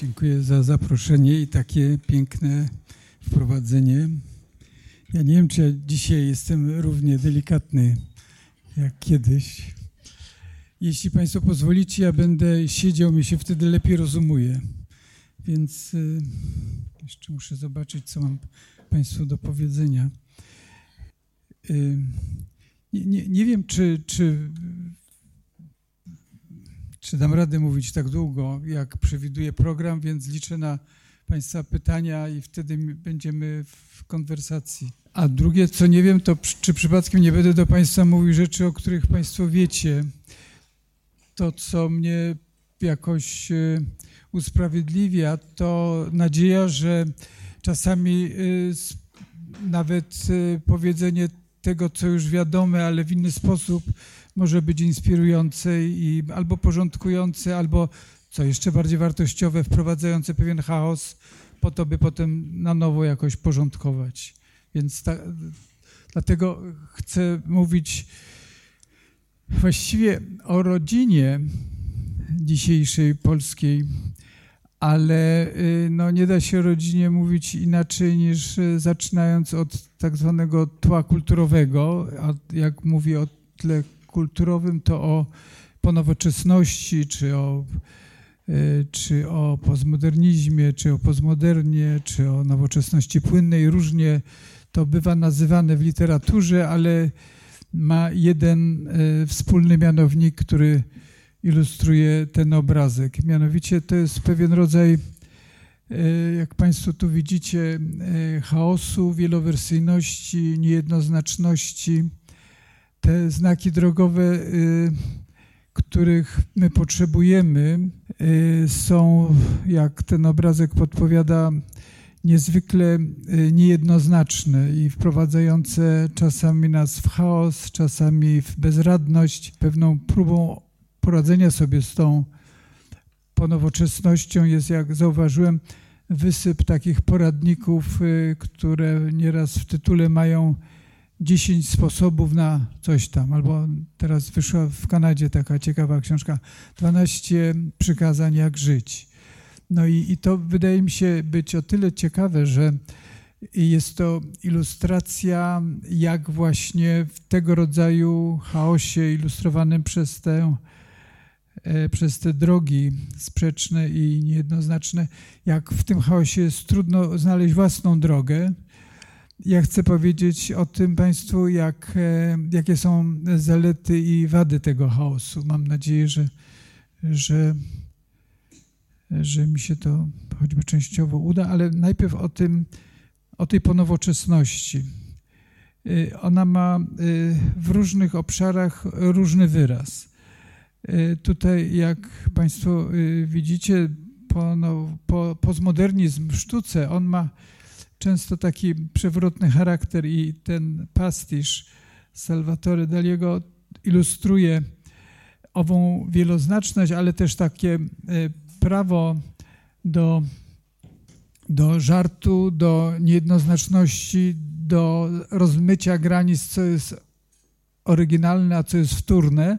Dziękuję za zaproszenie i takie piękne wprowadzenie. Ja nie wiem, czy ja dzisiaj jestem równie delikatny jak kiedyś. Jeśli Państwo pozwolicie, ja będę siedział, mi się wtedy lepiej rozumuje. Więc y, jeszcze muszę zobaczyć, co mam Państwu do powiedzenia. Y, nie, nie, nie wiem, czy, czy czy dam radę mówić tak długo, jak przewiduje program, więc liczę na Państwa pytania i wtedy będziemy w konwersacji. A drugie, co nie wiem, to czy przypadkiem nie będę do Państwa mówił rzeczy, o których Państwo wiecie. To, co mnie jakoś e, usprawiedliwia, to nadzieja, że czasami e, nawet e, powiedzenie tego, co już wiadome, ale w inny sposób może być inspirujące i albo porządkujące, albo co jeszcze bardziej wartościowe, wprowadzające pewien chaos, po to, by potem na nowo jakoś porządkować. Więc ta, dlatego chcę mówić właściwie o rodzinie dzisiejszej polskiej, ale y, no, nie da się o rodzinie mówić inaczej niż y, zaczynając od tak zwanego tła kulturowego, a jak mówię o tle kulturowym, to o ponowoczesności, czy o, e, czy o postmodernizmie, czy o postmodernie, czy o nowoczesności płynnej. Różnie to bywa nazywane w literaturze, ale ma jeden e, wspólny mianownik, który ilustruje ten obrazek. Mianowicie to jest pewien rodzaj, e, jak Państwo tu widzicie, chaosu, wielowersyjności, niejednoznaczności, te znaki drogowe, y, których my potrzebujemy, y, są, jak ten obrazek podpowiada, niezwykle y, niejednoznaczne i wprowadzające czasami nas w chaos, czasami w bezradność, pewną próbą poradzenia sobie z tą ponowoczesnością. Jest, jak zauważyłem, wysyp takich poradników, które nieraz w tytule mają 10 sposobów na coś tam, albo teraz wyszła w Kanadzie taka ciekawa książka 12 przykazań jak żyć. No i, i to wydaje mi się być o tyle ciekawe, że jest to ilustracja, jak właśnie w tego rodzaju chaosie ilustrowanym przez te, e, przez te drogi sprzeczne i niejednoznaczne, jak w tym chaosie jest trudno znaleźć własną drogę, ja chcę powiedzieć o tym Państwu, jak, e, jakie są zalety i wady tego chaosu. Mam nadzieję, że, że, że mi się to choćby częściowo uda, ale najpierw o, tym, o tej ponowoczesności. E, ona ma e, w różnych obszarach różny wyraz. Tutaj, jak Państwo widzicie, po, no, po, postmodernizm w sztuce, on ma często taki przewrotny charakter i ten pastisz Salvatore Daliego ilustruje ową wieloznaczność, ale też takie e, prawo do, do żartu, do niejednoznaczności, do rozmycia granic, co jest oryginalne, a co jest wtórne.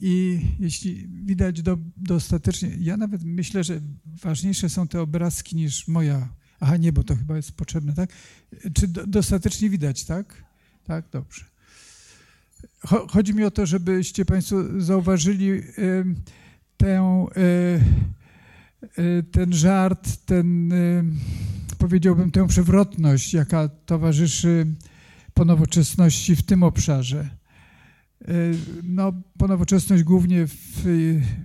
I jeśli widać do, dostatecznie, ja nawet myślę, że ważniejsze są te obrazki niż moja Aha, nie, bo to chyba jest potrzebne, tak? Czy do, dostatecznie widać, tak? Tak, dobrze. Chodzi mi o to, żebyście Państwo zauważyli tę, e, e, ten żart, ten, powiedziałbym, tę przewrotność, jaka towarzyszy ponowoczesności w tym obszarze. E, no, ponowoczesność głównie w,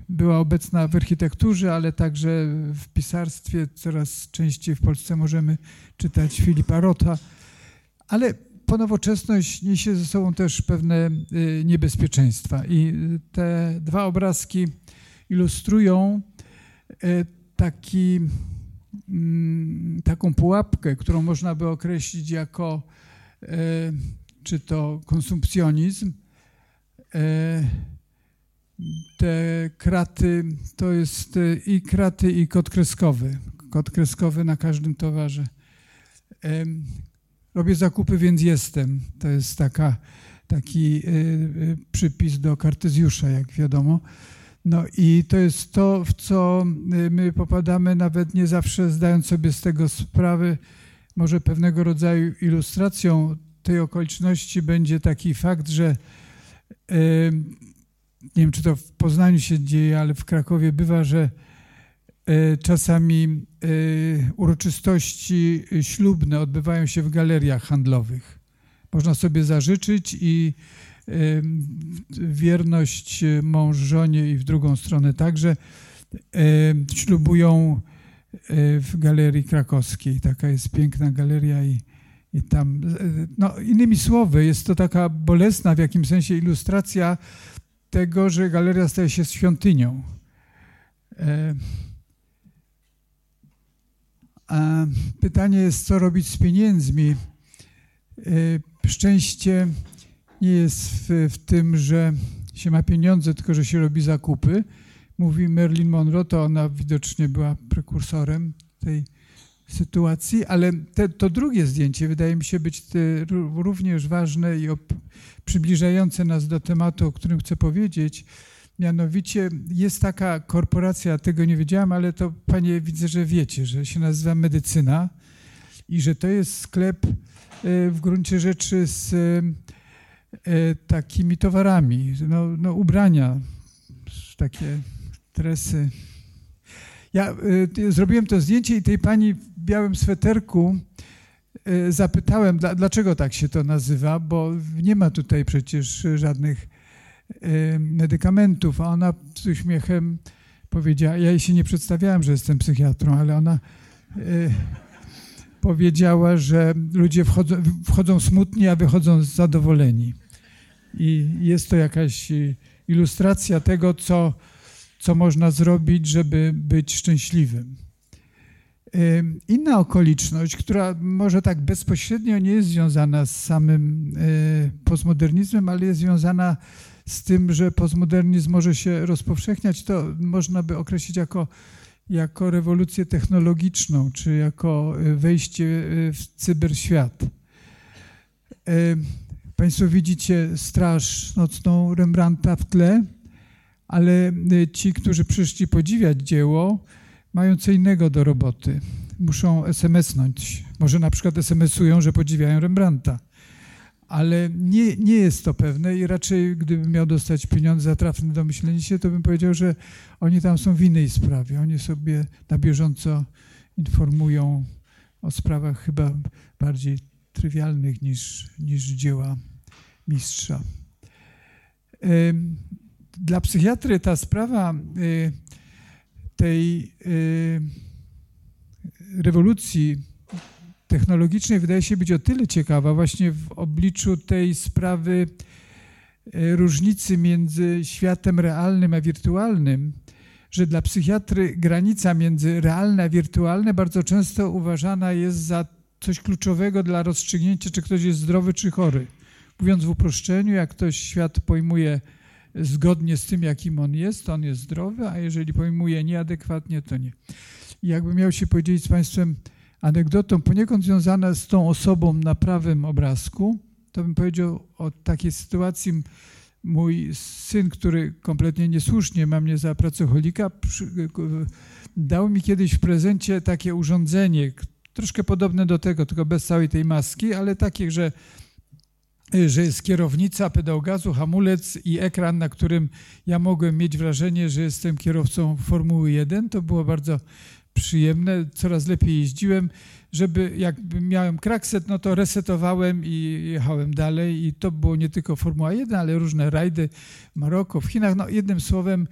była obecna w architekturze, ale także w pisarstwie. Coraz częściej w Polsce możemy czytać Filipa Rota. Ale ponowoczesność niesie ze sobą też pewne e, niebezpieczeństwa. I te dwa obrazki ilustrują taki, mm, taką pułapkę, którą można by określić jako czy to konsumpcjonizm, te kraty to jest e, i kraty, i kod kreskowy. Kod kreskowy na każdym towarze. E, robię zakupy, więc jestem. To jest taka, taki przypis do Kartezjusza, jak wiadomo. No i to jest to, w co my popadamy, nawet nie zawsze zdając sobie z tego sprawy. Może pewnego rodzaju ilustracją tej okoliczności będzie taki fakt, że nie wiem, czy to w Poznaniu się dzieje, ale w Krakowie bywa, że e, czasami e, uroczystości ślubne odbywają się w galeriach handlowych. Można sobie zażyczyć i wierność mąż żonie i w drugą stronę także ślubują e, w galerii krakowskiej. Taka jest piękna galeria i, i tam, no innymi słowy, jest to taka bolesna w jakimś sensie ilustracja tego, że galeria staje się świątynią. E, a pytanie jest, co robić z pieniędzmi. E, szczęście nie jest w, w, tym, że się ma pieniądze, tylko że się robi zakupy. Mówi Marilyn Monroe, to ona widocznie była prekursorem tej sytuacji, ale te, to drugie zdjęcie wydaje mi się być również ważne i przybliżające nas do tematu, o którym chcę powiedzieć. Mianowicie jest taka korporacja, tego nie wiedziałam, ale to panie widzę, że wiecie, że się nazywa Medycyna i że to jest sklep e, w gruncie rzeczy z e, takimi towarami, no, no ubrania, takie tresy. Ja y, zrobiłem to zdjęcie i tej pani białym sweterku y, zapytałem, dlaczego tak się to nazywa, bo nie ma tutaj przecież żadnych y, medykamentów, a ona z uśmiechem powiedziała, ja jej się nie przedstawiałem, że jestem psychiatrą, ale ona powiedziała, że ludzie wchodzą, wchodzą smutni, a wychodzą zadowoleni. I jest to jakaś ilustracja tego, co co można zrobić, żeby być szczęśliwym. Inna okoliczność, która może tak bezpośrednio nie jest związana z samym e, postmodernizmem, ale jest związana z tym, że postmodernizm może się rozpowszechniać, to można by określić jako, jako rewolucję technologiczną, czy jako e, wejście e, w cyberświat. Państwo widzicie straż nocną Rembrandta w tle ale y, ci, którzy przyszli podziwiać dzieło, mają co innego do roboty. Muszą SMS-nąć. Może na przykład SMS-ują, że podziwiają Rembrandta. Ale nie, nie jest to pewne i raczej gdybym miał dostać pieniądze za trafne domyślenie się, to bym powiedział, że oni tam są w innej sprawie. Oni sobie na bieżąco informują o sprawach chyba bardziej trywialnych niż, niż dzieła mistrza dla psychiatry ta sprawa y, tej y, rewolucji technologicznej wydaje się być o tyle ciekawa właśnie w obliczu tej sprawy y, różnicy między światem realnym a wirtualnym, że dla psychiatry granica między realne a wirtualne bardzo często uważana jest za coś kluczowego dla rozstrzygnięcia, czy ktoś jest zdrowy, czy chory. Mówiąc w uproszczeniu, jak ktoś świat pojmuje zgodnie z tym, jakim on jest, to on jest zdrowy, a jeżeli pojmuje nieadekwatnie, to nie. I jakbym miał się podzielić z Państwem anegdotą poniekąd związana z tą osobą na prawym obrazku, to bym powiedział o takiej sytuacji. Mój syn, który kompletnie niesłusznie ma mnie za pracocholika, dał mi kiedyś w prezencie takie urządzenie, troszkę podobne do tego, tylko bez całej tej maski, ale takie, że że jest kierownica, pedał gazu, hamulec i ekran, na którym ja mogłem mieć wrażenie, że jestem kierowcą Formuły 1. To było bardzo przyjemne, coraz lepiej jeździłem, żeby jakby miałem krakset, no to resetowałem i jechałem dalej i to było nie tylko Formuła 1, ale różne rajdy w Maroko, w Chinach. No jednym słowem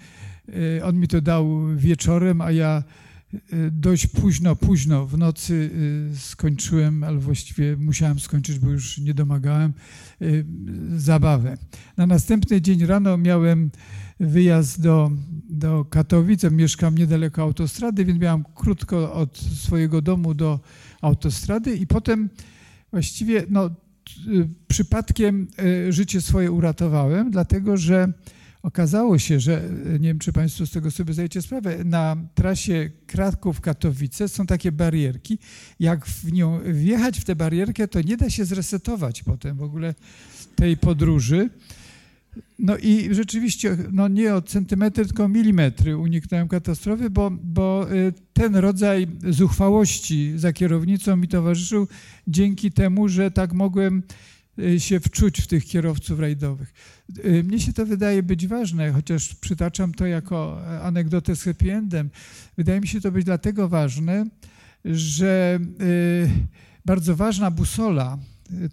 y, on mi to dał wieczorem, a ja Y, dość późno, późno w nocy y, skończyłem, ale właściwie musiałem skończyć, bo już nie domagałem, y, zabawę. Na następny dzień rano miałem wyjazd do, do Katowic, mieszkam niedaleko autostrady, więc miałem krótko od swojego domu do autostrady i potem właściwie no, przypadkiem życie swoje uratowałem, dlatego że Okazało się, że nie wiem, czy Państwo z tego sobie zdajecie sprawę, na trasie Kraków-Katowice są takie barierki. Jak w nią wjechać w tę barierkę, to nie da się zresetować potem w ogóle tej podróży. No i rzeczywiście, no nie o centymetry, tylko milimetry uniknąłem katastrofy, bo, bo y, ten rodzaj zuchwałości za kierownicą mi towarzyszył dzięki temu, że tak mogłem y, się wczuć w tych kierowców rajdowych. Y, mnie się to wydaje być ważne, chociaż przytaczam to jako anegdotę z happy endem. Wydaje mi się to być dlatego ważne, że bardzo ważna busola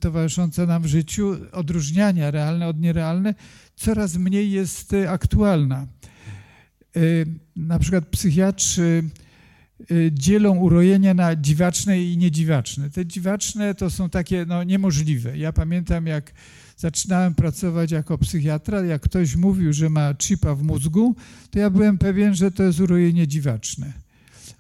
towarzysząca nam w życiu, odróżniania realne od nierealne, coraz mniej jest y, aktualna. Y, na przykład psychiatrzy y, dzielą urojenia na dziwaczne i niedziwaczne. Te dziwaczne to są takie no, niemożliwe. Ja pamiętam, jak zaczynałem pracować jako psychiatra, jak ktoś mówił, że ma chipa w mózgu, to ja byłem pewien, że to jest urojenie dziwaczne.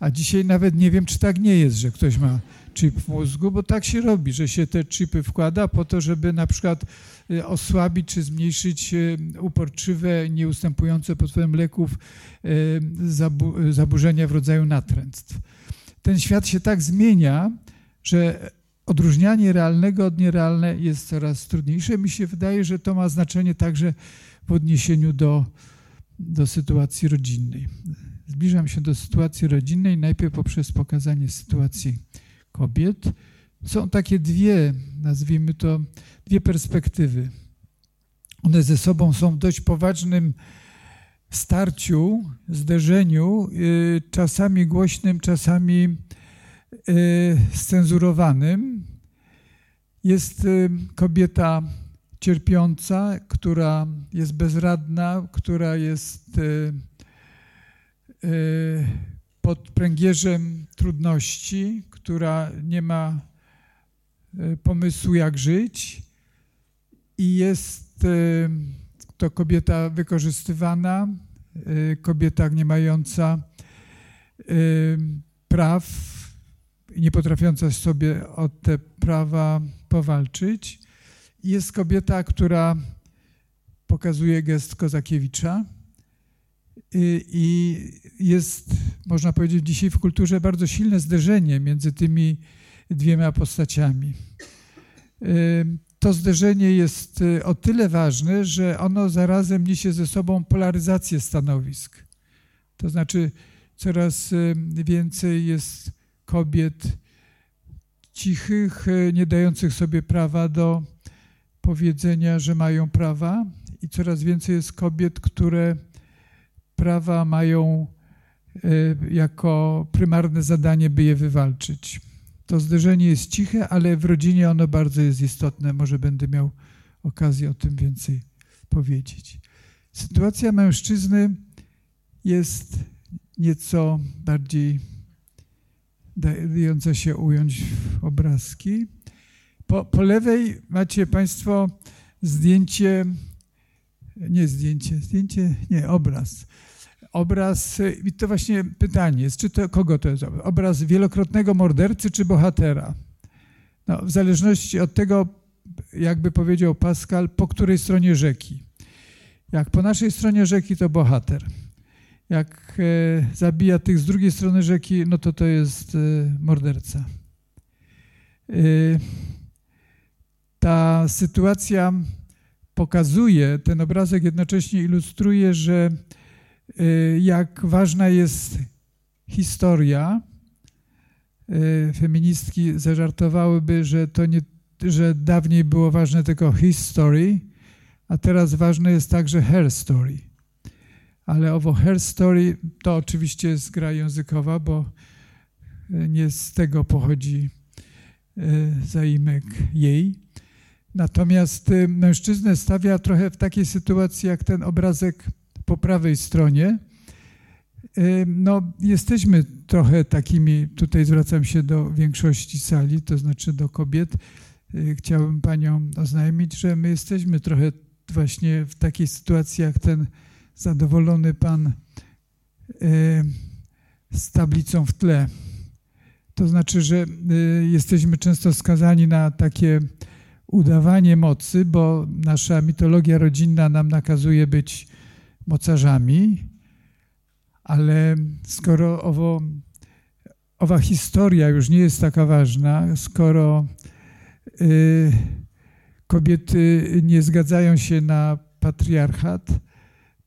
A dzisiaj nawet nie wiem, czy tak nie jest, że ktoś ma chip w mózgu, bo tak się robi, że się te chipy wkłada po to, żeby na przykład y, osłabić czy zmniejszyć y, uporczywe, nieustępujące pod wpływem leków y, zaburzenia w rodzaju natręctw. Ten świat się tak zmienia, że odróżnianie realnego od nierealne jest coraz trudniejsze. Mi się wydaje, że to ma znaczenie także w odniesieniu do, do sytuacji rodzinnej. Zbliżam się do sytuacji rodzinnej najpierw poprzez pokazanie sytuacji kobiet. Są takie dwie, nazwijmy to, dwie perspektywy. One ze sobą są w dość poważnym starciu, zderzeniu, y, czasami głośnym, czasami scenzurowanym. Jest y, kobieta cierpiąca, która jest bezradna, która jest pod pręgierzem trudności, która nie ma pomysłu, jak żyć, i jest to kobieta wykorzystywana, kobieta nie mająca praw, nie potrafiąca sobie o te prawa powalczyć. Jest kobieta, która pokazuje gest Kozakiewicza i jest, można powiedzieć, dzisiaj w kulturze bardzo silne zderzenie między tymi dwiema postaciami. To zderzenie jest y, o tyle ważne, że ono zarazem niesie ze sobą polaryzację stanowisk. To znaczy, coraz więcej jest kobiet cichych, y, nie dających sobie prawa do powiedzenia, że mają prawa, i coraz więcej jest kobiet, które prawa mają e, jako prymarne zadanie, by je wywalczyć. To zderzenie jest ciche, ale w rodzinie ono bardzo jest istotne. Może będę miał okazję o tym więcej powiedzieć. Sytuacja mężczyzny jest nieco bardziej dająca się ująć w obrazki. Po, po lewej macie Państwo zdjęcie, nie zdjęcie, zdjęcie, nie, obraz obraz, i to właśnie pytanie jest, czy to, kogo to jest obraz wielokrotnego mordercy czy bohatera? No, w zależności od tego, jakby powiedział Pascal, po której stronie rzeki. Jak po naszej stronie rzeki, to bohater. Jak e, zabija tych z drugiej strony rzeki, no to to jest e, morderca. E, ta sytuacja pokazuje, ten obrazek jednocześnie ilustruje, że jak ważna jest historia. Feministki zażartowałyby, że to nie, że dawniej było ważne tylko his story, a teraz ważne jest także her story. Ale owo her story to oczywiście jest gra językowa, bo y, nie z tego pochodzi zaimek jej. Natomiast mężczyznę stawia trochę w takiej sytuacji, jak ten obrazek po prawej stronie, no, jesteśmy trochę takimi, tutaj zwracam się do większości sali, to znaczy do kobiet. Chciałbym Panią oznajmić, że my jesteśmy trochę właśnie w takiej sytuacji, jak ten zadowolony Pan z tablicą w tle. To znaczy, że y, jesteśmy często skazani na takie udawanie mocy, bo nasza mitologia rodzinna nam nakazuje być mocarzami, ale skoro owo, owa historia już nie jest taka ważna, skoro y, kobiety nie zgadzają się na patriarchat,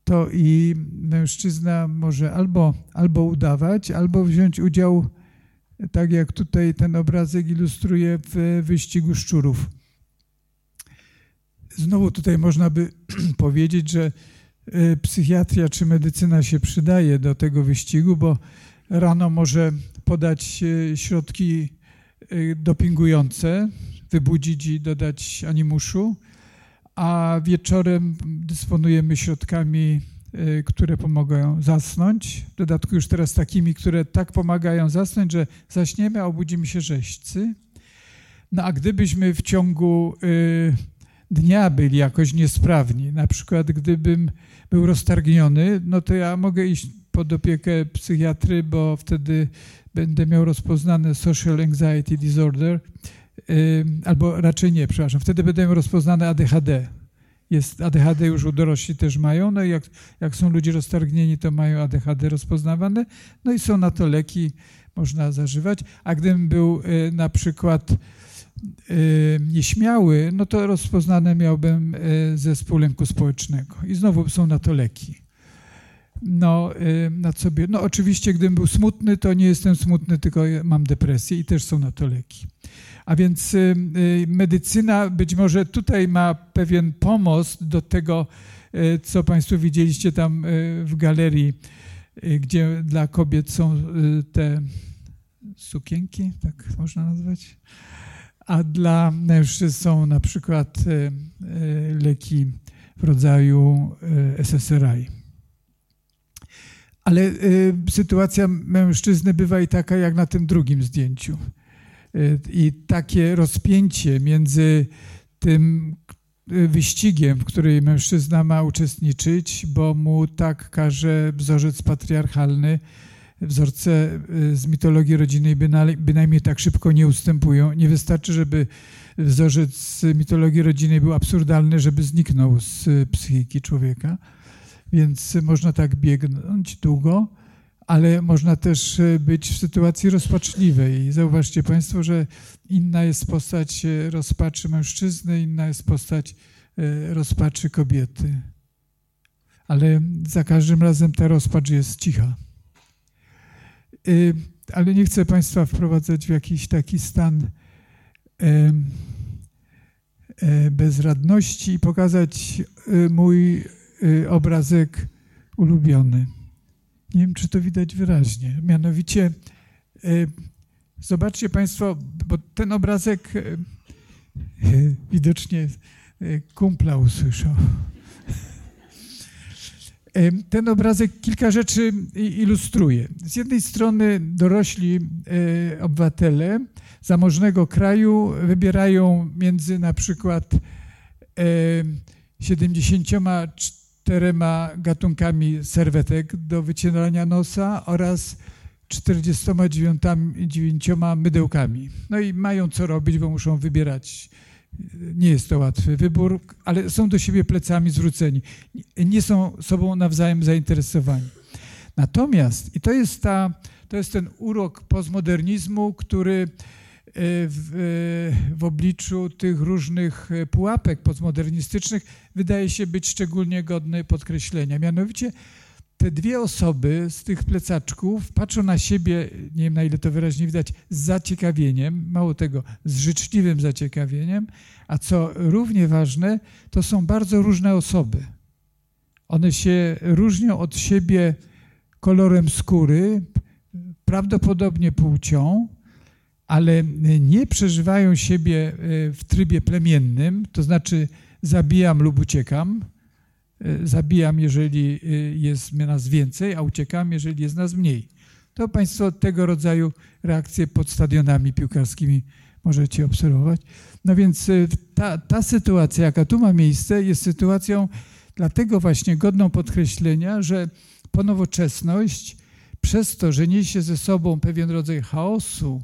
to i mężczyzna może albo, albo udawać, albo wziąć udział, tak jak tutaj ten obrazek ilustruje, w wyścigu szczurów. Znowu tutaj można by powiedzieć, że y, psychiatria czy medycyna się przydaje do tego wyścigu, bo rano może podać środki y, dopingujące, wybudzić i dodać animuszu, a wieczorem dysponujemy środkami, które pomagają zasnąć. W dodatku już teraz takimi, które tak pomagają zasnąć, że zaśniemy, a obudzimy się rzeźcy. No a gdybyśmy w ciągu dnia byli jakoś niesprawni. Na przykład gdybym był roztargniony, no to ja mogę iść pod opiekę psychiatry, bo wtedy będę miał rozpoznane social anxiety disorder, albo raczej nie, przepraszam, wtedy miał rozpoznane ADHD. Jest ADHD już u dorośli też mają, no i jak, jak są ludzie roztargnieni, to mają ADHD rozpoznawane, no i są na to leki, można zażywać. A gdybym był y, na przykład Y, nieśmiały, no to rozpoznane miałbym y, zespół lęku społecznego. I znowu są na to leki. No, y, na sobie, no oczywiście, gdybym był smutny, to nie jestem smutny, tylko mam depresję i też są na to leki. A więc medycyna być może tutaj ma pewien pomost do tego, co Państwo widzieliście tam w galerii, gdzie dla kobiet są te sukienki, tak można nazwać a dla mężczyzn są na przykład leki w rodzaju SSRI. Ale sytuacja mężczyzny bywa i taka jak na tym drugim zdjęciu. I takie rozpięcie między tym wyścigiem, w którym mężczyzna ma uczestniczyć, bo mu tak każe wzorzec patriarchalny, wzorce y, z mitologii rodzinnej bynajmniej tak szybko nie ustępują. Nie wystarczy, żeby wzorzec z mitologii rodzinnej był absurdalny, żeby zniknął z psychiki człowieka. Więc można tak biegnąć długo, ale można też być w sytuacji rozpaczliwej. Zauważcie Państwo, że inna jest postać rozpaczy mężczyzny, inna jest postać y, rozpaczy kobiety. Ale za każdym razem ta rozpacz jest cicha. Ale nie chcę Państwa wprowadzać w jakiś taki stan e, bezradności i pokazać mój obrazek ulubiony. Nie wiem, czy to widać wyraźnie. Mianowicie, zobaczcie Państwo, bo ten obrazek widocznie kumpla usłyszał. Ten obrazek kilka rzeczy ilustruje. Z jednej strony dorośli e, obywatele zamożnego kraju wybierają między na przykład 74 gatunkami serwetek do wycierania nosa oraz 49 mydełkami. No i mają co robić, bo muszą wybierać nie jest to łatwy wybór, ale są do siebie plecami zwróceni. Nie są sobą nawzajem zainteresowani. Natomiast, i to jest, ta, to jest ten urok postmodernizmu, który w, e, w obliczu tych różnych pułapek postmodernistycznych wydaje się być szczególnie godny podkreślenia. Mianowicie te dwie osoby z tych plecaczków patrzą na siebie, nie wiem na ile to wyraźnie widać, z zaciekawieniem, mało tego, z życzliwym zaciekawieniem, a co równie ważne, to są bardzo różne osoby. One się różnią od siebie kolorem skóry, prawdopodobnie płcią, ale nie przeżywają siebie e, w trybie plemiennym, to znaczy zabijam lub uciekam, E, zabijam, jeżeli e, jest nas więcej, a uciekam, jeżeli jest nas mniej. To Państwo tego rodzaju reakcje pod stadionami piłkarskimi możecie obserwować. No więc e, ta, ta sytuacja, jaka tu ma miejsce, jest sytuacją dlatego właśnie godną podkreślenia, że ponowoczesność przez to, że niesie ze sobą pewien rodzaj chaosu,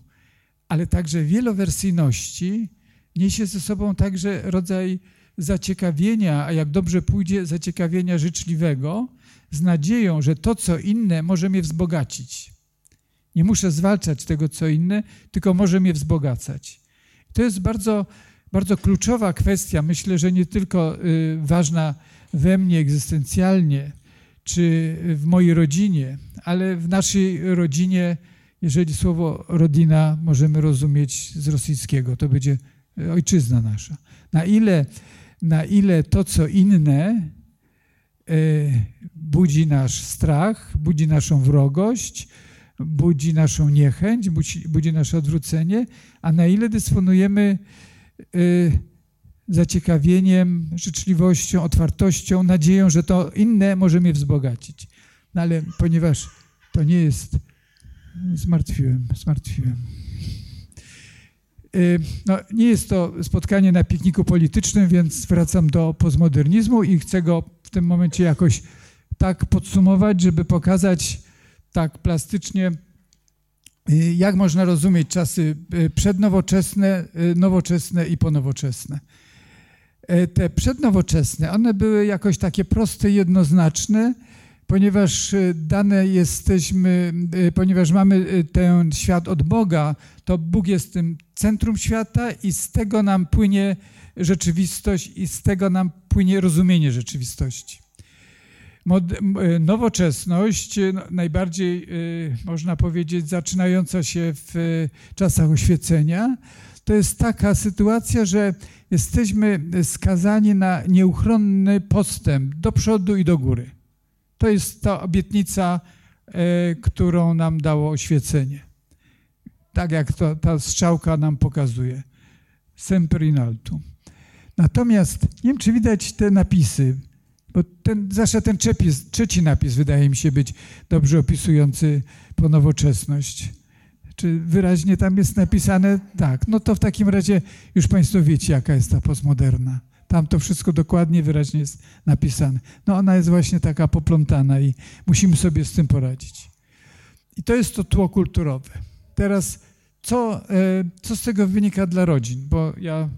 ale także wielowersyjności, niesie ze sobą także rodzaj zaciekawienia, a jak dobrze pójdzie, zaciekawienia życzliwego, z nadzieją, że to, co inne, może mnie wzbogacić. Nie muszę zwalczać tego, co inne, tylko może mnie wzbogacać. To jest bardzo, bardzo kluczowa kwestia. Myślę, że nie tylko y, ważna we mnie egzystencjalnie, czy w mojej rodzinie, ale w naszej rodzinie, jeżeli słowo rodzina możemy rozumieć z rosyjskiego, to będzie ojczyzna nasza. Na ile, na ile to, co inne, e, budzi nasz strach, budzi naszą wrogość, budzi naszą niechęć, budzi, budzi nasze odwrócenie, a na ile dysponujemy y, zaciekawieniem, życzliwością, otwartością, nadzieją, że to inne może mnie wzbogacić. No ale ponieważ to nie jest, zmartwiłem, zmartwiłem. Y, no, nie jest to spotkanie na pikniku politycznym, więc wracam do postmodernizmu i chcę go w tym momencie jakoś tak podsumować, żeby pokazać, tak plastycznie, y, jak można rozumieć czasy y, przednowoczesne, nowoczesne i ponowoczesne. Te przednowoczesne, one były jakoś takie proste, jednoznaczne, ponieważ dane jesteśmy, ponieważ mamy ten świat od Boga, to Bóg jest tym centrum świata i z tego nam płynie rzeczywistość i z tego nam płynie rozumienie rzeczywistości. E, nowoczesność, e, no, najbardziej e, można powiedzieć zaczynająca się w czasach oświecenia, to jest taka sytuacja, że jesteśmy skazani na nieuchronny postęp do przodu i do góry. To jest ta obietnica, którą nam dało oświecenie. Tak jak to, ta strzałka nam pokazuje. Semper in altum. Natomiast nie wiem, czy widać te napisy. Bo ten, zawsze ten przepis, trzeci napis wydaje mi się być dobrze opisujący ponowoczesność. Czy wyraźnie tam jest napisane? Tak. No to w takim razie już Państwo wiecie, jaka jest ta postmoderna. Tam to wszystko dokładnie, wyraźnie jest napisane. No ona jest właśnie taka poplątana i musimy sobie z tym poradzić. I to jest to tło kulturowe. Teraz co, e, co z tego wynika dla rodzin? Bo ja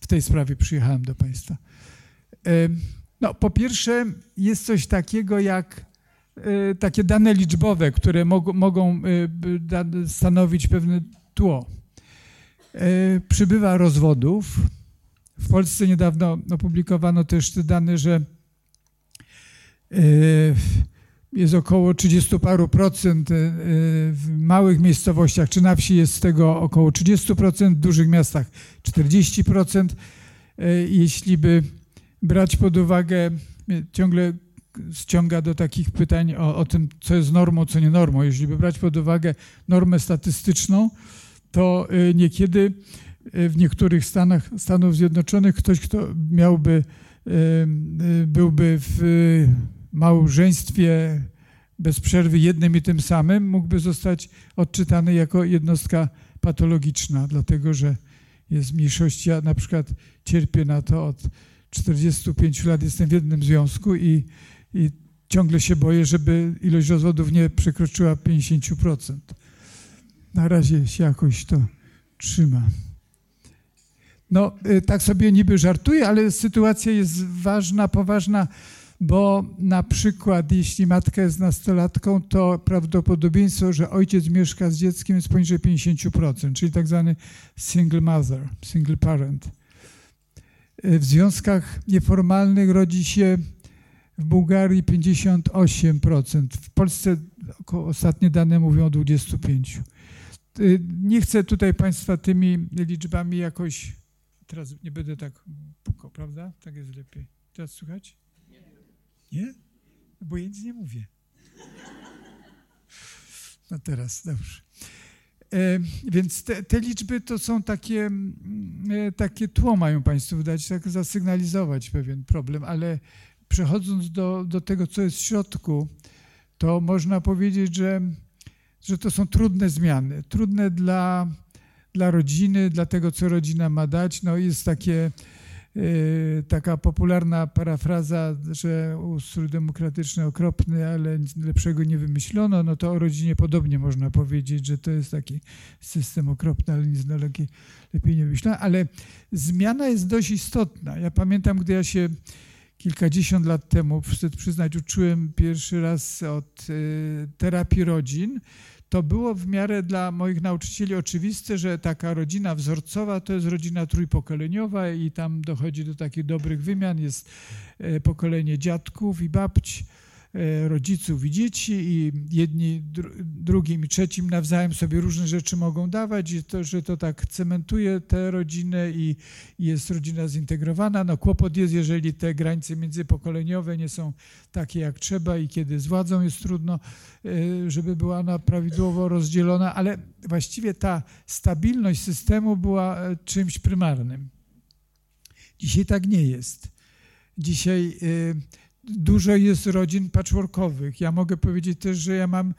w tej sprawie przyjechałem do Państwa. E, no, po pierwsze, jest coś takiego jak takie dane liczbowe, które mog mogą y, stanowić pewne tło. Y, przybywa rozwodów. W Polsce niedawno opublikowano też te dane, że jest około 30 paru procent w małych miejscowościach czy na wsi jest z tego około 30 procent, w dużych miastach 40 procent. Jeśli by brać pod uwagę, ciągle ściąga do takich pytań o, o tym, co jest normą, co nie normą. Jeśli by brać pod uwagę normę statystyczną, to y, niekiedy y, w niektórych stanach Stanów Zjednoczonych ktoś, kto miałby, y, byłby w małżeństwie bez przerwy jednym i tym samym, mógłby zostać odczytany jako jednostka patologiczna, dlatego że jest mniejszość. Ja na przykład cierpię na to od 45 lat jestem w jednym związku i, i ciągle się boję, żeby ilość rozwodów nie przekroczyła 50%. Na razie się jakoś to trzyma. No, y, tak sobie niby żartuję, ale sytuacja jest ważna, poważna, bo na przykład jeśli matka jest nastolatką, to prawdopodobieństwo, że ojciec mieszka z dzieckiem jest poniżej 50%, czyli tak zwany single mother, single parent. W związkach nieformalnych rodzi się w Bułgarii 58%. W Polsce ostatnie dane mówią o 25%. Y, nie chcę tutaj Państwa tymi liczbami jakoś, teraz nie będę tak pukał, prawda? Tak jest lepiej. Teraz słychać? Nie? Bo ja nic nie mówię. No teraz, dobrze. E, więc te, te, liczby to są takie, e, takie tło, mają Państwo wydać, tak zasygnalizować pewien problem, ale przechodząc do, do tego, co jest w środku, to można powiedzieć, że, że to są trudne zmiany. Trudne dla, dla rodziny, dla tego, co rodzina ma dać. No jest takie Y, taka popularna parafraza, że ustrój demokratyczny okropny, ale nic lepszego nie wymyślono, no to o rodzinie podobnie można powiedzieć, że to jest taki system okropny, ale nic lepiej nie wymyślono. Ale zmiana jest dość istotna. Ja pamiętam, gdy ja się kilkadziesiąt lat temu, wstyd przyznać, uczyłem pierwszy raz od y, terapii rodzin, to było w miarę dla moich nauczycieli oczywiste, że taka rodzina wzorcowa to jest rodzina trójpokoleniowa i tam dochodzi do takich dobrych wymian. Jest e, pokolenie dziadków i babci, rodziców i dzieci i jedni drugim i trzecim nawzajem sobie różne rzeczy mogą dawać i to, że to tak cementuje tę rodzinę i jest rodzina zintegrowana. No kłopot jest, jeżeli te granice międzypokoleniowe nie są takie jak trzeba i kiedy z władzą jest trudno, e, żeby była ona prawidłowo rozdzielona, ale właściwie ta stabilność systemu była e, czymś prymarnym. Dzisiaj tak nie jest. Dzisiaj dużo jest rodzin patchworkowych. Ja mogę powiedzieć też, że ja mam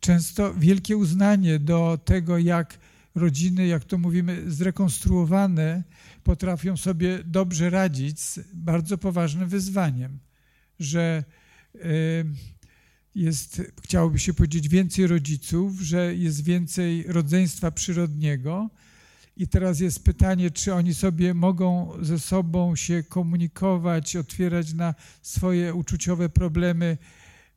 często wielkie uznanie do tego, jak rodziny, jak to mówimy, zrekonstruowane, potrafią sobie dobrze radzić z bardzo poważnym wyzwaniem, że jest, chciałoby się powiedzieć, więcej rodziców, że jest więcej rodzeństwa przyrodniego, i teraz jest pytanie, czy oni sobie mogą ze sobą się komunikować, otwierać na swoje uczuciowe problemy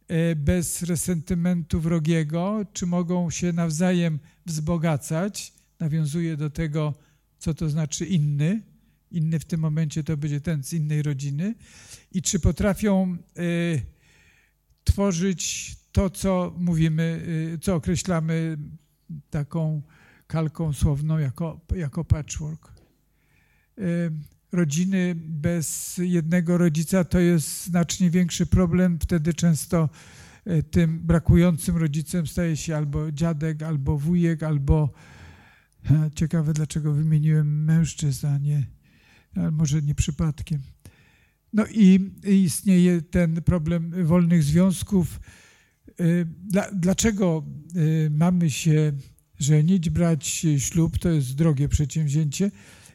e, bez resentymentu wrogiego, czy mogą się nawzajem wzbogacać. Nawiązuje do tego, co to znaczy inny. Inny w tym momencie to będzie ten z innej rodziny. I czy potrafią y, tworzyć to, co mówimy, y, co określamy taką kalką słowną jako, jako patchwork. Rodziny bez jednego rodzica to jest znacznie większy problem. Wtedy często e, tym brakującym rodzicem staje się albo dziadek, albo wujek, albo ciekawe dlaczego wymieniłem mężczyzn, a nie, może nie przypadkiem. No i istnieje ten problem wolnych związków. E, dlaczego e, mamy się żenić, brać ślub, to jest drogie przedsięwzięcie,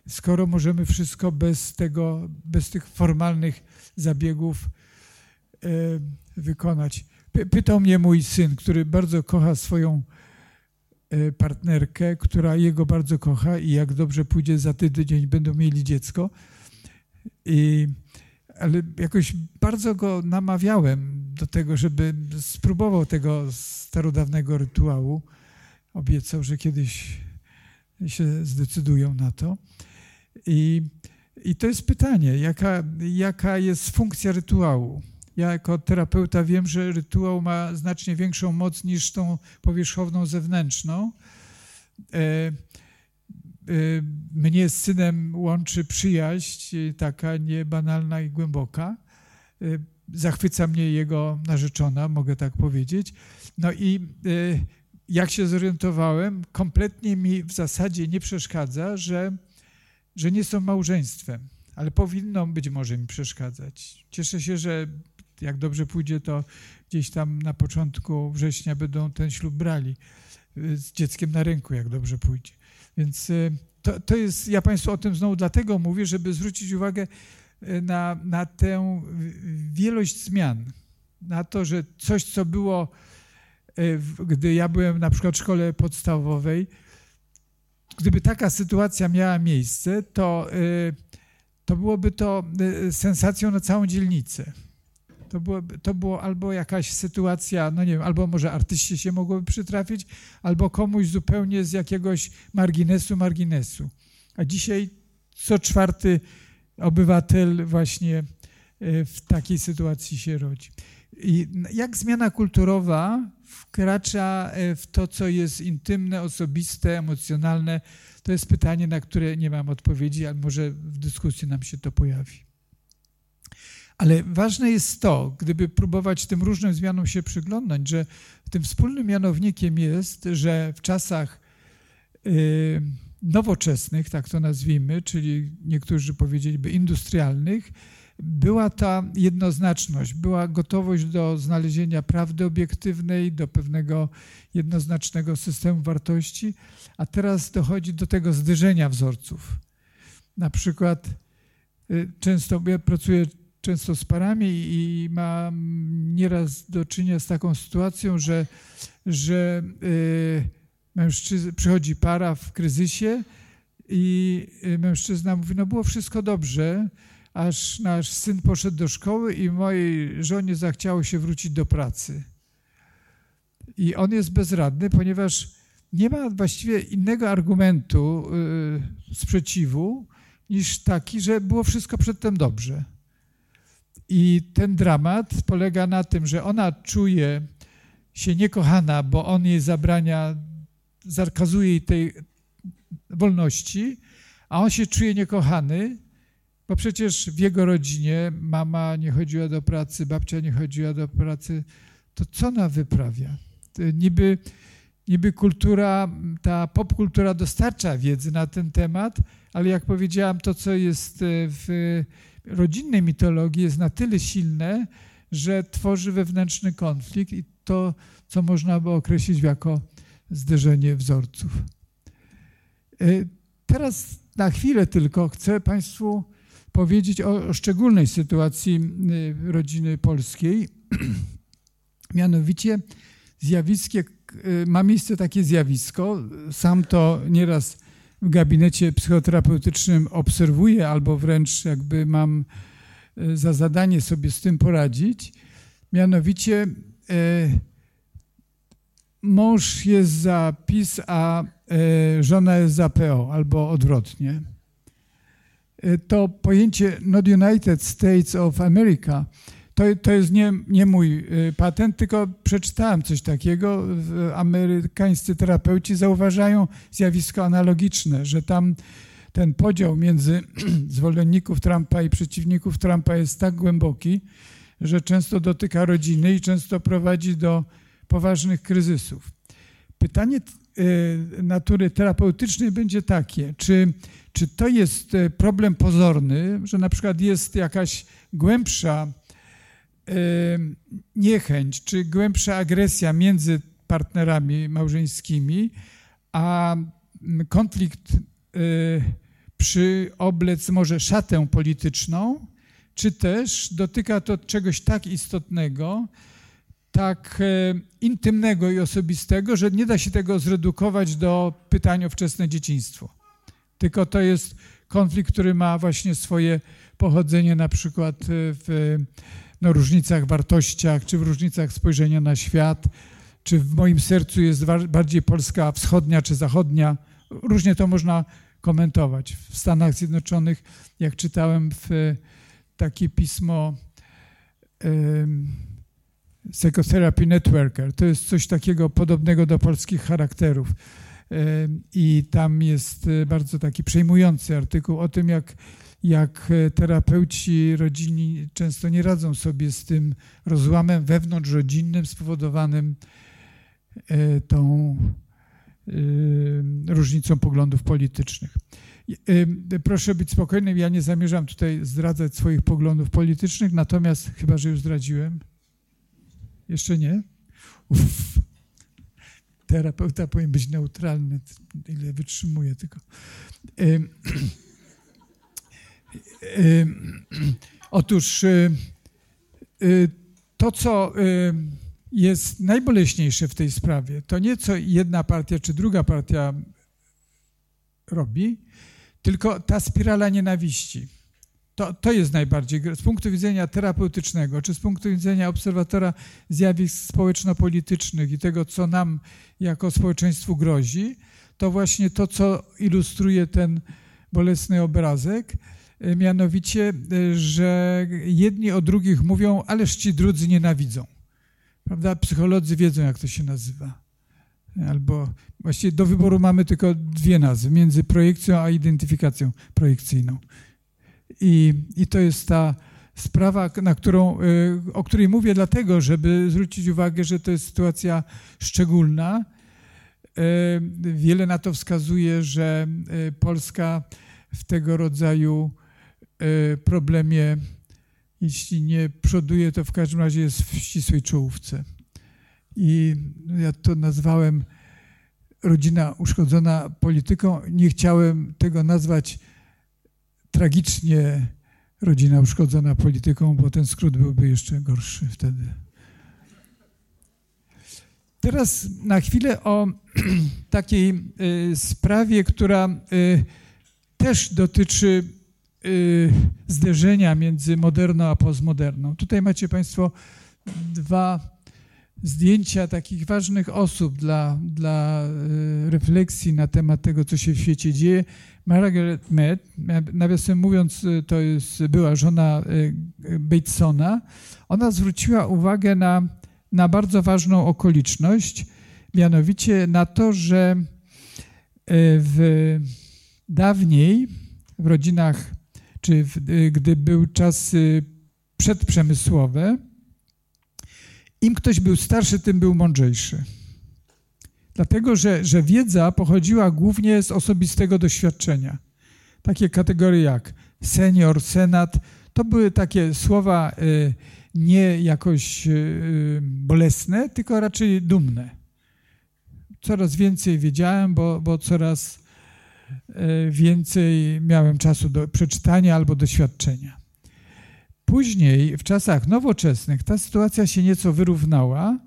skoro możemy wszystko bez tego, bez tych formalnych zabiegów e, wykonać. Pytał mnie mój syn, który bardzo kocha swoją e, partnerkę, która jego bardzo kocha i jak dobrze pójdzie za tydzień będą mieli dziecko. I, ale jakoś bardzo go namawiałem do tego, żeby spróbował tego starodawnego rytuału obiecał, że kiedyś się zdecydują na to. I, i to jest pytanie, jaka, jaka jest funkcja rytuału? Ja jako terapeuta wiem, że rytuał ma znacznie większą moc niż tą powierzchowną zewnętrzną. E, e, mnie z synem łączy przyjaźń, taka niebanalna i głęboka. E, zachwyca mnie jego narzeczona, mogę tak powiedzieć. No i jak się zorientowałem, kompletnie mi w zasadzie nie przeszkadza, że, że nie są małżeństwem, ale powinno być może mi przeszkadzać. Cieszę się, że jak dobrze pójdzie, to gdzieś tam na początku września będą ten ślub brali y, z dzieckiem na ręku, jak dobrze pójdzie. Więc y, to, to jest, ja Państwu o tym znowu dlatego mówię, żeby zwrócić uwagę y, na, na tę wielość zmian, na to, że coś, co było gdy ja byłem na przykład w szkole podstawowej, gdyby taka sytuacja miała miejsce, to, e, to byłoby to e, sensacją na całą dzielnicę. To było, to było albo jakaś sytuacja, no nie wiem, albo może artyści się mogłoby przytrafić, albo komuś zupełnie z jakiegoś marginesu, marginesu. A dzisiaj co czwarty obywatel właśnie w takiej sytuacji się rodzi. I jak zmiana kulturowa wkracza e, w to, co jest intymne, osobiste, emocjonalne, to jest pytanie, na które nie mam odpowiedzi, ale może w dyskusji nam się to pojawi. Ale ważne jest to, gdyby próbować tym różnym zmianom się przyglądać, że tym wspólnym mianownikiem jest, że w czasach y, nowoczesnych, tak to nazwijmy, czyli niektórzy powiedzieliby industrialnych, była ta jednoznaczność, była gotowość do znalezienia prawdy obiektywnej, do pewnego jednoznacznego systemu wartości, a teraz dochodzi do tego zderzenia wzorców. Na przykład y, często, ja pracuję często z parami i mam nieraz do czynienia z taką sytuacją, że, że y, mężczyzna, przychodzi para w kryzysie i y, mężczyzna mówi, no było wszystko dobrze, aż nasz syn poszedł do szkoły i mojej żonie zachciało się wrócić do pracy. I on jest bezradny, ponieważ nie ma właściwie innego argumentu y, sprzeciwu niż taki, że było wszystko przedtem dobrze. I ten dramat polega na tym, że ona czuje się niekochana, bo on jej zabrania, zakazuje jej tej wolności, a on się czuje niekochany, bo przecież w jego rodzinie mama nie chodziła do pracy, babcia nie chodziła do pracy. To co ona wyprawia? Niby, niby kultura, ta popkultura dostarcza wiedzy na ten temat, ale jak powiedziałam, to co jest w rodzinnej mitologii jest na tyle silne, że tworzy wewnętrzny konflikt i to, co można by określić jako zderzenie wzorców. E, teraz na chwilę tylko chcę Państwu powiedzieć o, szczególnej sytuacji e, rodziny polskiej. Mianowicie zjawiskie, e, ma miejsce takie zjawisko, sam to nieraz w gabinecie psychoterapeutycznym obserwuję, albo wręcz jakby mam za zadanie sobie z tym poradzić. Mianowicie mąż jest za PiS, a żona jest za PO, albo odwrotnie. E, to pojęcie Not United States of America to, to jest nie, nie mój e, patent, tylko przeczytałem coś takiego. Amerykańscy terapeuci zauważają zjawisko analogiczne, że tam ten podział między zwolenników Trumpa i przeciwników Trumpa jest tak głęboki, że często dotyka rodziny i często prowadzi do poważnych kryzysów. Pytanie e, natury terapeutycznej będzie takie, czy, czy to jest e, problem pozorny, że na przykład jest jakaś głębsza e, niechęć, czy głębsza agresja między partnerami małżeńskimi, a konflikt przyoblec może szatę polityczną, czy też dotyka to czegoś tak istotnego, tak e, intymnego i osobistego, że nie da się tego zredukować do pytania o wczesne dzieciństwo. Tylko to jest konflikt, który ma właśnie swoje pochodzenie na przykład e, w no, różnicach wartościach, czy w różnicach spojrzenia na świat, czy w moim sercu jest bardziej Polska wschodnia czy zachodnia. Różnie to można komentować. W Stanach Zjednoczonych, jak czytałem w takie pismo, Psychotherapy Networker. To jest coś takiego podobnego do polskich charakterów. I tam jest e, bardzo taki przejmujący artykuł o tym, jak, jak e, terapeuci rodzinni często nie radzą sobie z tym rozłamem wewnątrzrodzinnym spowodowanym e, tą różnicą poglądów politycznych. Proszę być spokojnym, ja nie zamierzam tutaj zdradzać swoich poglądów politycznych, natomiast chyba, że już zdradziłem. Jeszcze nie? Uff. Terapeuta powinien być neutralny, ile wytrzymuje tylko. Otóż y, y, to, co jest najboleśniejsze w tej sprawie, to nie co jedna partia czy druga partia robi, tylko ta spirala nienawiści. To, to jest najbardziej, z punktu widzenia terapeutycznego, czy z punktu widzenia obserwatora zjawisk społeczno-politycznych i tego, co nam jako społeczeństwu grozi, to właśnie to, co ilustruje ten bolesny obrazek, e, mianowicie, e, że jedni o drugich mówią, ależ ci drudzy nienawidzą. Prawda? Psycholodzy wiedzą, jak to się nazywa. Albo właściwie do wyboru mamy tylko dwie nazwy, między projekcją a identyfikacją projekcyjną. I, I to jest ta sprawa, na którą, y, o której mówię dlatego, żeby zwrócić uwagę, że to jest sytuacja szczególna. Y, wiele na to wskazuje, że y, Polska w tego rodzaju problemie, jeśli nie przoduje, to w każdym razie jest w ścisłej czołówce. I ja to nazwałem rodzina uszkodzona polityką. Nie chciałem tego nazwać tragicznie rodzina uszkodzona polityką, bo ten skrót byłby jeszcze gorszy wtedy. Teraz na chwilę o takiej y, sprawie, która y, też dotyczy y, zderzenia między moderną a postmoderną. Tutaj macie Państwo dwa zdjęcia takich ważnych osób dla, dla e, refleksji na temat tego, co się w świecie dzieje. Margaret Mead, nawiasem mówiąc, e, to jest, była żona Batesona, ona zwróciła uwagę na, na bardzo ważną okoliczność, mianowicie na to, że w dawniej w rodzinach, czy w, gdy był czas przedprzemysłowe, im ktoś był starszy, tym był mądrzejszy. Dlatego, że, że wiedza pochodziła głównie z osobistego doświadczenia. Takie kategorie jak senior, senat, to były takie słowa y, nie jakoś y, bolesne, tylko raczej dumne. Coraz więcej wiedziałem, bo, bo coraz y, więcej miałem czasu do przeczytania albo doświadczenia. Później, w czasach nowoczesnych, ta sytuacja się nieco wyrównała,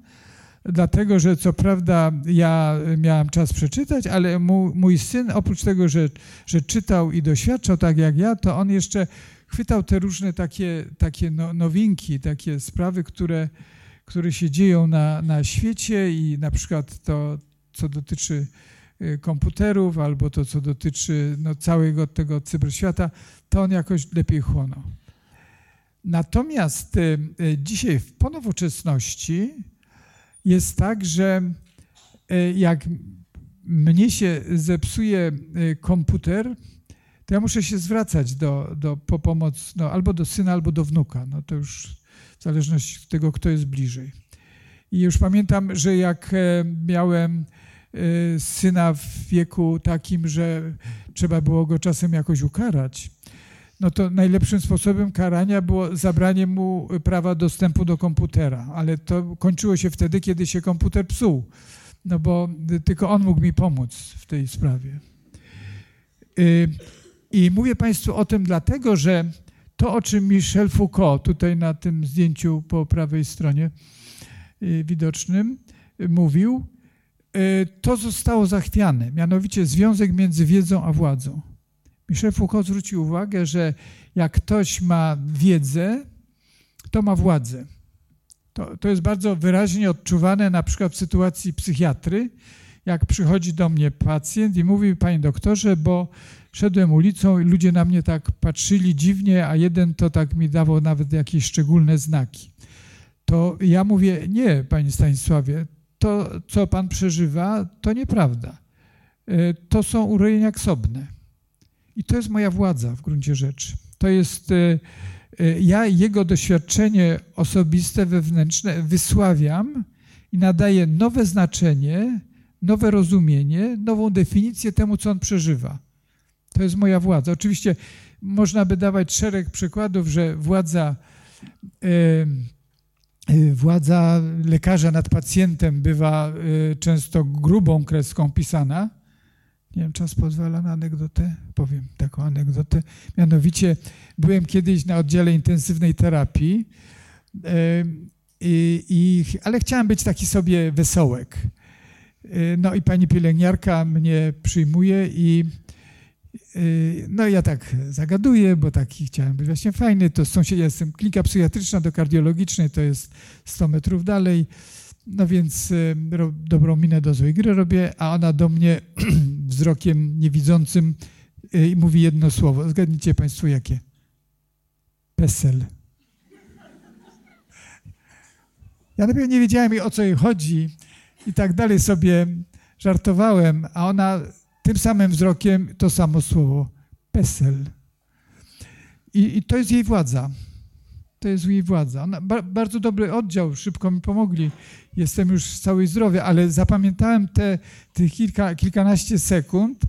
dlatego że co prawda ja miałem czas przeczytać, ale mój, syn, oprócz tego, że, że czytał i doświadczał tak jak ja, to on jeszcze chwytał te różne takie, takie no, nowinki, takie sprawy, które, które się dzieją na, na świecie i na przykład to, co dotyczy y, komputerów albo to, co dotyczy no, całego tego cyberświata, to on jakoś lepiej chłonął. Natomiast y, y, dzisiaj w ponowoczesności jest tak, że y, jak mnie się zepsuje komputer, to ja muszę się zwracać do, do, po pomoc no, albo do syna, albo do wnuka. No to już w zależności od tego, kto jest bliżej. I już pamiętam, że jak e, miałem syna w wieku takim, że trzeba było go czasem jakoś ukarać, no to najlepszym sposobem karania było zabranie mu prawa dostępu do komputera, ale to kończyło się wtedy, kiedy się komputer psuł, no bo tylko on mógł mi pomóc w tej sprawie. Y, I mówię Państwu o tym dlatego, że to, o czym Michel Foucault tutaj na tym zdjęciu po prawej stronie y, widocznym mówił, y, to zostało zachwiane, mianowicie związek między wiedzą a władzą. Michel Foucault zwrócił uwagę, że jak ktoś ma wiedzę, to ma władzę. To, to jest bardzo wyraźnie odczuwane na przykład w sytuacji psychiatry, jak przychodzi do mnie pacjent i mówi, panie doktorze, bo szedłem ulicą i ludzie na mnie tak patrzyli dziwnie, a jeden to tak mi dawał nawet jakieś szczególne znaki. To ja mówię, nie, panie Stanisławie, to co pan przeżywa, to nieprawda. E, to są urojenia ksobne. I to jest moja władza w gruncie rzeczy. To jest e, e, ja jego doświadczenie osobiste, wewnętrzne wysławiam i nadaję nowe znaczenie, nowe rozumienie, nową definicję temu, co on przeżywa. To jest moja władza. Oczywiście można by dawać szereg przykładów, że władza, e, władza lekarza nad pacjentem bywa często grubą kreską pisana, nie wiem, czas pozwala na anegdotę? Powiem taką anegdotę. Mianowicie byłem kiedyś na oddziale intensywnej terapii, i, ale chciałem być taki sobie wesołek. No i pani pielęgniarka mnie przyjmuje i no ja tak zagaduję, bo taki chciałem być właśnie fajny. To sąsiedzi, jestem klinika psychiatryczna do kardiologicznej, to jest 100 metrów dalej. No więc dobrą minę do złej gry robię, a ona do mnie wzrokiem niewidzącym y, mówi jedno słowo. Zgadnijcie Państwo jakie? Pesel. Ja najpierw nie wiedziałem o co jej chodzi i tak dalej sobie żartowałem, a ona tym samym wzrokiem to samo słowo. Pesel. I, i to jest jej władza to jest jej władza. Ba bardzo dobry oddział, szybko mi pomogli. Jestem już cały zdrowy, ale zapamiętałem te, te kilka, kilkanaście sekund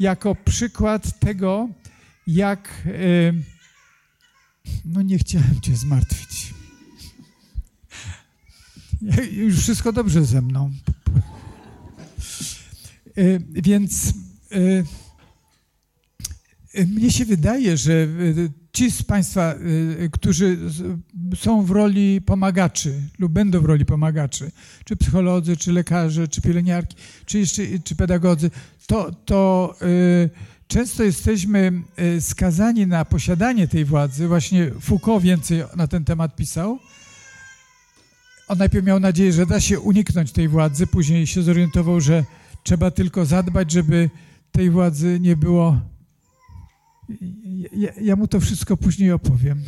jako przykład tego, jak. Yy, no nie chciałem cię zmartwić. Już wszystko dobrze ze mną. Yy, więc yy, mnie się wydaje, że ci z Państwa, y, którzy są w roli pomagaczy lub będą w roli pomagaczy, czy psycholodzy, czy lekarze, czy pielęgniarki, czy jeszcze czy pedagodzy, to, to y, często jesteśmy y, skazani na posiadanie tej władzy. Właśnie Foucault więcej na ten temat pisał. on najpierw miał nadzieję, że da się uniknąć tej władzy, później się zorientował, że trzeba tylko zadbać, żeby tej władzy nie było. Ja, ja mu to wszystko później opowiem.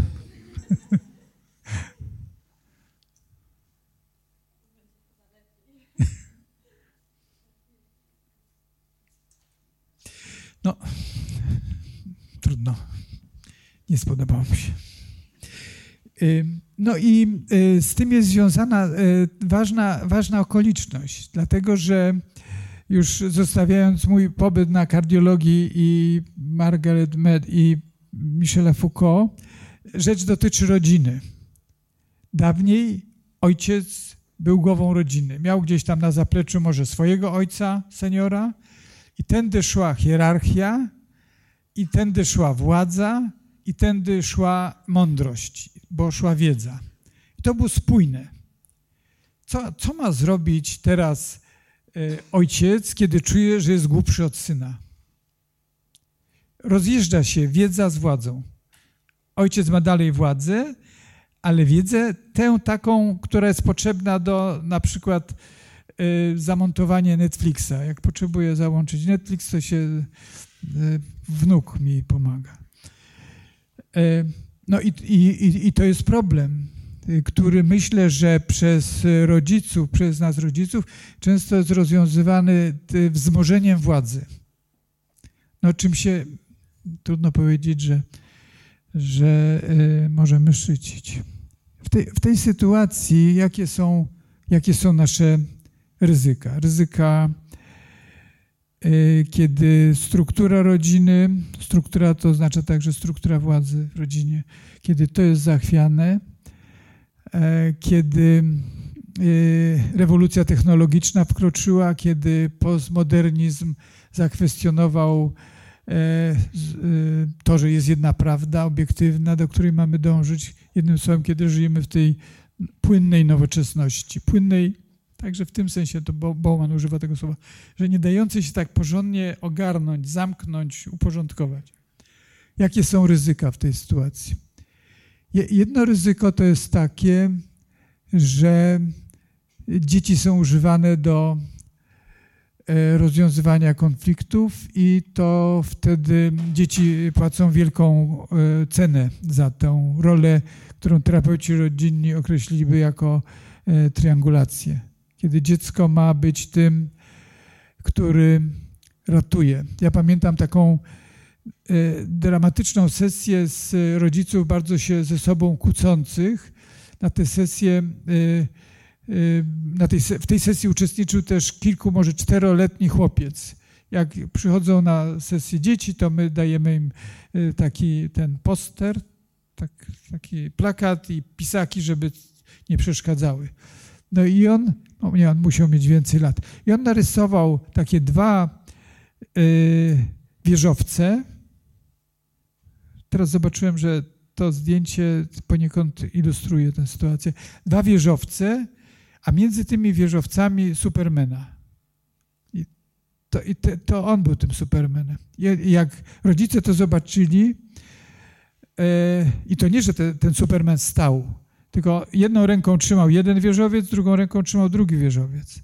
No, trudno. Nie spodobało mi się. No i y, z tym jest związana y, ważna, ważna okoliczność, dlatego że już zostawiając mój pobyt na kardiologii i Margaret Mead i Michela Foucault, rzecz dotyczy rodziny. Dawniej ojciec był głową rodziny. Miał gdzieś tam na zapleczu może swojego ojca, seniora, i tędy szła hierarchia, i tędy szła władza, i tędy szła mądrość, bo szła wiedza. I to było spójne. Co, co ma zrobić teraz ojciec, kiedy czuje, że jest głupszy od syna? Rozjeżdża się wiedza z władzą. Ojciec ma dalej władzę, ale wiedzę tę taką, która jest potrzebna do na przykład y, zamontowania Netflixa. Jak potrzebuję załączyć Netflix, to się y, wnuk mi pomaga. E, no i, i, i to jest problem, który myślę, że przez rodziców, przez nas rodziców, często jest rozwiązywany wzmożeniem władzy. No czym się, trudno powiedzieć, że, że y, możemy szczycić. W tej, w tej sytuacji jakie są, jakie są nasze ryzyka? Ryzyka Y, kiedy struktura rodziny, struktura to oznacza także struktura władzy w rodzinie, kiedy to jest zachwiane, kiedy y, rewolucja technologiczna wkroczyła, kiedy postmodernizm zakwestionował e, to, że jest jedna prawda obiektywna, do której mamy dążyć. Jednym słowem, kiedy żyjemy w tej płynnej nowoczesności, płynnej Także w tym sensie to Bowman używa tego słowa, że nie dający się tak porządnie ogarnąć, zamknąć, uporządkować. Jakie są ryzyka w tej sytuacji? Jedno ryzyko to jest takie, że dzieci są używane do e, rozwiązywania konfliktów i to wtedy dzieci płacą wielką e, cenę za tę rolę, którą terapeuci rodzinni określiliby jako e, triangulację kiedy dziecko ma być tym, który ratuje. Ja pamiętam taką dramatyczną sesję z rodziców bardzo się ze sobą kłócących. Na tę sesję, e, e, na tej, w tej sesji uczestniczył też kilku, może czteroletni chłopiec. Jak przychodzą na sesję dzieci, to my dajemy im taki ten poster, tak, taki plakat i pisaki, żeby nie przeszkadzały. No i on no nie, on musiał mieć więcej lat. I on narysował takie dwa y, wieżowce. Teraz zobaczyłem, że to zdjęcie poniekąd ilustruje tę sytuację. Dwa wieżowce, a między tymi wieżowcami Supermana. I to, i te, to on był tym Supermanem. I jak rodzice to zobaczyli, y, i to nie, że te, ten Superman stał, tylko jedną ręką trzymał jeden wieżowiec, drugą ręką trzymał drugi wieżowiec.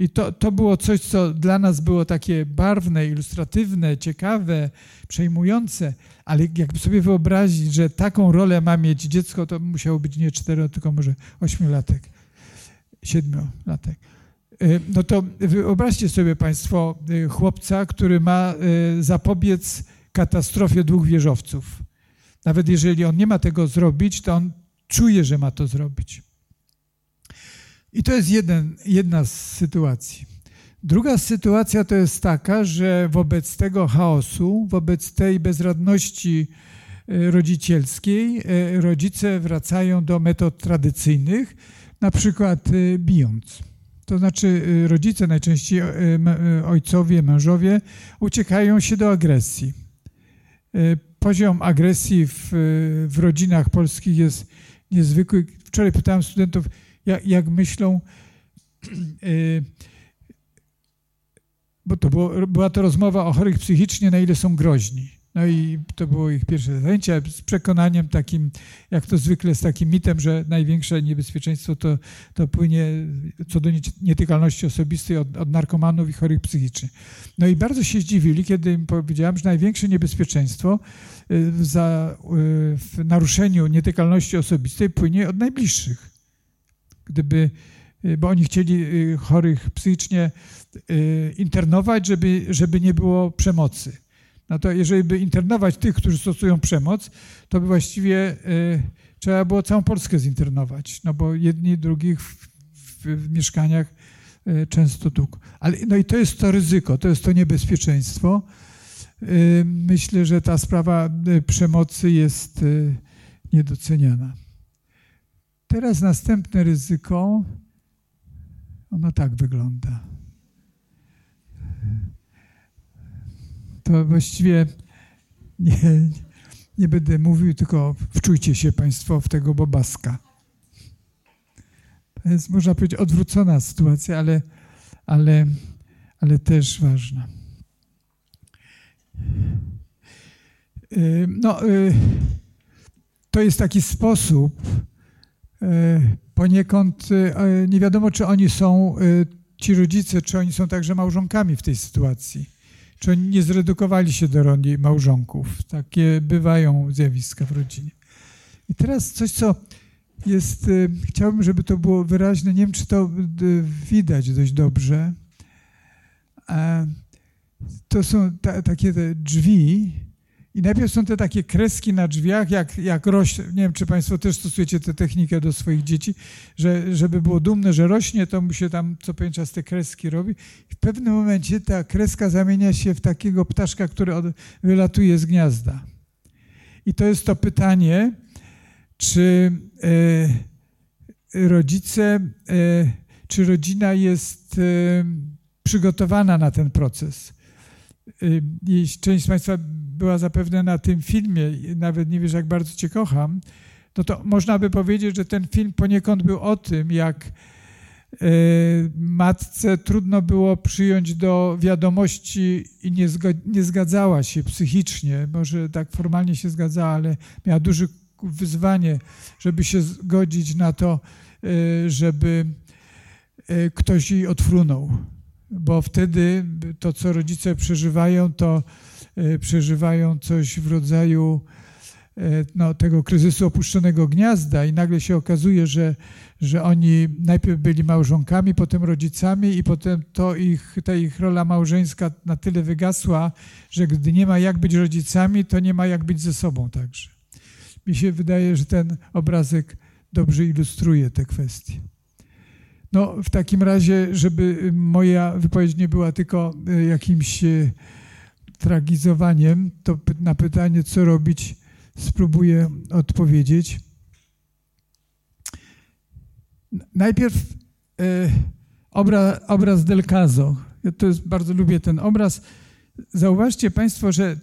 I to, to było coś, co dla nas było takie barwne, ilustratywne, ciekawe, przejmujące, ale jakby sobie wyobrazić, że taką rolę ma mieć dziecko, to musiało być nie cztero, tylko może ośmiolatek, siedmiolatek. Y, no to wyobraźcie sobie Państwo y, chłopca, który ma y, zapobiec katastrofie dwóch wieżowców. Nawet jeżeli on nie ma tego zrobić, to on czuje, że ma to zrobić. I to jest jeden, jedna z sytuacji. Druga sytuacja to jest taka, że wobec tego chaosu, wobec tej bezradności e, rodzicielskiej, e, rodzice wracają do metod tradycyjnych, na przykład e, bijąc. To znaczy rodzice, najczęściej ojcowie, mężowie, uciekają się do agresji. Poziom agresji w, w rodzinach polskich jest niezwykły. Wczoraj pytałem studentów, jak, jak myślą, yy, bo to było, była to rozmowa o chorych psychicznie, na ile są groźni. No i to było ich pierwsze zajęcie z przekonaniem takim, jak to zwykle z takim mitem, że największe niebezpieczeństwo to, to płynie co do nietykalności osobistej od, od narkomanów i chorych psychicznie. No i bardzo się zdziwili, kiedy im powiedziałem, że największe niebezpieczeństwo y, za, y, w naruszeniu nietykalności osobistej płynie od najbliższych. Gdyby, y, bo oni chcieli chorych psychicznie internować, żeby, żeby nie było przemocy no to jeżeli by internować tych, którzy stosują przemoc, to by właściwie y, trzeba było całą Polskę zinternować, no bo jedni drugich w, w, w mieszkaniach y, często dług. Ale no i to jest to ryzyko, to jest to niebezpieczeństwo. Y, myślę, że ta sprawa przemocy jest niedoceniana. Teraz następne ryzyko, ono tak wygląda. to właściwie nie, nie będę mówił, tylko wczujcie się Państwo w tego bobaska. To jest, można powiedzieć, odwrócona sytuacja, ale, ale, ale też ważna. No, y, to jest taki sposób, y, poniekąd y, nie wiadomo, czy oni są, ci rodzice, czy oni są także małżonkami w tej sytuacji czy oni nie zredukowali się do roli małżonków. Takie bywają zjawiska w rodzinie. I teraz coś, co jest, chciałbym, żeby to było wyraźne, nie wiem, czy to widać dość dobrze. To są ta, takie drzwi, i najpierw są te takie kreski na drzwiach, jak, jak rośnie. Nie wiem, czy Państwo też stosujecie tę technikę do swoich dzieci, że żeby było dumne, że rośnie, to mu się tam co pewien czas te kreski robi. I w pewnym momencie ta kreska zamienia się w takiego ptaszka, który od, wylatuje z gniazda. I to jest to pytanie, czy e, rodzice, e, czy rodzina jest e, przygotowana na ten proces. Część z Państwa była zapewne na tym filmie, nawet nie wiesz, jak bardzo Cię kocham, no to można by powiedzieć, że ten film poniekąd był o tym, jak e, matce trudno było przyjąć do wiadomości i nie, nie zgadzała się psychicznie. Może tak formalnie się zgadzała, ale miała duże wyzwanie, żeby się zgodzić na to, e, żeby e, ktoś jej odfrunął. Bo wtedy to, co rodzice przeżywają, to przeżywają coś w rodzaju e, no, tego kryzysu opuszczonego gniazda i nagle się okazuje, że, że oni najpierw byli małżonkami, potem rodzicami i potem to ich, ta ich rola małżeńska na tyle wygasła, że gdy nie ma jak być rodzicami, to nie ma jak być ze sobą także. Mi się wydaje, że ten obrazek dobrze ilustruje te kwestie. No, w takim razie, żeby moja wypowiedź nie była tylko e, jakimś tragizowaniem, to na pytanie, co robić, spróbuję odpowiedzieć. Najpierw e, obraz, obraz Del Caso. Ja to jest, bardzo lubię ten obraz. Zauważcie Państwo, że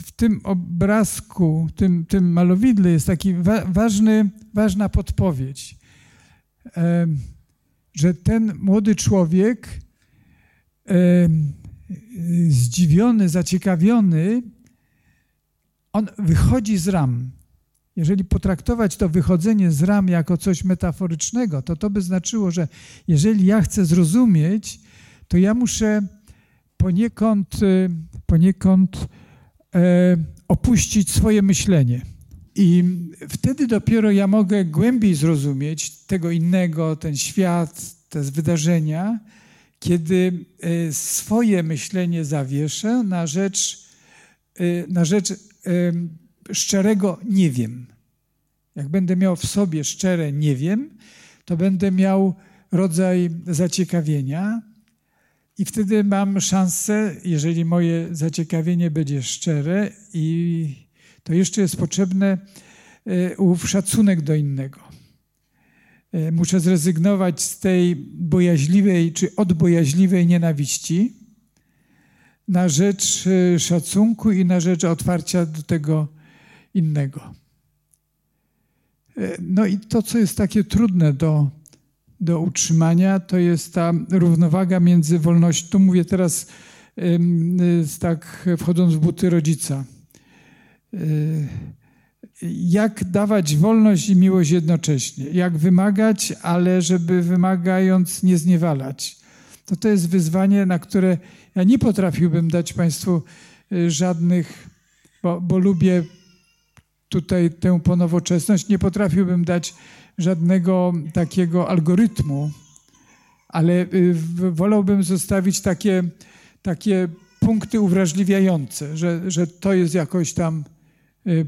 w tym obrazku, tym, tym malowidle jest taki wa ważny, ważna podpowiedź, e, że ten młody człowiek e, zdziwiony, zaciekawiony, on wychodzi z ram. Jeżeli potraktować to wychodzenie z ram jako coś metaforycznego, to to by znaczyło, że jeżeli ja chcę zrozumieć, to ja muszę poniekąd, e, poniekąd e, opuścić swoje myślenie. I wtedy dopiero ja mogę głębiej zrozumieć tego innego, ten świat, te wydarzenia, kiedy e, swoje myślenie zawieszę na rzecz, e, na rzecz e, szczerego nie wiem. Jak będę miał w sobie szczere nie wiem, to będę miał rodzaj zaciekawienia i wtedy mam szansę, jeżeli moje zaciekawienie będzie szczere i to jeszcze jest potrzebne ów szacunek do innego. E, muszę zrezygnować z tej bojaźliwej czy odbojaźliwej nienawiści na rzecz e, szacunku i na rzecz otwarcia do tego innego. E, no i to, co jest takie trudne do, do utrzymania, to jest ta równowaga między wolnością. Tu mówię teraz tak wchodząc w buty rodzica. Jak dawać wolność i miłość jednocześnie, jak wymagać, ale żeby wymagając nie zniewalać. To to jest wyzwanie, na które ja nie potrafiłbym dać Państwu y, żadnych, bo, bo lubię tutaj tę ponowoczesność, nie potrafiłbym dać żadnego takiego algorytmu, ale y, wolałbym zostawić takie, takie punkty uwrażliwiające, że, że to jest jakoś tam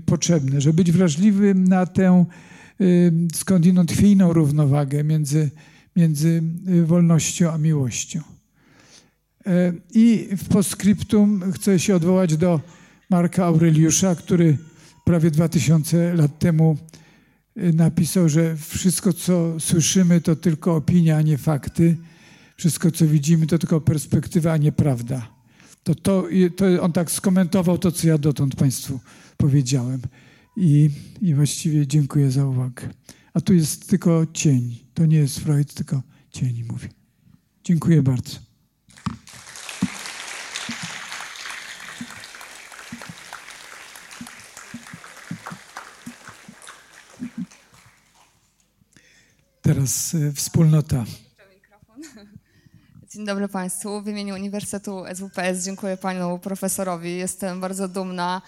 potrzebne, żeby być wrażliwym na tę skądinąd chwiejną równowagę między, między wolnością a miłością. E, I w postscriptum chcę się odwołać do Marka Aureliusza, który prawie 2000 lat temu napisał, że wszystko, co słyszymy, to tylko opinia, a nie fakty. Wszystko, co widzimy, to tylko perspektywa, a nie prawda. To, to, to on tak skomentował to, co ja dotąd Państwu powiedziałem. I, I właściwie dziękuję za uwagę. A tu jest tylko cień. To nie jest Freud, tylko cień mówi. Dziękuję bardzo. Teraz e, wspólnota. Dzień dobry Państwu. W imieniu Uniwersytetu SWPS dziękuję Panu Profesorowi. Jestem bardzo dumna,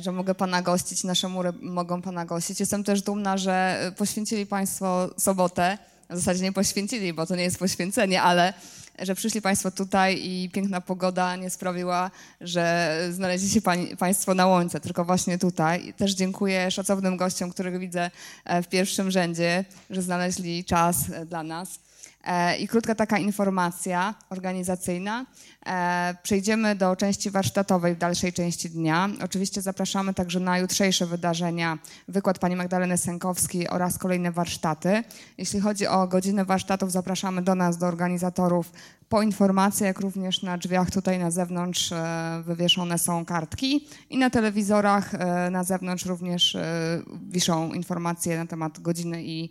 że mogę Pana gościć, nasze mury mogą Pana gościć. Jestem też dumna, że poświęcili Państwo sobotę. W zasadzie nie poświęcili, bo to nie jest poświęcenie, ale że przyszli Państwo tutaj i piękna pogoda nie sprawiła, że znaleźli się Państwo na łące, tylko właśnie tutaj. Też dziękuję szacownym gościom, których widzę e, w pierwszym rzędzie, że znaleźli czas e, dla nas. E, I krótka taka informacja organizacyjna. E, przejdziemy do części warsztatowej w dalszej części dnia. Oczywiście zapraszamy także na jutrzejsze wydarzenia, wykład pani Magdaleny Sękowskiej oraz kolejne warsztaty. Jeśli chodzi o godziny warsztatów, zapraszamy do nas, do organizatorów po informacje, jak również na drzwiach tutaj na zewnątrz e, wywieszone są kartki i na telewizorach na zewnątrz również wiszą informacje na temat godziny i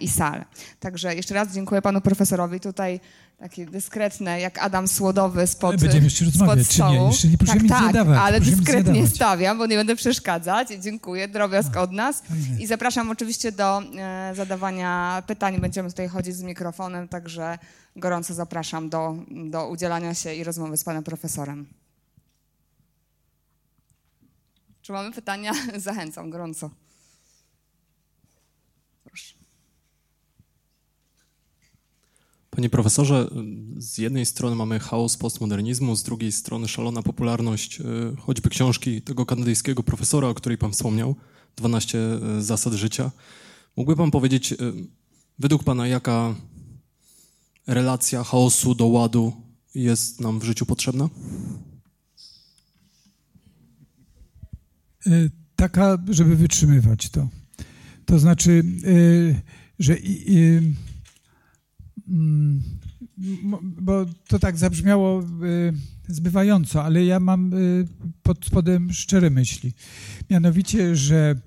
i sal. Także jeszcze raz dziękuję panu profesorowi. Tutaj takie dyskretne, jak Adam Słodowy spod, Będziemy jeszcze rozmawiać. Czy nie? Jeszcze nie proszę tak, mi tak, zadawać. ale dyskretnie stawiam, bo nie będę przeszkadzać. Dziękuję, drobiazg od nas. I zapraszam oczywiście do e, zadawania pytań. Będziemy tutaj chodzić z mikrofonem, także gorąco zapraszam do, do udzielania się i rozmowy z panem profesorem. Czy mamy pytania? Zachęcam gorąco. Panie profesorze, z jednej strony mamy chaos postmodernizmu, z drugiej strony szalona popularność e, choćby książki tego kanadyjskiego profesora, o której pan wspomniał, 12 e, zasad życia. Mógłby pan powiedzieć, e, według pana, jaka relacja chaosu do ładu jest nam w życiu potrzebna? Taka, żeby wytrzymywać to. To znaczy, że bo to tak zabrzmiało y, zbywająco, ale ja mam y, pod spodem szczere myśli. Mianowicie, że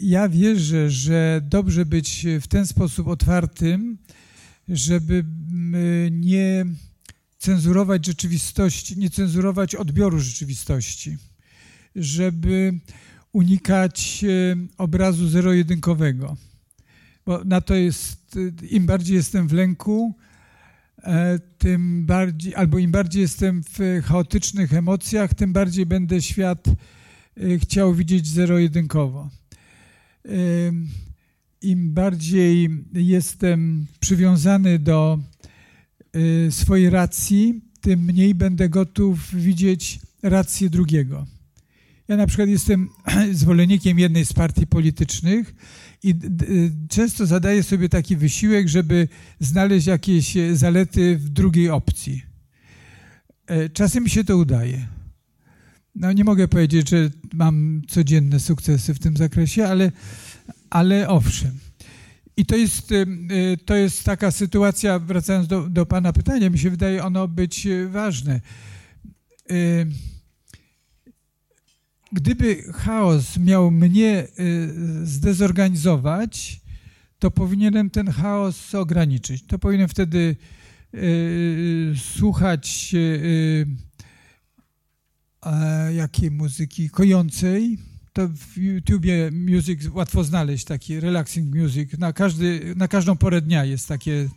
ja wierzę, że dobrze być w ten sposób otwartym, żeby nie cenzurować rzeczywistości, nie cenzurować odbioru rzeczywistości, żeby unikać y, obrazu zero-jedynkowego bo na to jest, im bardziej jestem w lęku, e, tym bardziej, albo im bardziej jestem w chaotycznych emocjach, tym bardziej będę świat e, chciał widzieć zero-jedynkowo. E, Im bardziej jestem przywiązany do swojej racji, tym mniej będę gotów widzieć rację drugiego. Ja na przykład jestem zwolennikiem jednej z partii politycznych i często zadaję sobie taki wysiłek, żeby znaleźć jakieś zalety w drugiej opcji. E, czasem mi się to udaje. No nie mogę powiedzieć, że mam codzienne sukcesy w tym zakresie, ale, ale owszem. I to jest, e, to jest taka sytuacja, wracając do, do Pana pytania, mi się wydaje ono być ważne. E, gdyby chaos miał mnie y, zdezorganizować, to powinienem ten chaos ograniczyć. To powinienem wtedy y, słuchać y, jakiej muzyki? Kojącej. To w YouTubie music łatwo znaleźć, taki relaxing music. Na, każdy, na każdą porę dnia jest takie,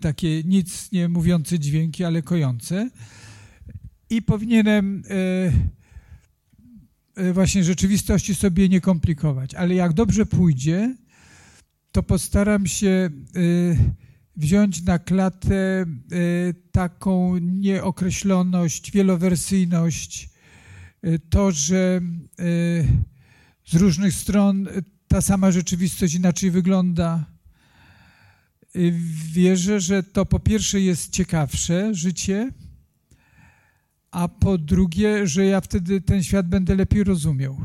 takie nic nie mówiące dźwięki, ale kojące. I powinienem właśnie rzeczywistości sobie nie komplikować. Ale jak dobrze pójdzie, to postaram się e, wziąć na klatę e, taką nieokreśloność, wielowersyjność, e, to, że e, z różnych stron ta sama rzeczywistość inaczej wygląda. Wierzę, że to po pierwsze jest ciekawsze życie, a po drugie, że ja wtedy ten świat będę lepiej rozumiał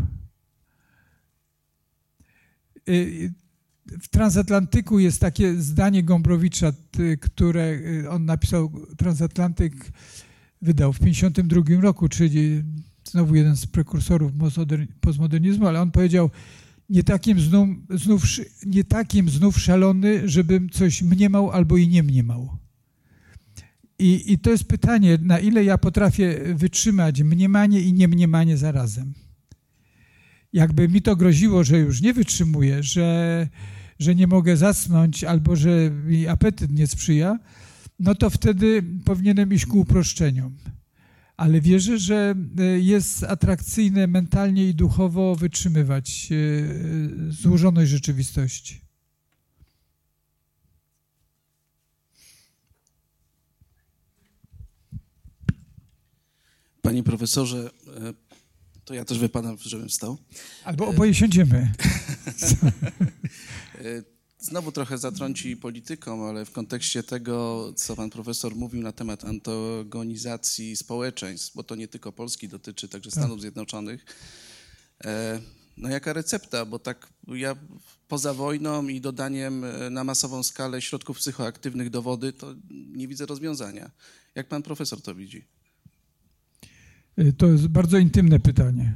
w transatlantyku jest takie zdanie Gombrowicza, które y, on napisał, transatlantyk wydał w 1952 roku, czyli znowu jeden z prekursorów postmodernizmu, ale on powiedział, nie takim znów, znów, nie takim znów szalony, żebym coś mniemał albo i nie mniemał. I, I to jest pytanie, na ile ja potrafię wytrzymać mniemanie i niemniemanie zarazem. Jakby mi to groziło, że już nie wytrzymuję, że że nie mogę zasnąć albo że mi apetyt nie sprzyja, no to wtedy powinienem iść ku uproszczeniom. Ale wierzę, że e, jest atrakcyjne mentalnie i duchowo wytrzymywać e, złożoność rzeczywistości. Panie profesorze, e, to ja też wypadam, żebym wstał. Albo oboje siądziemy. E, znowu trochę zatrąci polityką, ale w kontekście tego, co pan profesor mówił na temat antagonizacji społeczeństw, bo to nie tylko Polski dotyczy, także tak. Stanów Zjednoczonych. E, no jaka recepta, bo tak ja poza wojną i dodaniem na masową skalę środków psychoaktywnych do wody, to nie widzę rozwiązania. Jak pan profesor to widzi? To jest bardzo intymne pytanie.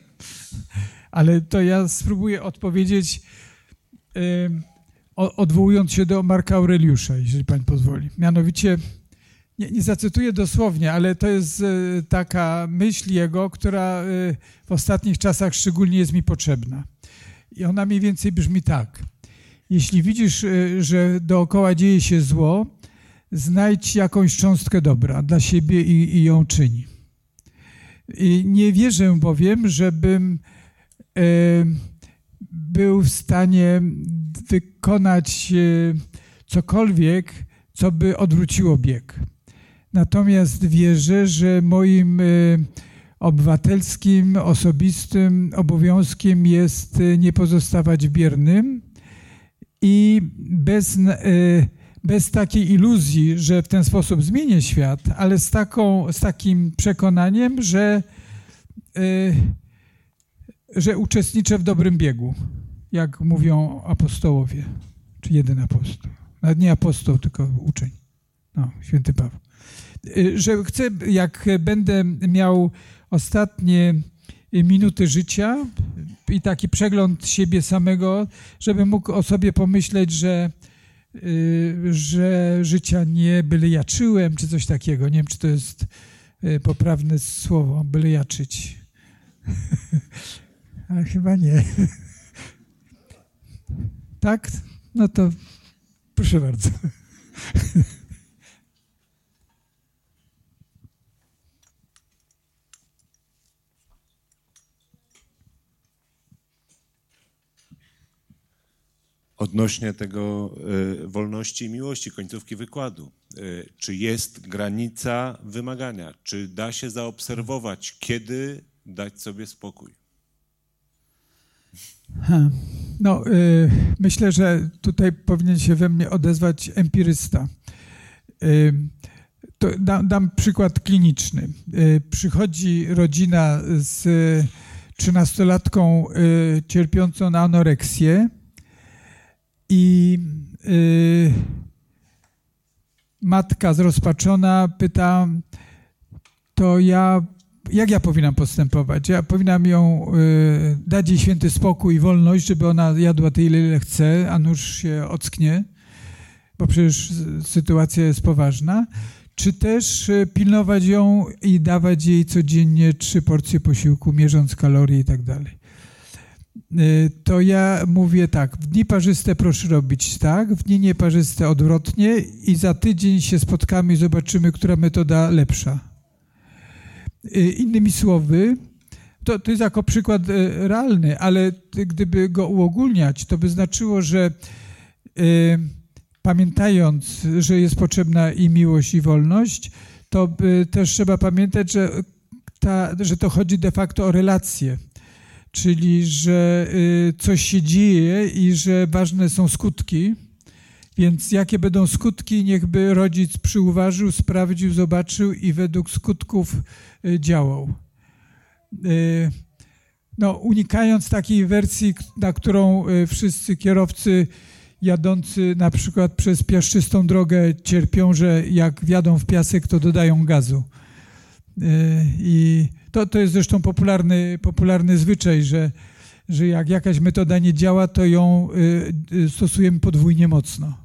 Ale to ja spróbuję odpowiedzieć odwołując się do Marka Aureliusza, jeżeli pan pozwoli. Mianowicie, nie, nie zacytuję dosłownie, ale to jest e, taka myśl jego, która w ostatnich czasach szczególnie jest mi potrzebna. I ona mniej więcej brzmi tak. Jeśli widzisz, że dookoła dzieje się zło, znajdź jakąś cząstkę dobra dla siebie i, i ją czyni. Nie wierzę bowiem, żebym był w stanie wykonać e, cokolwiek, co by odwróciło bieg. Natomiast wierzę, że moim e, obywatelskim, osobistym obowiązkiem jest e, nie pozostawać biernym i bez, bez takiej iluzji, że w ten sposób zmienię świat, ale z, taką, z takim przekonaniem, że, że uczestniczę w dobrym biegu jak mówią apostołowie, czy jeden apostoł. Nawet nie apostoł, tylko uczeń. No, święty Paweł. Y, że chcę, jak będę miał ostatnie minuty życia i taki przegląd siebie samego, żebym mógł o sobie pomyśleć, że, y, że życia nie byle jaczyłem, czy coś takiego. Nie wiem, czy to jest y, poprawne słowo, byle jaczyć. Ale chyba nie. Tak? No to proszę bardzo. Odnośnie tego y, wolności i miłości, końcówki wykładu. Y, czy jest granica wymagania? Czy da się zaobserwować, kiedy dać sobie spokój? No, y, myślę, że tutaj powinien się we mnie odezwać empirysta. Dam, dam, przykład kliniczny. Przychodzi rodzina z trzynastolatką cierpiącą na anoreksję i matka zrozpaczona pyta, to ja jak ja powinnam postępować? Ja powinnam ją y, dać jej święty spokój i wolność, żeby ona jadła tyle, ile chce, a nóż się ocknie, bo przecież sytuacja jest poważna. czy też e, pilnować ją i dawać jej codziennie trzy porcje posiłku, mierząc kalorie i tak dalej. E, to ja mówię tak, w dni parzyste proszę robić tak, w dni nieparzyste odwrotnie i za tydzień się spotkamy i zobaczymy, która metoda lepsza. E, innymi słowy, to, to jest jako przykład realny, ale gdyby go uogólniać, to by znaczyło, że pamiętając, że jest potrzebna i miłość, i wolność, to też trzeba pamiętać, że, ta, że to chodzi de facto o relacje, czyli że y, coś się dzieje i że ważne są skutki. Więc jakie będą skutki, niechby rodzic przyuważył, sprawdził, zobaczył i według skutków y, działał. Y, no, unikając takiej wersji, na którą wszyscy kierowcy jadący na przykład przez piaszczystą drogę cierpią, że jak wjadą w piasek, to dodają gazu. I to, to jest zresztą popularny, popularny zwyczaj, że, że jak jakaś metoda nie działa, to ją e, e, stosujemy podwójnie mocno.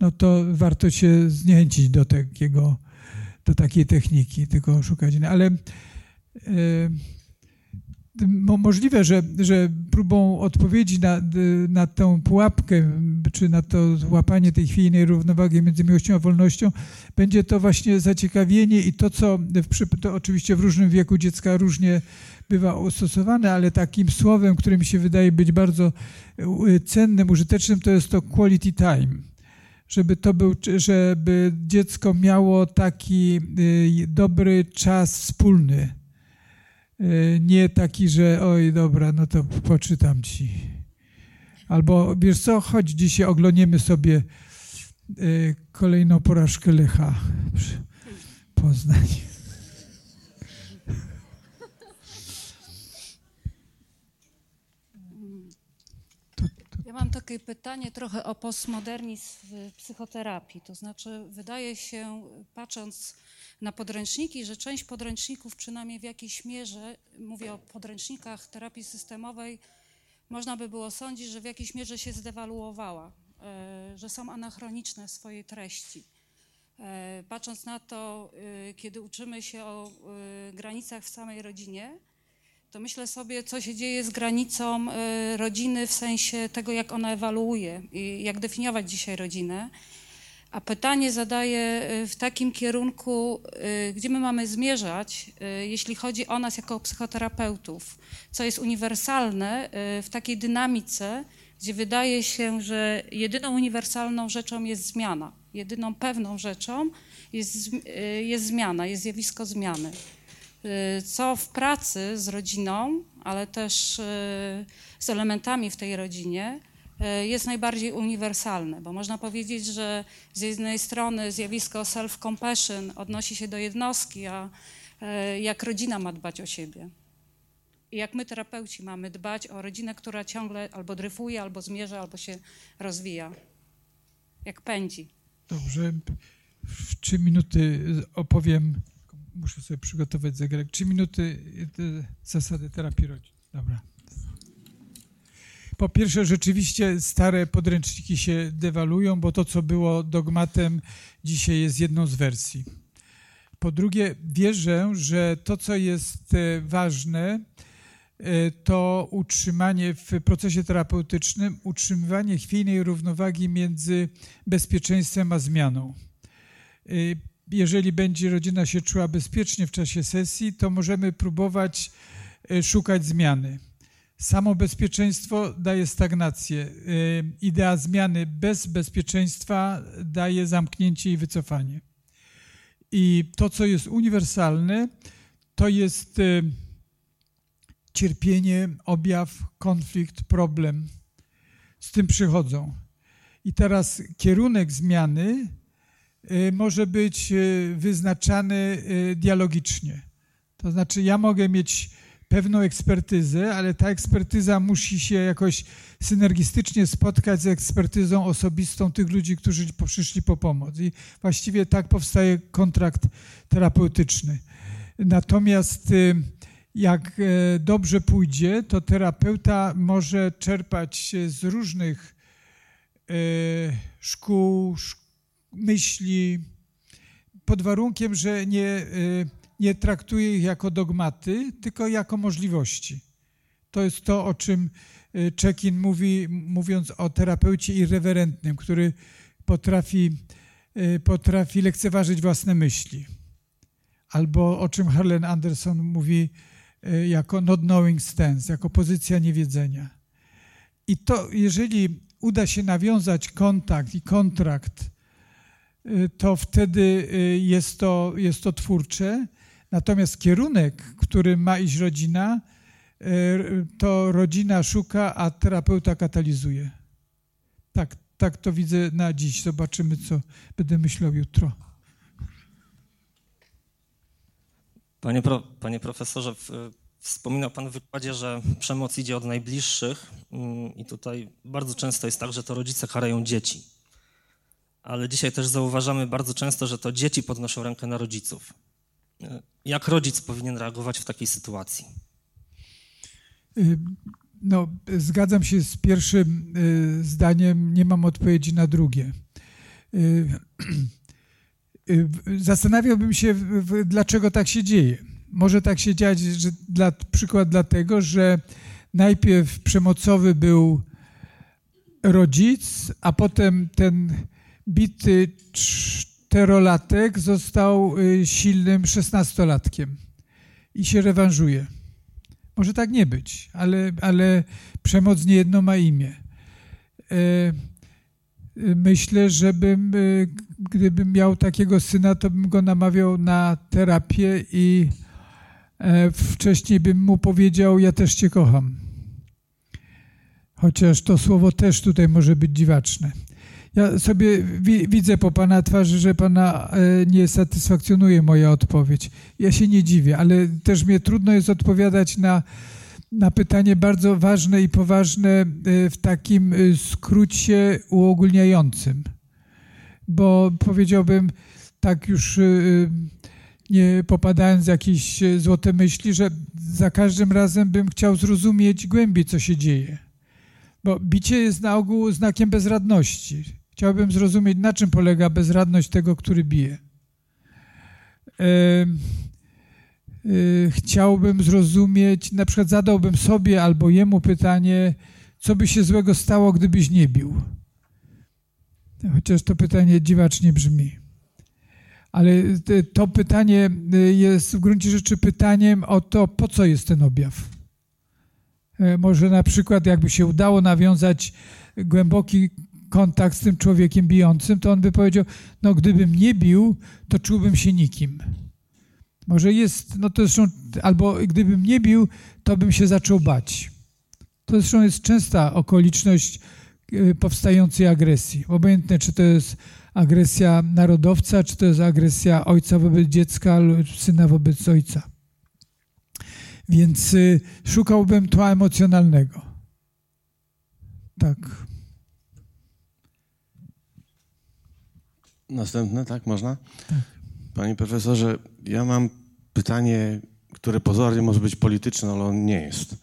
No to warto się zniechęcić do takiego, do takiej techniki, tylko szukać. Ale możliwe, że, że próbą odpowiedzi na, na tę pułapkę, czy na to łapanie tej chwiejnej równowagi między miłością a wolnością, będzie to właśnie zaciekawienie i to, co w, to oczywiście w różnym wieku dziecka różnie bywa stosowane, ale takim słowem, które mi się wydaje być bardzo cennym, użytecznym, to jest to quality time. Żeby to był, żeby dziecko miało taki e, dobry czas wspólny Y, nie taki, że oj, dobra, no to poczytam ci. Albo wiesz co, chodź dzisiaj oglądniemy sobie y, kolejną porażkę Lecha Poznań. Ja mam takie pytanie trochę o postmodernizm w psychoterapii. To znaczy, wydaje się, patrząc na podręczniki, że część podręczników, przynajmniej w jakiejś mierze, mówię o podręcznikach terapii systemowej, można by było sądzić, że w jakiejś mierze się zdewaluowała, e, że są anachroniczne w swojej treści. E, patrząc na to, e, kiedy uczymy się o granicach w samej rodzinie, to myślę sobie, co się dzieje z granicą rodziny w sensie tego, jak ona ewaluuje i jak definiować dzisiaj rodzinę. A pytanie zadaję y, w takim kierunku, y, gdzie my mamy zmierzać, y, jeśli chodzi o nas jako psychoterapeutów, co jest uniwersalne w takiej dynamice, gdzie wydaje się, że jedyną uniwersalną rzeczą jest zmiana. Jedyną pewną rzeczą jest, jest zmiana, jest zjawisko zmiany. Co w pracy z rodziną, ale też z elementami w tej rodzinie, jest najbardziej uniwersalne, bo można powiedzieć, że z jednej strony zjawisko self-compassion odnosi się do jednostki, a e, jak rodzina ma dbać o siebie. I jak my, terapeuci, mamy dbać o rodzinę, która ciągle albo dryfuje, albo zmierza, albo się rozwija. Jak pędzi. Dobrze. W trzy minuty opowiem, muszę sobie przygotować zegarek, trzy minuty zasady terapii rodzin. Dobra. Po pierwsze, rzeczywiście stare podręczniki się dewalują, bo to, co było dogmatem, dzisiaj jest jedną z wersji. Po drugie, wierzę, że to, co jest e, ważne, e, to utrzymanie w procesie terapeutycznym, utrzymywanie chwiejnej równowagi między bezpieczeństwem a zmianą. E, jeżeli będzie rodzina się czuła bezpiecznie w czasie sesji, to możemy próbować szukać zmiany Samo bezpieczeństwo daje stagnację. Y, idea zmiany bez bezpieczeństwa daje zamknięcie i wycofanie. I to, co jest uniwersalne, to jest y, cierpienie, objaw, konflikt, problem. Z tym przychodzą. I teraz kierunek zmiany y, może być wyznaczany dialogicznie. To znaczy, ja mogę mieć pewną ekspertyzę, ale ta ekspertyza musi się jakoś synergistycznie spotkać z ekspertyzą osobistą tych ludzi, którzy przyszli po pomoc. I właściwie tak powstaje kontrakt terapeutyczny. Natomiast y, jak e, dobrze pójdzie, to terapeuta może czerpać z różnych e, szkół, myśli, pod warunkiem, że nie, nie traktuje ich jako dogmaty, tylko jako możliwości. To jest to, o czym Czekin mówi, mówiąc o terapeucie irrewerentnym, który potrafi, potrafi lekceważyć własne myśli. Albo o czym Harlan Anderson mówi jako not knowing stance, jako pozycja niewiedzenia. I to, jeżeli uda się nawiązać kontakt i kontrakt, y, to wtedy y, jest to, jest to twórcze. Natomiast kierunek, który ma iść rodzina, y, to rodzina szuka, a terapeuta katalizuje. Tak, tak to widzę na dziś. Zobaczymy, co będę myślał jutro. Panie, pro, panie profesorze, Wspominał Pan w wykładzie, że przemoc idzie od najbliższych mm, i tutaj bardzo często jest tak, że to rodzice karają dzieci. Ale dzisiaj też zauważamy bardzo często, że to dzieci podnoszą rękę na rodziców. Jak rodzic powinien reagować w takiej sytuacji? Y, no, zgadzam się z pierwszym y, zdaniem, nie mam odpowiedzi na drugie. Y, zastanawiałbym się, dlaczego tak się dzieje. Może tak się dziać, że dla, przykład dlatego, że najpierw przemocowy był rodzic, a potem ten bity czterolatek został y, silnym szesnastolatkiem i się rewanżuje. Może tak nie być, ale, ale przemoc niejedno ma imię. E, y, myślę, żebym, y, gdybym miał takiego syna, to bym go namawiał na terapię i E, wcześniej bym mu powiedział: Ja też Cię kocham. Chociaż to słowo też tutaj może być dziwaczne. Ja sobie wi widzę po Pana twarzy, że Pana e, nie satysfakcjonuje moja odpowiedź. Ja się nie dziwię, ale też mnie trudno jest odpowiadać na, na pytanie bardzo ważne i poważne e, w takim skrócie uogólniającym. Bo powiedziałbym tak już nie popadając w jakieś e, złote myśli, że za każdym razem bym chciał zrozumieć głębiej, co się dzieje. Bo bicie jest na ogół znakiem bezradności. Chciałbym zrozumieć, na czym polega bezradność tego, który bije. E, chciałbym zrozumieć, na przykład zadałbym sobie albo jemu pytanie, co by się złego stało, gdybyś nie bił. Chociaż to pytanie dziwacznie brzmi. Ale to pytanie y, jest w gruncie rzeczy pytaniem o to, po co jest ten objaw. E, może na przykład, jakby się udało nawiązać głęboki kontakt z tym człowiekiem bijącym, to on by powiedział: No, gdybym nie bił, to czułbym się nikim. Może jest, no to zresztą, albo gdybym nie bił, to bym się zaczął bać. To zresztą jest częsta okoliczność y, powstającej agresji. Obojętne, czy to jest agresja narodowca, czy to jest agresja ojca wobec dziecka syna wobec ojca. Więc y, szukałbym tła emocjonalnego. Tak. Następne, tak, można? Tak. Panie profesorze, ja mam pytanie, które pozornie może być polityczne, ale on nie jest.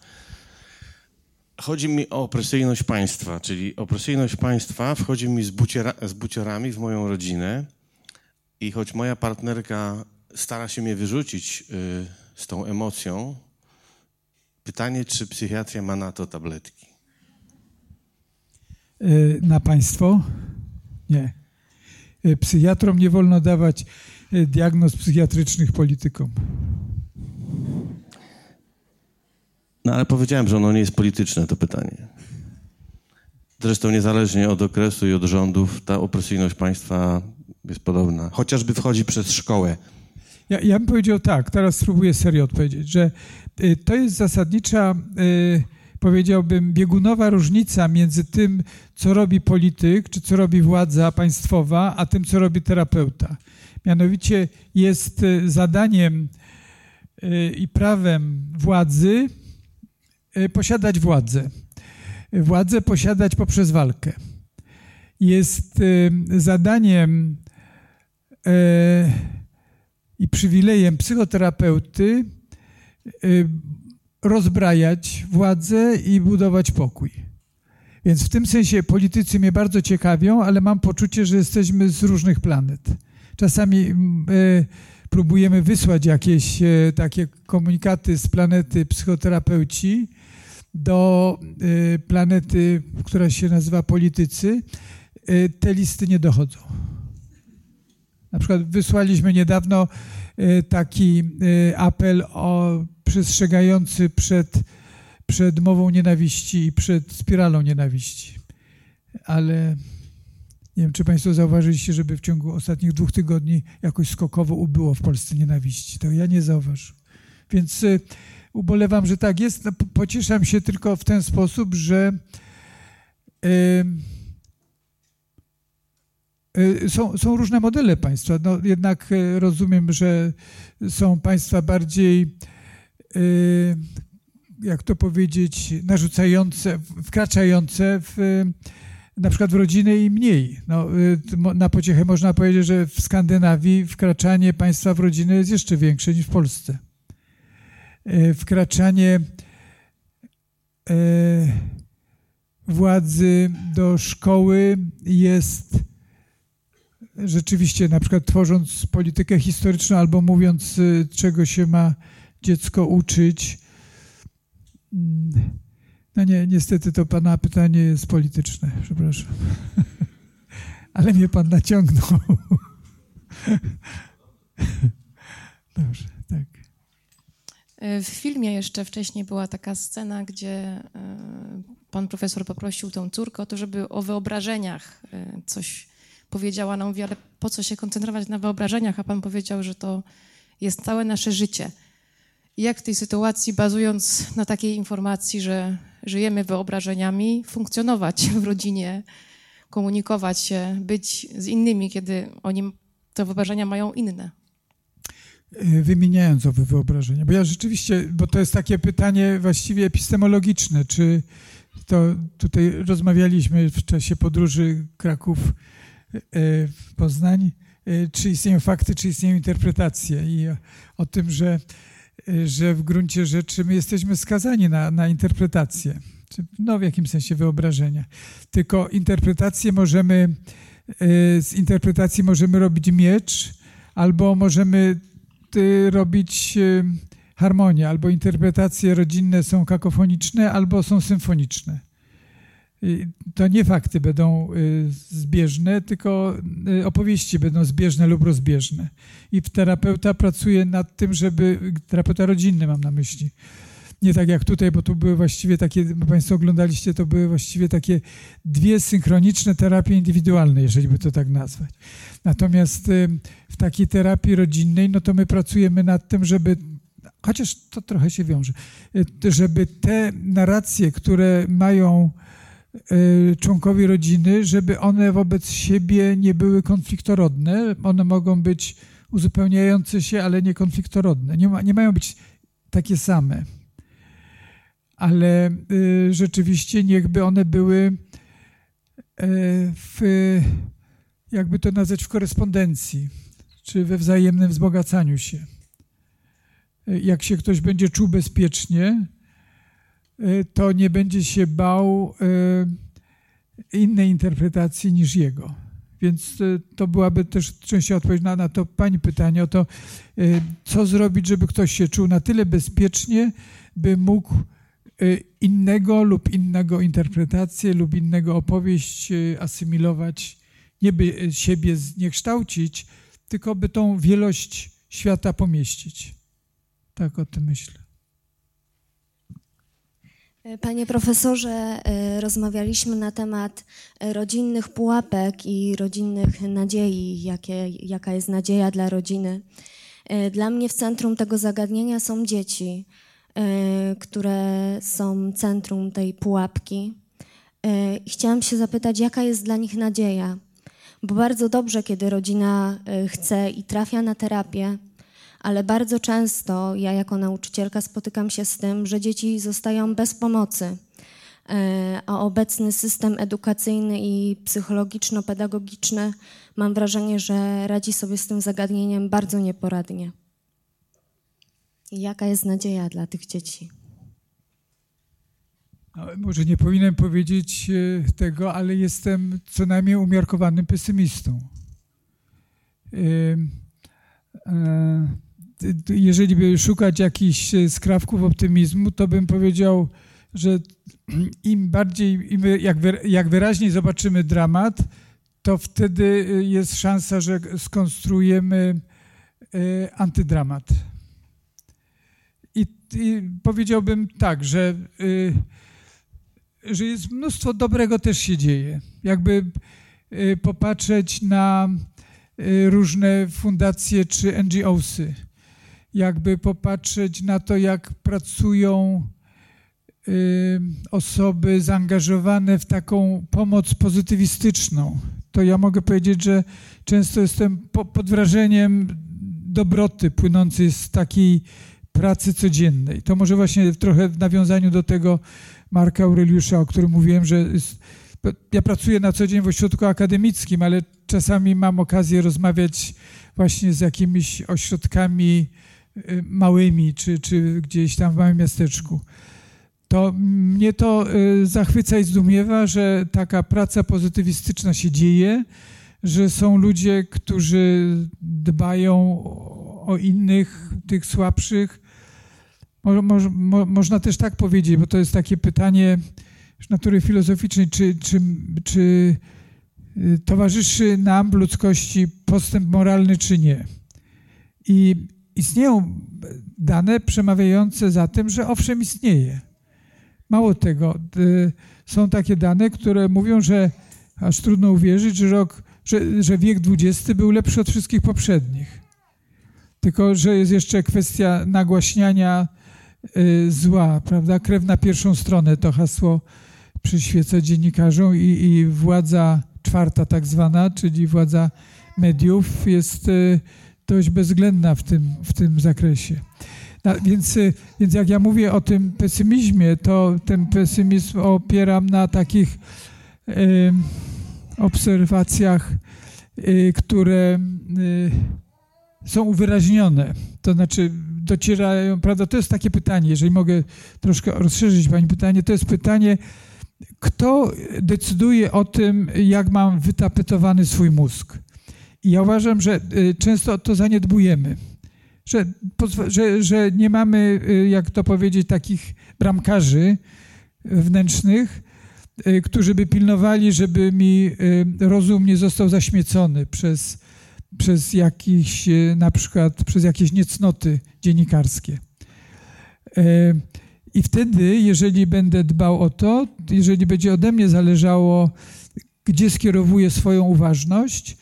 Chodzi mi o opresyjność państwa, czyli opresyjność państwa wchodzi mi z, buciera, z buciorami w moją rodzinę i choć moja partnerka stara się mnie wyrzucić y, z tą emocją, pytanie, czy psychiatria ma na to tabletki? Y, na państwo? Nie. Y, psychiatrom nie wolno dawać y, diagnoz psychiatrycznych politykom. No ale powiedziałem, że ono nie jest polityczne, to pytanie. Zresztą niezależnie od okresu i od rządów, ta opresyjność państwa jest podobna. Chociażby wchodzi przez szkołę. Ja, ja bym powiedział tak, teraz spróbuję serio odpowiedzieć, że y, to jest zasadnicza, y, powiedziałbym, biegunowa różnica między tym, co robi polityk, czy co robi władza państwowa, a tym, co robi terapeuta. Mianowicie jest y, zadaniem i prawem władzy E, posiadać władzę. Władzę posiadać poprzez walkę. Jest zadaniem i przywilejem psychoterapeuty rozbrajać władzę i budować pokój. Więc w tym sensie politycy mnie bardzo ciekawią, ale mam poczucie, że jesteśmy z różnych planet. czasami próbujemy wysłać jakieś takie komunikaty z planety psychoterapeuci do planety, która się nazywa politycy. Te listy nie dochodzą. Na przykład wysłaliśmy niedawno taki apel o przestrzegający przed, przed mową nienawiści i przed spiralą nienawiści. Ale nie wiem, czy Państwo zauważyliście, żeby w ciągu ostatnich dwóch tygodni jakoś skokowo ubyło w Polsce nienawiści. To ja nie zauważyłem. Więc y, ubolewam, że tak jest. No, pocieszam się tylko w ten sposób, że y, y, są, są różne modele państwa. No, jednak rozumiem, że są państwa bardziej Y, jak to powiedzieć, narzucające, wkraczające w, na przykład w rodziny i mniej. No, y, na pociechę można powiedzieć, że w Skandynawii wkraczanie państwa w rodzinę jest jeszcze większe niż w Polsce. Y, wkraczanie władzy do szkoły jest rzeczywiście, na przykład tworząc politykę historyczną albo mówiąc, czego się ma dziecko uczyć. No nie, niestety to Pana pytanie jest polityczne, przepraszam. Ale mnie Pan naciągnął. Dobrze, tak. W filmie jeszcze wcześniej była taka scena, gdzie e, pan profesor poprosił tą córkę o to, żeby o wyobrażeniach coś powiedziała. Ona mówi, ale po co się koncentrować na wyobrażeniach? A pan powiedział, że to jest całe nasze życie. I jak w tej sytuacji, bazując na takiej informacji, że żyjemy wyobrażeniami, funkcjonować w rodzinie, komunikować się, być z innymi, kiedy oni te wyobrażenia mają inne? Wymieniając owe wyobrażenia, bo ja rzeczywiście, bo to jest takie pytanie właściwie epistemologiczne, czy to tutaj rozmawialiśmy w czasie podróży Kraków e, Poznań, e, czy istnieją fakty, czy istnieją interpretacje. I o tym, że że w gruncie rzeczy my jesteśmy skazani na, na interpretację, no w jakimś sensie wyobrażenia. Tylko interpretację możemy, z interpretacji możemy robić miecz, albo możemy robić harmonię, albo interpretacje rodzinne są kakofoniczne, albo są symfoniczne to nie fakty będą y, zbieżne, tylko y, opowieści będą zbieżne lub rozbieżne. I terapeuta pracuje nad tym, żeby, terapeuta rodzinny mam na myśli, nie tak jak tutaj, bo tu były właściwie takie, Państwo oglądaliście, to były właściwie takie dwie synchroniczne terapie indywidualne, jeżeli by to tak nazwać. Natomiast y, w takiej terapii rodzinnej, no to my pracujemy nad tym, żeby chociaż to trochę się wiąże, żeby te narracje, które mają Y, członkowie rodziny, żeby one wobec siebie nie były konfliktorodne. One mogą być uzupełniające się, ale nie konfliktorodne. Nie, ma, nie mają być takie same. Ale y, rzeczywiście niechby one były y, w, jakby to nazwać, w korespondencji, czy we wzajemnym wzbogacaniu się. Jak się ktoś będzie czuł bezpiecznie, to nie będzie się bał y, innej interpretacji niż jego. Więc y, to byłaby też częściowo odpowiedź na, na to Pani pytanie o to, co zrobić, żeby ktoś się czuł na tyle bezpiecznie, by mógł innego lub innego interpretację lub innego opowieść asymilować, nie by siebie zniekształcić, tylko by tą wielość świata pomieścić. Tak o tym myślę. Panie profesorze, e, rozmawialiśmy na temat e, rodzinnych pułapek i rodzinnych nadziei, jakie, jaka jest nadzieja dla rodziny. E, dla mnie w centrum tego zagadnienia są dzieci, które są centrum tej pułapki. Chciałam się zapytać, jaka jest dla nich nadzieja? Bo bardzo dobrze, kiedy rodzina chce i trafia na terapię, ale bardzo często ja jako nauczycielka spotykam się z tym, że dzieci zostają bez pomocy, e, a obecny system edukacyjny i psychologiczno-pedagogiczny mam wrażenie, że radzi sobie z tym zagadnieniem bardzo nieporadnie. jaka jest nadzieja dla tych dzieci? Może nie powinienem powiedzieć e, tego, ale jestem co najmniej umiarkowanym pesymistą. Jeżeli by szukać jakichś skrawków optymizmu, to bym powiedział, że im bardziej, im jak, wyraźniej zobaczymy dramat, to wtedy jest szansa, że skonstruujemy antydramat. I, i powiedziałbym tak, że, że jest mnóstwo dobrego też się dzieje. Jakby popatrzeć na różne fundacje czy NGOsy, jakby popatrzeć na to, jak pracują osoby zaangażowane w taką pomoc pozytywistyczną, to ja mogę powiedzieć, że często jestem pod wrażeniem dobroty płynącej z takiej pracy codziennej. To może właśnie trochę w nawiązaniu do tego Marka Aureliusza, o którym mówiłem, że jest, ja pracuję na co dzień w ośrodku akademickim, ale czasami mam okazję rozmawiać właśnie z jakimiś ośrodkami y, małymi, czy, czy gdzieś tam w małym miasteczku. To mnie to y, zachwyca i zdumiewa, że taka praca pozytywistyczna się dzieje, że są ludzie, którzy dbają o innych, tych słabszych. Mo, mo, mo, można też tak powiedzieć, bo to jest takie pytanie natury filozoficznej, czy, czy, czy y, towarzyszy nam w ludzkości postęp moralny, czy nie. I istnieją dane przemawiające za tym, że owszem istnieje. Mało tego, są takie dane, które mówią, że aż trudno uwierzyć, że rok że, że wiek XX był lepszy od wszystkich poprzednich. Tylko, że jest jeszcze kwestia nagłaśniania y, zła, prawda? Krew na pierwszą stronę to hasło przyświeca dziennikarzom i, i władza czwarta tak zwana, czyli władza mediów jest y, dość bezwzględna w tym, w tym zakresie. Więc, y, więc jak ja mówię o tym pesymizmie, to ten pesymizm opieram na takich y, obserwacjach, y, które y, są uwyraźnione. To znaczy docierają, prawda, to jest takie pytanie, jeżeli mogę troszkę rozszerzyć Pani pytanie, to jest pytanie, kto decyduje o tym, jak mam wytapetowany swój mózg? I ja uważam, że y, często to zaniedbujemy, że, że, że nie mamy, jak to powiedzieć, takich bramkarzy wnętrznych, Y, którzy by pilnowali, żeby mi y, rozum nie został zaśmiecony przez, przez jakieś, y, na przykład przez jakieś niecnoty dziennikarskie. I wtedy, jeżeli będę dbał o to, jeżeli będzie ode mnie zależało, gdzie skierowuję swoją uważność,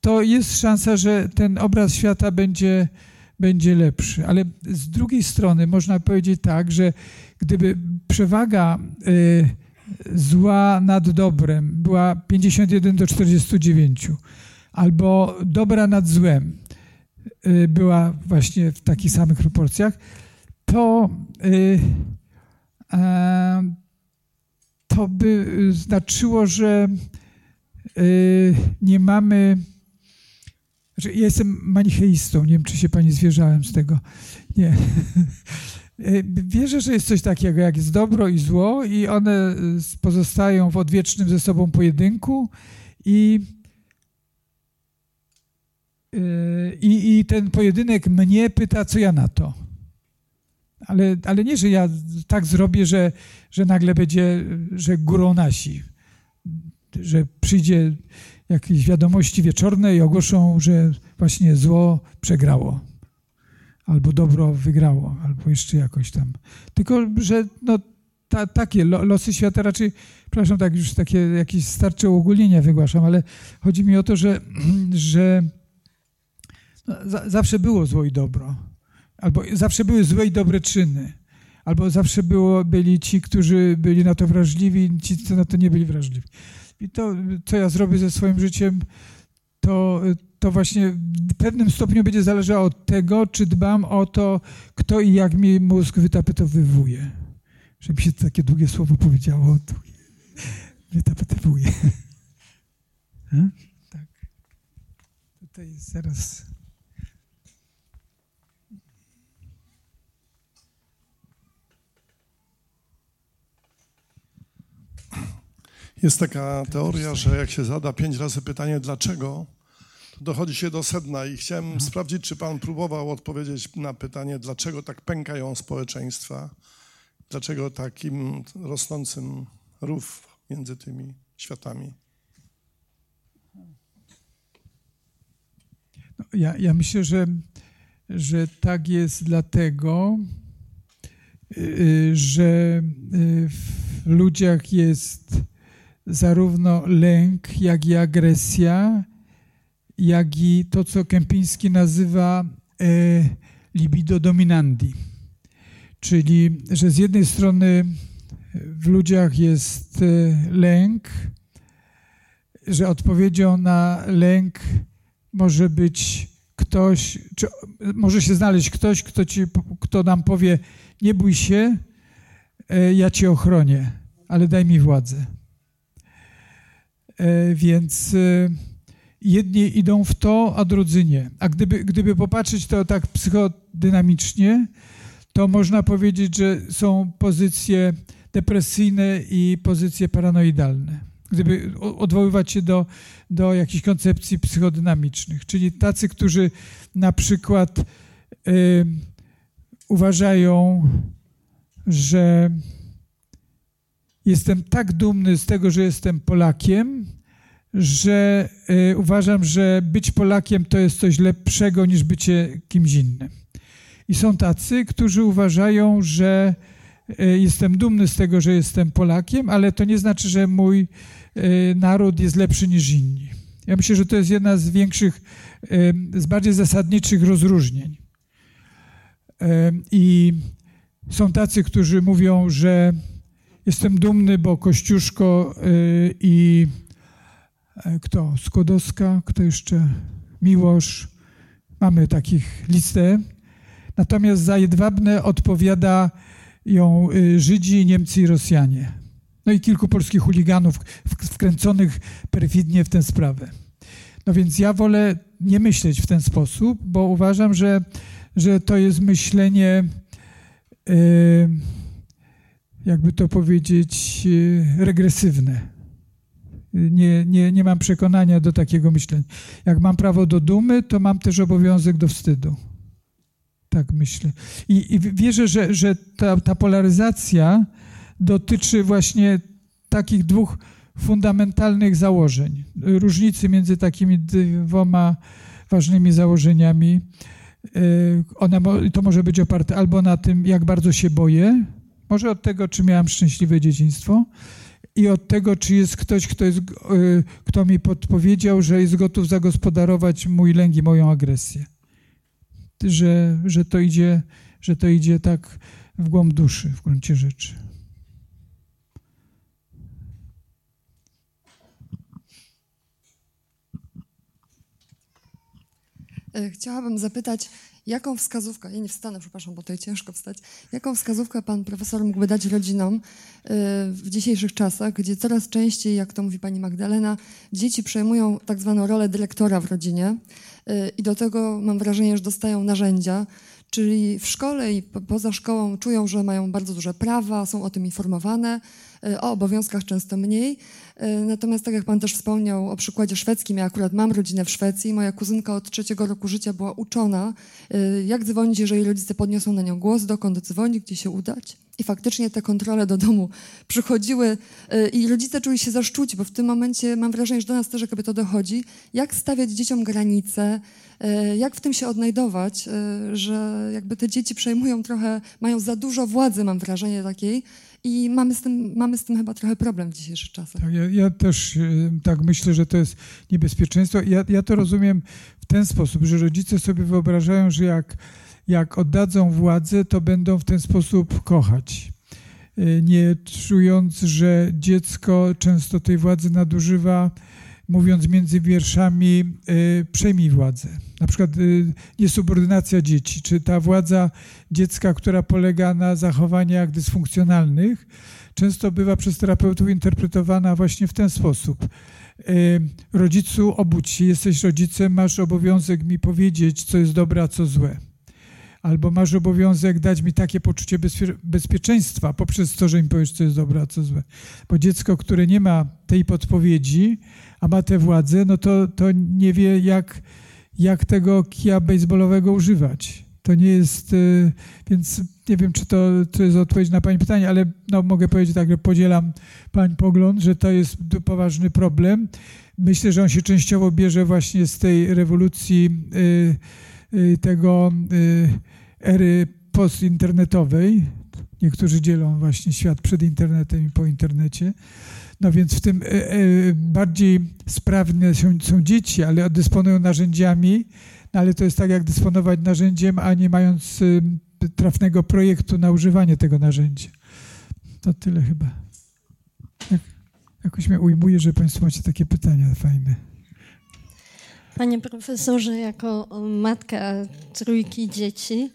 to jest szansa, że ten obraz świata będzie, będzie lepszy. Ale z drugiej strony można powiedzieć tak, że gdyby przewaga zła nad dobrem była 51 do 49, albo dobra nad złem y, była właśnie w takich samych proporcjach, to, y, to by znaczyło, że y, nie mamy. Że ja jestem manicheistą, nie wiem, czy się pani zwierzałem z tego. Nie. Y, wierzę, że jest coś takiego, jak jest dobro i zło, i one y, pozostają w odwiecznym ze sobą pojedynku, i, y, i, i ten pojedynek mnie pyta, co ja na to. Ale, ale nie, że ja tak zrobię, że, że nagle będzie, że górą nasi, że przyjdzie jakieś wiadomości wieczorne i ogłoszą, że właśnie zło przegrało albo dobro wygrało, albo jeszcze jakoś tam. Tylko, że no, ta, takie losy świata raczej, przepraszam, tak już takie jakieś starcze uogólnienia wygłaszam, ale chodzi mi o to, że, że no, za, zawsze było zło i dobro, albo zawsze były złe i dobre czyny, albo zawsze było, byli ci, którzy byli na to wrażliwi, ci, co na to nie byli wrażliwi. I to, co ja zrobię ze swoim życiem, to, to właśnie w pewnym stopniu będzie zależało od tego, czy dbam o to, kto i jak mi mózg wytapetowywuje. Że mi się takie długie słowo powiedziało. Wytapetowuje. Tak. Tutaj zaraz... Jest taka teoria, że jak się zada pięć razy pytanie dlaczego, dochodzi się do sedna i chciałem Aha. sprawdzić, czy pan próbował odpowiedzieć na pytanie, dlaczego tak pękają społeczeństwa, dlaczego takim rosnącym rów między tymi światami. No, ja, ja myślę, że, że tak jest dlatego, y, y, że y, w ludziach jest zarówno lęk, jak i agresja, jak i to, co Kępiński nazywa e, libido dominandi. Czyli, że z jednej strony w ludziach jest e, lęk, że odpowiedzią na lęk może być ktoś, czy może się znaleźć ktoś, kto, ci, kto nam powie: Nie bój się, e, ja cię ochronię, ale daj mi władzę. Więc jedni idą w to, a drudzy nie. A gdyby, gdyby popatrzeć to tak psychodynamicznie, to można powiedzieć, że są pozycje depresyjne i pozycje paranoidalne. Gdyby odwoływać się do, do jakichś koncepcji psychodynamicznych, czyli tacy, którzy na przykład y, uważają, że jestem tak dumny z tego, że jestem Polakiem, że y, uważam, że być Polakiem to jest coś lepszego niż bycie kimś innym. I są tacy, którzy uważają, że y, jestem dumny z tego, że jestem Polakiem, ale to nie znaczy, że mój y, naród jest lepszy niż inni. Ja myślę, że to jest jedna z większych, z bardziej zasadniczych rozróżnień. I są tacy, którzy mówią, że jestem dumny, bo Kościuszko i E, kto? Skłodowska, kto jeszcze? Miłosz. Mamy takich listę. Natomiast za Jedwabne odpowiada ją y, Żydzi, Niemcy i Rosjanie. No i kilku polskich chuliganów wkręconych perfidnie w tę sprawę. No więc ja wolę nie myśleć w ten sposób, bo uważam, że, że to jest myślenie, y, jakby to powiedzieć, y, regresywne nie, nie, nie mam przekonania do takiego myślenia. Jak mam prawo do dumy, to mam też obowiązek do wstydu. Tak myślę. I, i wierzę, że, że ta, ta polaryzacja dotyczy właśnie takich dwóch fundamentalnych założeń. Różnicy między takimi dwoma ważnymi założeniami. E, one, to może być oparte albo na tym, jak bardzo się boję, może od tego, czy miałam szczęśliwe dzieciństwo, i od tego, czy jest ktoś, kto, jest, y, kto mi podpowiedział, że jest gotów zagospodarować mój lęk i moją agresję. Że, że, to idzie, że to idzie tak w głąb duszy, w gruncie rzeczy. E, chciałabym zapytać, Jaką wskazówkę, ja nie wstanę, przepraszam, bo tutaj ciężko wstać, jaką wskazówkę pan profesor mógłby dać rodzinom y, w dzisiejszych czasach, gdzie coraz częściej, jak to mówi pani Magdalena, dzieci przejmują tak zwaną rolę dyrektora w rodzinie y, i do tego mam wrażenie, że dostają narzędzia, czyli w szkole i poza szkołą czują, że mają bardzo duże prawa, są o tym informowane, o obowiązkach często mniej. Natomiast tak jak pan też wspomniał o przykładzie szwedzkim, ja akurat mam rodzinę w Szwecji, moja kuzynka od trzeciego roku życia była uczona, jak dzwonić, jeżeli rodzice podniosą na nią głos, dokąd dzwonić, gdzie się udać. I faktycznie te kontrole do domu przychodziły i rodzice czuli się zaszczuci, bo w tym momencie mam wrażenie, że do nas też jakby to dochodzi. Jak stawiać dzieciom granice, jak w tym się odnajdować, że jakby te dzieci przejmują trochę, mają za dużo władzy, mam wrażenie takiej, i mamy z tym, mamy z tym chyba trochę problem w dzisiejszych czasach. Tak, ja, ja, też y, tak myślę, że to jest niebezpieczeństwo. Ja, ja to rozumiem w ten sposób, że rodzice sobie wyobrażają, że jak, jak oddadzą władzę, to będą w ten sposób kochać. Y, nie czując, że dziecko często tej władzy nadużywa, mówiąc między wierszami, y, przejmij władzę. Na przykład y, niesubordynacja dzieci, czy ta władza dziecka, która polega na zachowaniach dysfunkcjonalnych, często bywa przez terapeutów interpretowana właśnie w ten sposób. Y, rodzicu, obudź się, jesteś rodzicem, masz obowiązek mi powiedzieć, co jest dobre, a co złe. albo masz obowiązek dać mi takie poczucie bezpie bezpieczeństwa poprzez to, że mi powiesz, co jest dobre, a co złe. Bo dziecko, które nie ma tej podpowiedzi, a ma tę władzę, no to, to nie wie, jak, jak tego kija baseballowego używać. To nie jest, y, więc nie wiem, czy to, to jest odpowiedź na Pani pytanie, ale no, mogę powiedzieć tak, że podzielam Pani pogląd, że to jest poważny problem. Myślę, że on się częściowo bierze właśnie z tej rewolucji y, y, tego ery postinternetowej. Niektórzy dzielą właśnie świat przed internetem i po internecie. No więc w tym bardziej sprawne są, są dzieci, ale dysponują narzędziami, no ale to jest tak jak dysponować narzędziem, a nie mając trafnego projektu na używanie tego narzędzia. To tyle chyba. Jak, jakoś mnie ujmuje, że Państwo macie takie pytania fajne. Panie profesorze, jako matka trójki dzieci,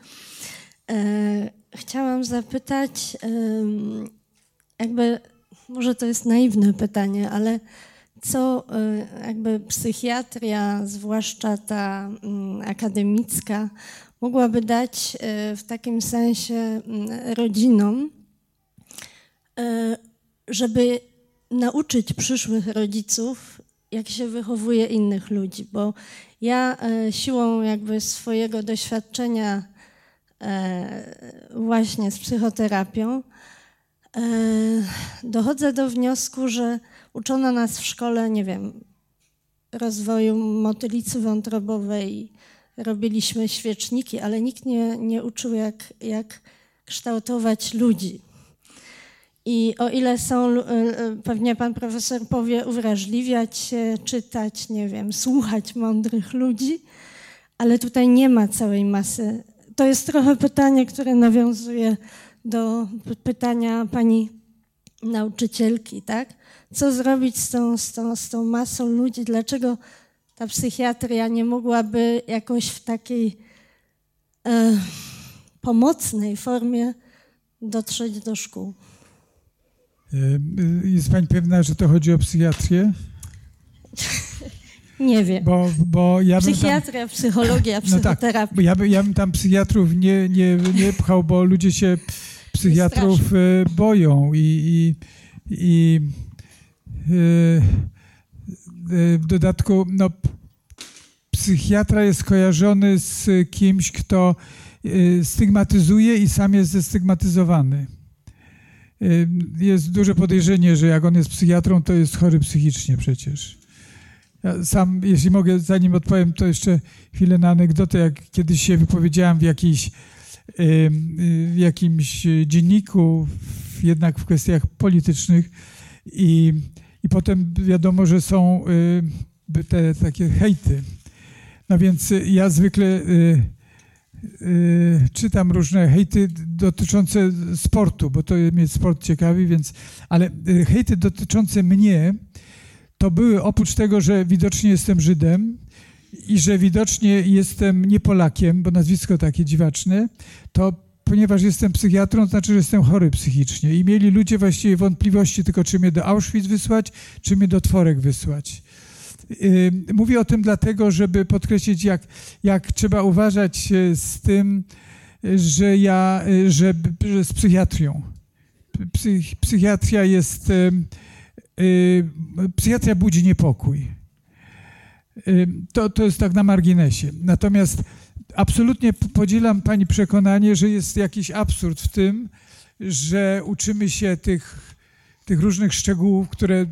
e, chciałam zapytać, e, jakby, może to jest naiwne pytanie, ale co y, jakby psychiatria, zwłaszcza ta mm, akademicka, mogłaby dać y, w takim sensie mm, rodzinom, y, żeby nauczyć przyszłych rodziców, jak się wychowuje innych ludzi, bo ja siłą jakby swojego doświadczenia właśnie z psychoterapią dochodzę do wniosku, że Uczono nas w szkole, nie wiem, rozwoju motylicy wątrobowej, robiliśmy świeczniki, ale nikt nie, nie uczył, jak, jak kształtować ludzi. I o ile są, e, e, pewnie pan profesor powie, uwrażliwiać się, czytać, nie wiem, słuchać mądrych ludzi, ale tutaj nie ma całej masy. To jest trochę pytanie, które nawiązuje do pytania pani nauczycielki, tak? co zrobić z tą, z, tą, z tą masą ludzi, dlaczego ta psychiatria nie mogłaby jakoś w takiej e, pomocnej formie dotrzeć do szkół. E, jest Pani pewna, że to chodzi o psychiatrię? Nie wiem. Bo, bo ja Psychiatria, tam, psychologia, psychoterapia. No tak, ja, by, ja bym tam psychiatrów nie, nie, nie pchał, bo ludzie się psychiatrów e, boją i, i, i Y, y, w dodatku, no, psychiatra jest kojarzony z kimś, kto y, stygmatyzuje i sam jest zestygmatyzowany. Jest duże podejrzenie, że jak on jest psychiatrą, to jest chory psychicznie przecież. Ja sam, jeśli mogę, zanim odpowiem, to jeszcze chwilę na anegdotę, jak kiedyś się wypowiedziałem w, jakiejś, w jakimś dzienniku, jednak w kwestiach politycznych i i potem wiadomo, że są y, te takie hejty. No więc y, ja zwykle y, czytam różne hejty dotyczące sportu, bo to mnie sport ciekawi, więc, ale hejty dotyczące mnie to były oprócz tego, że widocznie jestem Żydem i że widocznie jestem nie Polakiem, bo nazwisko takie dziwaczne, to ponieważ jestem psychiatrą, to znaczy, że jestem chory psychicznie. I mieli ludzie właściwie wątpliwości tylko, czy mnie do Auschwitz wysłać, czy mnie do Tworek wysłać. Mówię o tym dlatego, żeby podkreślić, jak, jak trzeba uważać z tym, że ja, że, że z psychiatrią. Psych, psychiatria jest, psychiatria budzi niepokój. To, to jest tak na marginesie. Natomiast absolutnie podzielam Pani przekonanie, że jest jakiś absurd w tym, że uczymy się tych, tych różnych szczegółów, które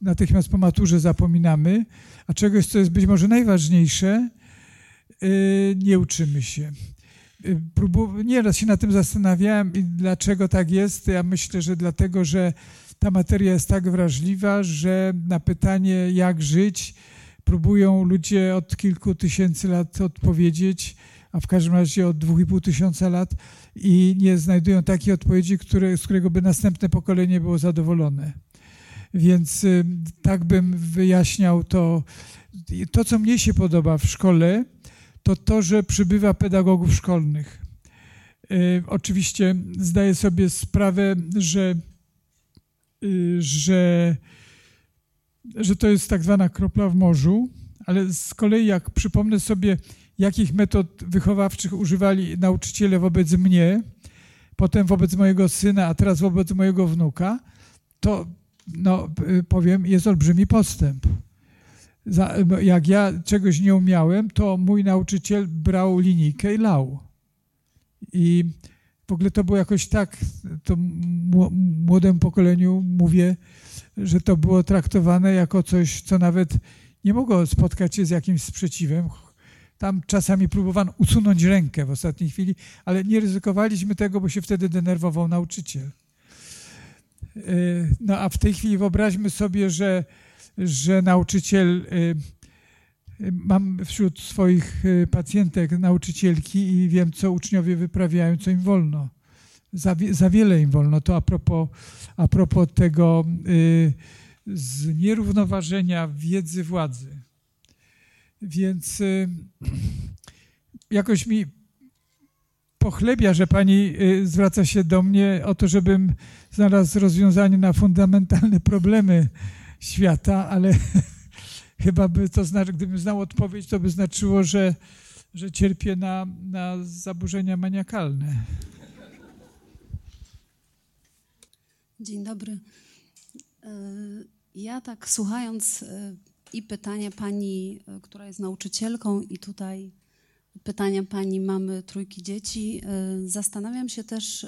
natychmiast po maturze zapominamy, a czegoś, co jest być może najważniejsze, y, nie uczymy się. Y, nieraz się nad tym zastanawiałem i dlaczego tak jest. Ja myślę, że dlatego, że ta materia jest tak wrażliwa, że na pytanie, jak żyć, próbują ludzie od kilku tysięcy lat odpowiedzieć, a w każdym razie od dwóch i pół tysiąca lat i nie znajdują takiej odpowiedzi, które, z którego by następne pokolenie było zadowolone. Więc y, tak bym wyjaśniał to. To, co mnie się podoba w szkole, to to, że przybywa pedagogów szkolnych. Y, oczywiście zdaję sobie sprawę, że, y, że że to jest tak zwana kropla w morzu, ale z kolei jak przypomnę sobie, jakich metod wychowawczych używali nauczyciele wobec mnie, potem wobec mojego syna, a teraz wobec mojego wnuka, to no, powiem, jest olbrzymi postęp. jak ja czegoś nie umiałem, to mój nauczyciel brał linijkę i lał. I w ogóle to było jakoś tak, to młodemu pokoleniu mówię, że to było traktowane jako coś, co nawet nie mogło spotkać się z jakimś sprzeciwem. Tam czasami próbowano usunąć rękę w ostatniej chwili, ale nie ryzykowaliśmy tego, bo się wtedy denerwował nauczyciel. E, no a w tej chwili wyobraźmy sobie, że, że nauczyciel, e, mam wśród swoich e, pacjentek nauczycielki i wiem, co uczniowie wyprawiają, co im wolno. Za, za wiele im wolno. To a propos, a propos tego znierównoważenia wiedzy władzy. Więc jakoś mi pochlebia, że pani y, zwraca się do mnie o to, żebym znalazł rozwiązanie na fundamentalne problemy świata, ale chyba by to znaczy, gdybym znał odpowiedź, to by znaczyło, że, że cierpię na, na zaburzenia maniakalne. Dzień dobry. E, ja tak słuchając e, i pytania pani, e, która jest nauczycielką, i tutaj pytania pani mamy trójki dzieci. Zastanawiam się też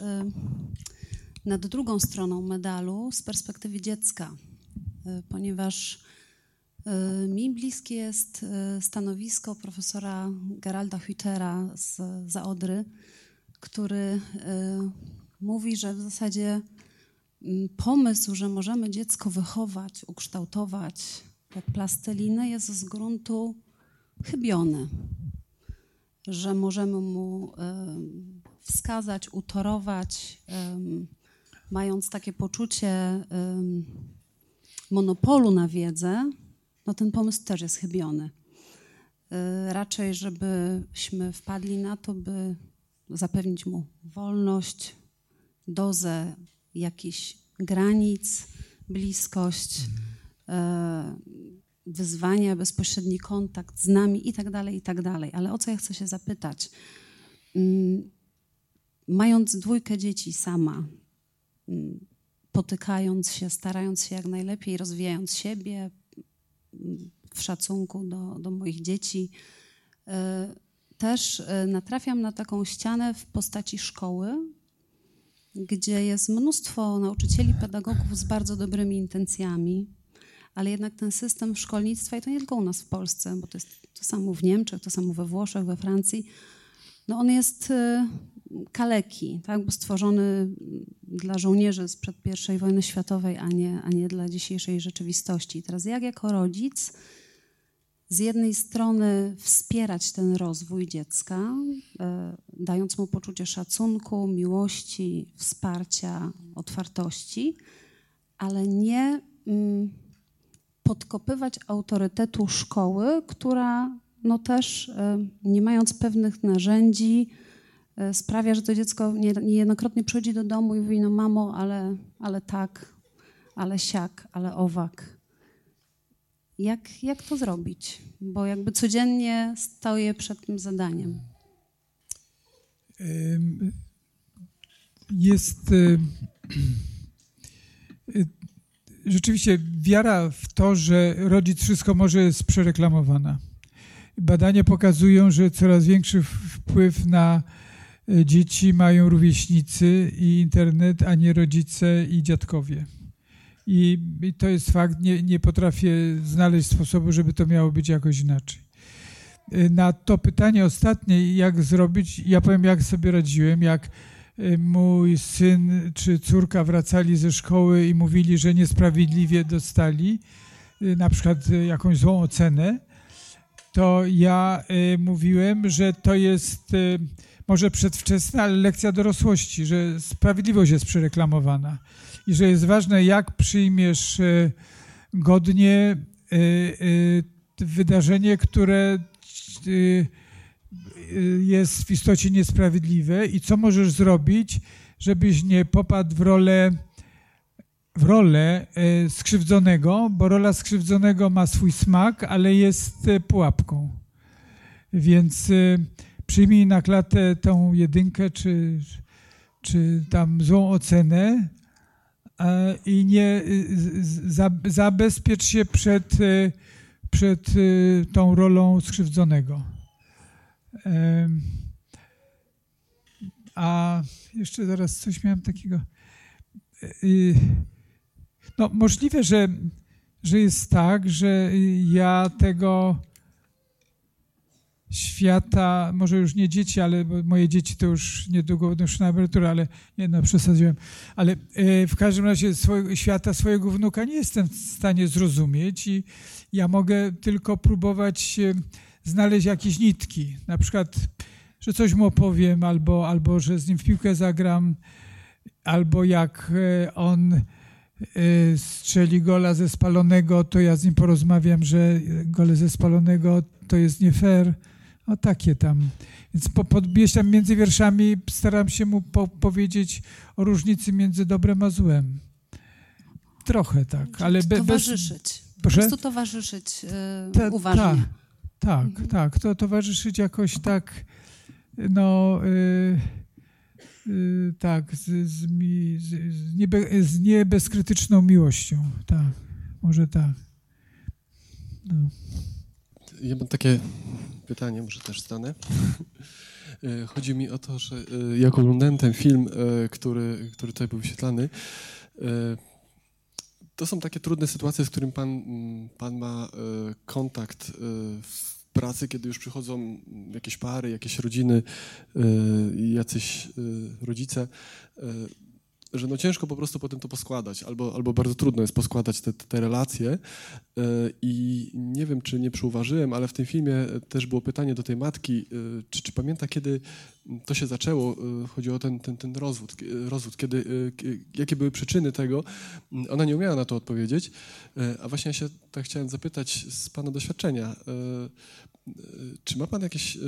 nad drugą stroną medalu z perspektywy dziecka, ponieważ mi bliskie jest stanowisko profesora Geralda Hütera z Zaodry, który mówi, że w zasadzie pomysł, że możemy dziecko wychować, ukształtować jak plastelinę jest z gruntu chybiony że możemy mu wskazać, utorować, mając takie poczucie monopolu na wiedzę, no ten pomysł też jest chybiony. E, raczej, żebyśmy wpadli na to, by zapewnić mu wolność, dozę jakichś granic, bliskość, e, wyzwania, bezpośredni kontakt z nami i tak dalej, i tak dalej. Ale o co ja chcę się zapytać? Mm, mając dwójkę dzieci sama, mm, potykając się, starając się jak najlepiej, rozwijając siebie mm, w szacunku do, do moich dzieci, y, też y, natrafiam na taką ścianę w postaci szkoły, gdzie jest mnóstwo nauczycieli, pedagogów z bardzo dobrymi intencjami, ale jednak ten system szkolnictwa, i to nie tylko u nas w Polsce, bo to jest to samo w Niemczech, to samo we Włoszech, we Francji, no on jest y, kaleki, tak, bo stworzony dla żołnierzy sprzed I wojny światowej, a nie, a nie dla dzisiejszej rzeczywistości. Teraz jak jako rodzic z jednej strony wspierać ten rozwój dziecka, y, dając mu poczucie szacunku, miłości, wsparcia, otwartości, ale nie mm, podkopywać autorytetu szkoły, która no też e, nie mając pewnych narzędzi e, sprawia, że to dziecko niejednokrotnie przychodzi do domu i mówi, no mamo, ale, ale tak, ale siak, ale owak. Jak, jak to zrobić? Bo jakby codziennie stoję przed tym zadaniem. Jest rzeczywiście wiara w to, że rodzic wszystko może jest przereklamowana. Badania pokazują, że coraz większy wpływ na e, dzieci mają rówieśnicy i internet, a nie rodzice i dziadkowie. I, i to jest fakt, nie, nie potrafię znaleźć sposobu, żeby to miało być jakoś inaczej. E, na to pytanie ostatnie, jak zrobić, ja powiem, jak sobie radziłem, jak Y, mój syn czy córka wracali ze szkoły i mówili, że niesprawiedliwie dostali y, na przykład jakąś złą ocenę, to ja mówiłem, że to jest może przedwczesna, ale lekcja dorosłości, że sprawiedliwość jest przereklamowana i że jest ważne, jak przyjmiesz godnie wydarzenie, które jest w istocie niesprawiedliwe i co możesz zrobić, żebyś nie popadł w rolę, w rolę e, skrzywdzonego, bo rola skrzywdzonego ma swój smak, ale jest e, pułapką. Więc przyjmij na klatę tą jedynkę, czy, czy tam złą ocenę i nie zabezpiecz się przed, przed tą rolą skrzywdzonego. A jeszcze zaraz coś miałem takiego. No, możliwe, że, że jest tak, że ja tego świata, może już nie dzieci, ale moje dzieci to już niedługo będą szły na emeryturę, ale nie, no przesadziłem. Ale e, w każdym razie swojego, świata swojego wnuka nie jestem w stanie zrozumieć i ja mogę tylko próbować znaleźć jakieś nitki. Na przykład, że coś mu opowiem, albo, albo że z nim w piłkę zagram, albo jak e, on e, strzeli gola ze spalonego, to ja z nim porozmawiam, że gole ze spalonego to jest nie fair. O takie tam. Więc po, po, tam między wierszami staram się mu po, powiedzieć o różnicy między dobrem a złem. Trochę tak, ale be, towarzyszyć. Bez... Po prostu towarzyszyć yy, ta, uważnie. Ta, tak, mhm. tak. To towarzyszyć jakoś tak, no... Yy, Yy, tak, z, z, mi, z, z, niebe, z niebezkrytyczną miłością. Tak, może tak. No. Ja mam takie pytanie, może też stanę. E, chodzi mi o to, że e, jak oglądałem ten film, e, który, który tutaj był wyświetlany, to są takie trudne sytuacje, z którymi pan, pan ma kontakt w pracy, kiedy już przychodzą jakieś pary, jakieś rodziny, jacyś rodzice że no ciężko po prostu potem to poskładać, albo, albo bardzo trudno jest poskładać te, te relacje. E, I nie wiem, czy nie przyuważyłem, ale w tym filmie też było pytanie do tej matki, e, czy, czy pamięta, kiedy to się zaczęło, e, chodzi o ten, ten, ten rozwód, rozwód kiedy, jakie były przyczyny tego. Ona nie umiała na to odpowiedzieć, a właśnie ja się tak chciałem zapytać z Pana doświadczenia, czy ma Pan jakieś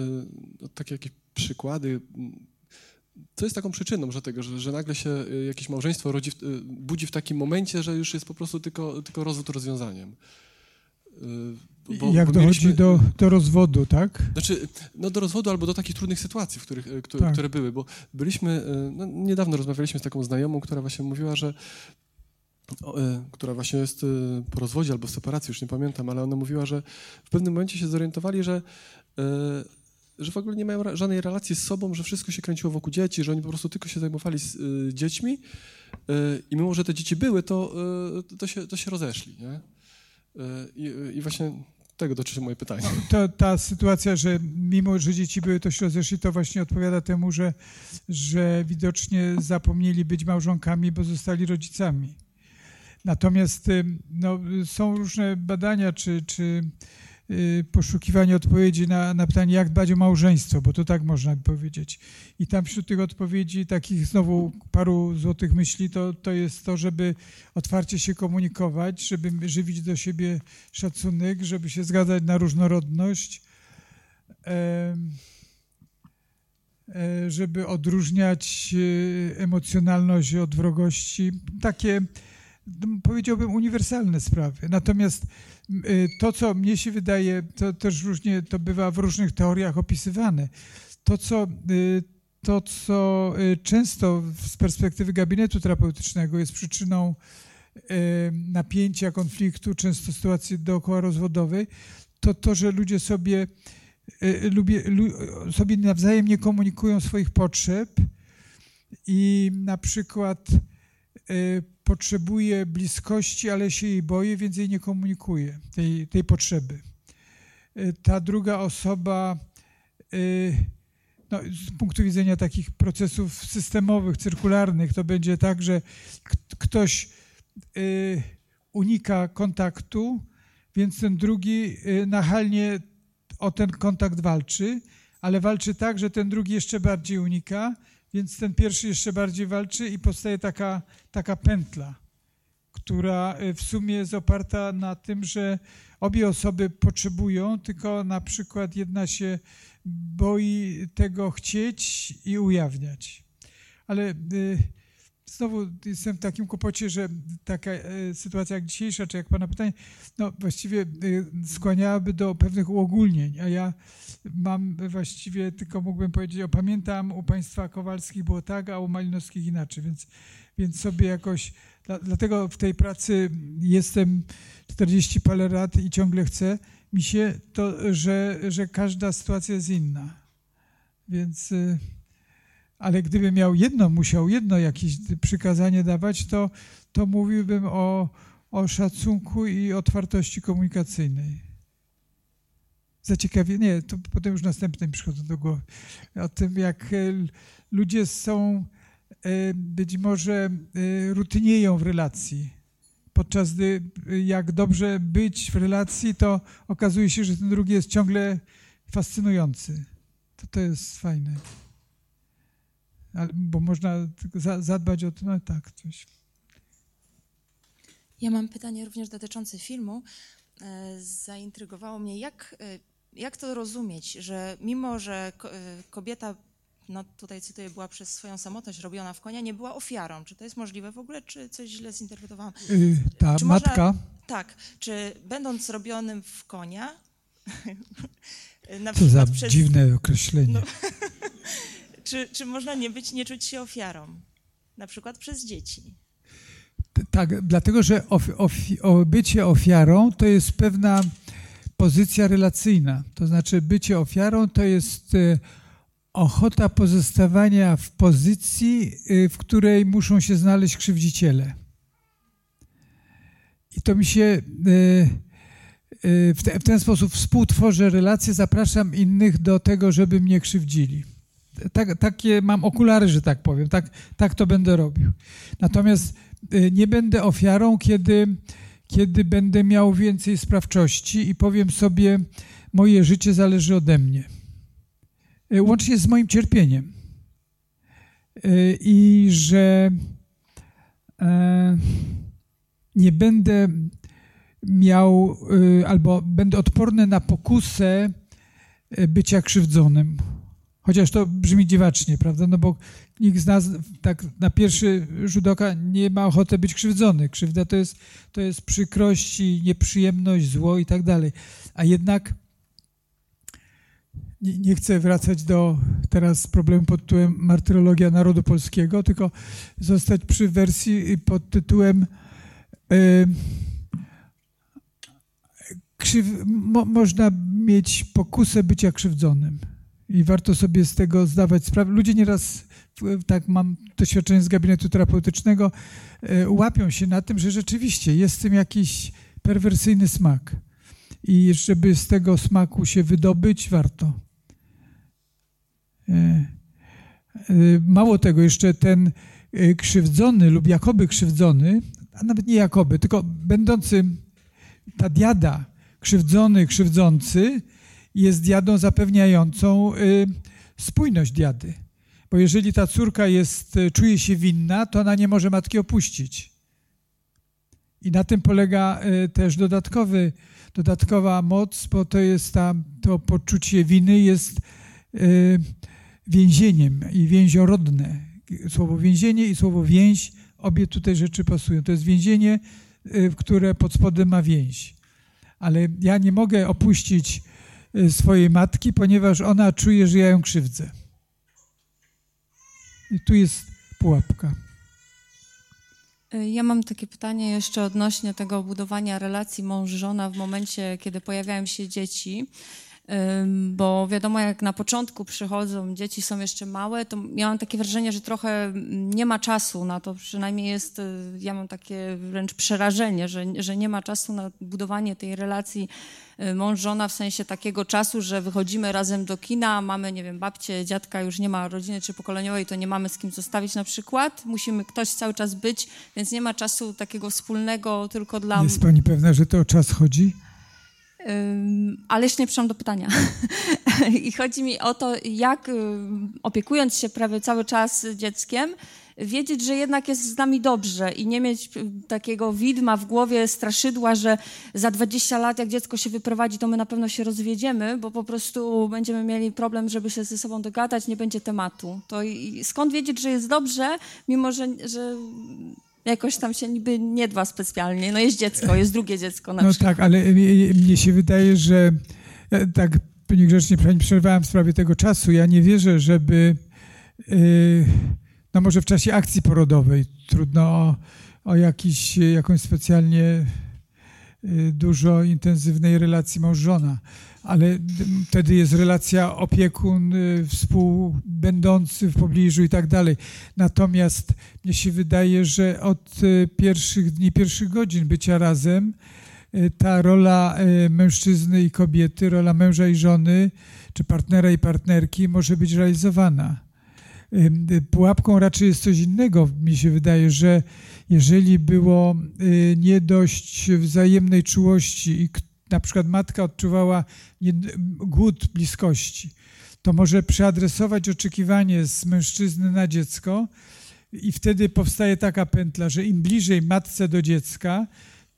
no, takie jakieś przykłady co jest taką przyczyną że tego, że, że nagle się y, jakieś małżeństwo rodzi, y, budzi w takim momencie, że już jest po prostu tylko, tylko rozwód rozwiązaniem? Y, bo, Jak bo dochodzi mieliśmy, do, do rozwodu, tak? Znaczy, no do rozwodu albo do takich trudnych sytuacji, w których, które, tak. które były, bo byliśmy, no, niedawno rozmawialiśmy z taką znajomą, która właśnie mówiła, że która właśnie jest po rozwodzie albo separacji, już nie pamiętam, ale ona mówiła, że w pewnym momencie się zorientowali, że że w ogóle nie mają żadnej relacji z sobą, że wszystko się kręciło wokół dzieci, że oni po prostu tylko się zajmowali z, y, dziećmi y, i mimo, że te dzieci były, to, y, to, się, to się rozeszli. Nie? I, właśnie tego dotyczy moje pytanie. To, ta sytuacja, że mimo, że dzieci były, to się rozeszli, to właśnie odpowiada temu, że, że widocznie zapomnieli być małżonkami, bo zostali rodzicami. Natomiast no, są różne badania, czy, czy poszukiwanie odpowiedzi na, na pytanie, jak dbać o małżeństwo, bo to tak można powiedzieć. I tam wśród tych odpowiedzi, takich znowu paru złotych myśli, to, to jest to, żeby otwarcie się komunikować, żeby żywić do siebie szacunek, żeby się zgadzać na różnorodność, e, żeby odróżniać e, emocjonalność od wrogości. Takie, powiedziałbym, uniwersalne sprawy. Natomiast Y, to, co mnie się wydaje, to też różnie to bywa w różnych teoriach opisywane. To, co, y, to, co y, często z perspektywy gabinetu terapeutycznego jest przyczyną napięcia, konfliktu, często sytuacji dookoła rozwodowej, to to, że ludzie sobie, sobie nawzajem nie komunikują swoich potrzeb i na przykład potrzebuje bliskości, ale się jej boję, więc jej nie komunikuje, tej, tej potrzeby. Y, ta druga osoba, y, no, z punktu widzenia takich procesów systemowych, cyrkularnych, to będzie tak, że ktoś y, unika kontaktu, więc ten drugi nachalnie o ten kontakt walczy, ale walczy tak, że ten drugi jeszcze bardziej unika, więc ten pierwszy jeszcze bardziej walczy i powstaje taka, taka pętla, która y, w sumie jest oparta na tym, że obie osoby potrzebują, tylko na przykład jedna się boi tego chcieć i ujawniać. Ale y, znowu jestem w takim kłopocie, że taka e, sytuacja jak dzisiejsza, czy jak Pana pytanie, no właściwie e, skłaniałaby do pewnych uogólnień, a ja mam właściwie, tylko mógłbym powiedzieć, o pamiętam u Państwa Kowalskich było tak, a u Malinowskich inaczej, więc, więc sobie jakoś, dla, dlatego w tej pracy jestem 40 parę lat i ciągle chcę mi się to, że, że każda sytuacja jest inna. Więc... Ale gdybym miał jedno, musiał jedno jakieś przykazanie dawać, to, to mówiłbym o, o szacunku i otwartości komunikacyjnej. Zaciekawie, nie, to potem już następne mi przychodzą do głowy. O tym, jak e, ludzie są, e, być może e, rutynieją w relacji. Podczas gdy jak dobrze być w relacji, to okazuje się, że ten drugi jest ciągle fascynujący. To to jest fajne bo można zadbać o to, no tak, coś. Ja mam pytanie również dotyczące filmu. E, zaintrygowało mnie, jak, e, jak to rozumieć, że mimo, że e, kobieta, no tutaj cytuję, była przez swoją samotność robiona w konia, nie była ofiarą. Czy to jest możliwe w ogóle, czy coś źle zinterpretowałam? Yy, ta czy matka? Można, tak. Czy będąc robionym w konia... na Co za przez, dziwne określenie. No, czy, czy można nie być, nie czuć się ofiarą? Na przykład przez dzieci. Tak, dlatego że ofi, ofi, o bycie ofiarą to jest pewna pozycja relacyjna. To znaczy bycie ofiarą to jest e, ochota pozostawania w pozycji, e, w której muszą się znaleźć krzywdziciele. I to mi się te, w ten sposób współtworzę relacje, zapraszam innych do tego, żeby mnie krzywdzili tak, takie mam okulary, że tak powiem, tak, tak to będę robił. Natomiast y, nie będę ofiarą, kiedy, kiedy będę miał więcej sprawczości i powiem sobie, moje życie zależy ode mnie. Y, łącznie z moim cierpieniem. Y, I że e, nie będę miał albo będę odporny na pokusę bycia krzywdzonym Chociaż to brzmi dziwacznie, prawda? No bo nikt z nas tak na pierwszy rzut oka nie ma ochoty być krzywdzony. Krzywda to jest, to jest przykrość i nieprzyjemność, zło i tak dalej. A jednak nie, nie, chcę wracać do teraz problemu pod tytułem Martyrologia Narodu Polskiego, tylko zostać przy wersji pod tytułem yy, krzyw, mo, można mieć pokusę bycia krzywdzonym. I warto sobie z tego zdawać sprawę. Ludzie nieraz, tak mam doświadczenie z gabinetu terapeutycznego, e, łapią się na tym, że rzeczywiście jest w tym jakiś perwersyjny smak. I żeby z tego smaku się wydobyć, warto. E, e, mało tego, jeszcze ten krzywdzony lub jakoby krzywdzony, a nawet nie jakoby, tylko będący ta diada, krzywdzony, krzywdzący, jest diadą zapewniającą y, spójność diady. Bo jeżeli ta córka jest, y, czuje się winna, to ona nie może matki opuścić. I na tym polega y, też dodatkowy, dodatkowa moc, bo to jest ta, to poczucie winy jest więzieniem i więziorodne. Słowo więzienie i słowo więź, obie tutaj rzeczy pasują. To jest więzienie, które pod spodem ma więź. Ale ja nie mogę opuścić swojej matki, ponieważ ona czuje, że ja ją krzywdzę. I tu jest pułapka. Y, ja mam takie pytanie jeszcze odnośnie tego budowania relacji mąż-żona w momencie, kiedy pojawiają się dzieci bo wiadomo, jak na początku przychodzą, dzieci są jeszcze małe, to miałam takie wrażenie, że trochę nie ma czasu na to, przynajmniej jest, y, ja mam takie wręcz przerażenie, że, że nie ma czasu na budowanie tej relacji y, mąż-żona w sensie takiego czasu, że wychodzimy razem do kina, mamy, nie wiem, babcie, dziadka, już nie ma rodziny czy pokoleniowej, to nie mamy z kim zostawić na przykład, musimy ktoś cały czas być, więc nie ma czasu takiego wspólnego tylko dla... Jest pani pewna, że to o czas chodzi? Ale jeszcze nie przyszłam do pytania. I chodzi mi o to, jak opiekując się prawie cały czas dzieckiem, wiedzieć, że jednak jest z nami dobrze i nie mieć takiego widma w głowie, straszydła, że za 20 lat, jak dziecko się wyprowadzi, to my na pewno się rozwiedziemy, bo po prostu będziemy mieli problem, żeby się ze sobą dogadać, nie będzie tematu. To skąd wiedzieć, że jest dobrze, mimo że, że jakoś tam się niby nie dba specjalnie. No jest dziecko, jest drugie dziecko na no przykład. tak, ale mnie się wydaje, że e, tak niegrzecznie przerwałem w sprawie tego czasu. Ja nie wierzę, żeby yy, no może w czasie akcji porodowej trudno o, o jakiś, jakąś specjalnie yy, dużo intensywnej relacji mąż-żona, ale wtedy jest relacja opiekun, yy, współbędący w pobliżu i tak dalej. Natomiast mnie się wydaje, że od y, pierwszych dni, pierwszych godzin bycia razem y, ta rola y, mężczyzny i kobiety, rola męża i żony, czy partnera i partnerki może być realizowana. Pułapką raczej jest coś innego. Mi się wydaje, że jeżeli było nie dość wzajemnej czułości i na przykład matka odczuwała głód bliskości, to może przeadresować oczekiwanie z mężczyzny na dziecko i wtedy powstaje taka pętla, że im bliżej matce do dziecka,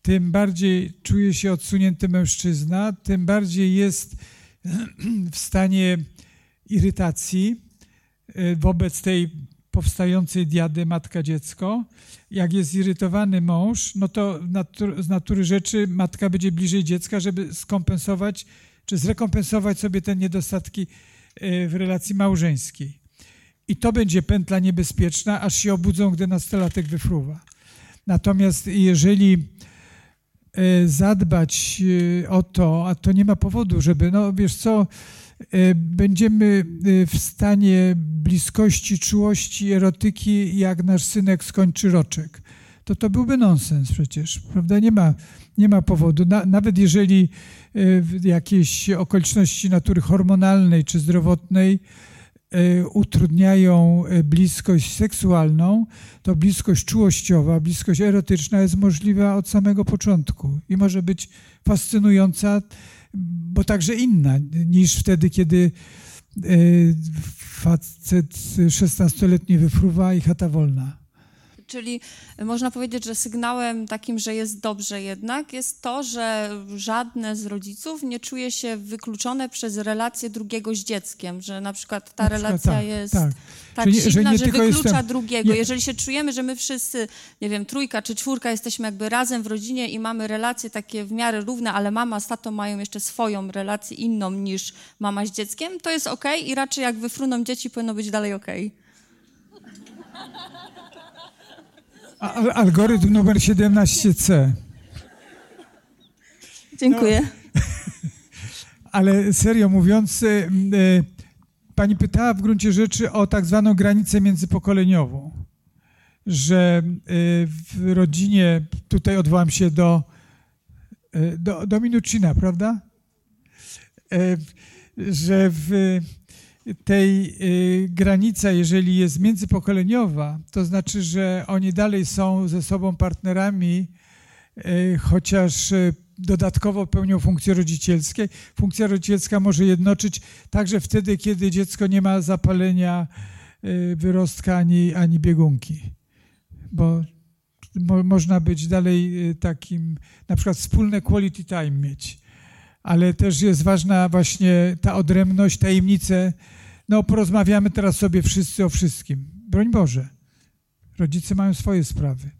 tym bardziej czuje się odsunięty mężczyzna, tym bardziej jest w stanie irytacji e, wobec tej powstającej diady matka-dziecko. Jak jest zirytowany mąż, no to z natury rzeczy matka będzie bliżej dziecka, żeby skompensować czy zrekompensować sobie te niedostatki e, w relacji małżeńskiej. I to będzie pętla niebezpieczna, aż się obudzą, gdy nastolatek wyfruwa. Natomiast jeżeli zadbać e, o to, a to nie ma powodu, żeby, no wiesz co, będziemy w stanie bliskości, czułości, erotyki, jak nasz synek skończy roczek. To to byłby nonsens przecież, prawda? Nie ma, nie ma powodu. Na, nawet jeżeli jakieś okoliczności natury hormonalnej czy zdrowotnej utrudniają e, bliskość seksualną, to bliskość czułościowa, bliskość erotyczna jest możliwa od samego początku i może być fascynująca, bo także inna niż wtedy, kiedy e, facet 16-letni wyfruwa i chata wolna. Czyli można powiedzieć, że sygnałem takim, że jest dobrze jednak, jest to, że żadne z rodziców nie czuje się wykluczone przez relację drugiego z dzieckiem, że na przykład ta na przykład, relacja tak, jest tak, tak silna, że, że wyklucza jestem, drugiego. Nie. Jeżeli się czujemy, że my wszyscy, nie wiem, trójka czy czwórka jesteśmy jakby razem w rodzinie i mamy relacje takie w miarę równe, ale mama z tatą mają jeszcze swoją relację inną niż mama z dzieckiem, to jest ok i raczej jak wyfruną dzieci, powinno być dalej ok. Al algorytm numer 17C. Dziękuję. No, ale serio mówiąc, e, pani pytała w gruncie rzeczy o tak zwaną granicę międzypokoleniową, że e, w rodzinie, tutaj odwołam się do, do, do Minucina, prawda? Że w tej y, granica, jeżeli jest międzypokoleniowa, to znaczy, że oni dalej są ze sobą partnerami, y, chociaż y, dodatkowo pełnią funkcje rodzicielskie. Funkcja rodzicielska może jednoczyć także wtedy, kiedy dziecko nie ma zapalenia wyrostka ani, ani biegunki, bo mo, można być dalej takim, na przykład wspólne quality time mieć ale też jest ważna właśnie ta odrębność, tajemnice. No, porozmawiamy teraz sobie wszyscy o wszystkim. Broń Boże. Rodzice mają swoje sprawy.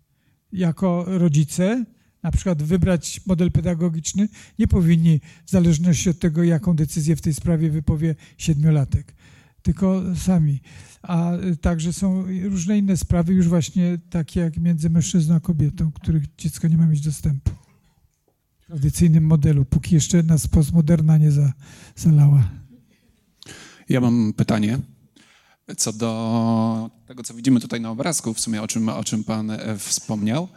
Jako rodzice, na przykład wybrać model pedagogiczny, nie powinni, w zależności od tego, jaką decyzję w tej sprawie wypowie siedmiolatek, tylko sami. A także są różne inne sprawy, już właśnie takie jak między mężczyzną a kobietą, których dziecko nie ma mieć dostępu tradycyjnym modelu, póki jeszcze nas postmoderna nie za, zalała. Ja mam pytanie co do tego, co widzimy tutaj na obrazku, w sumie o czym, o czym Pan e, wspomniał.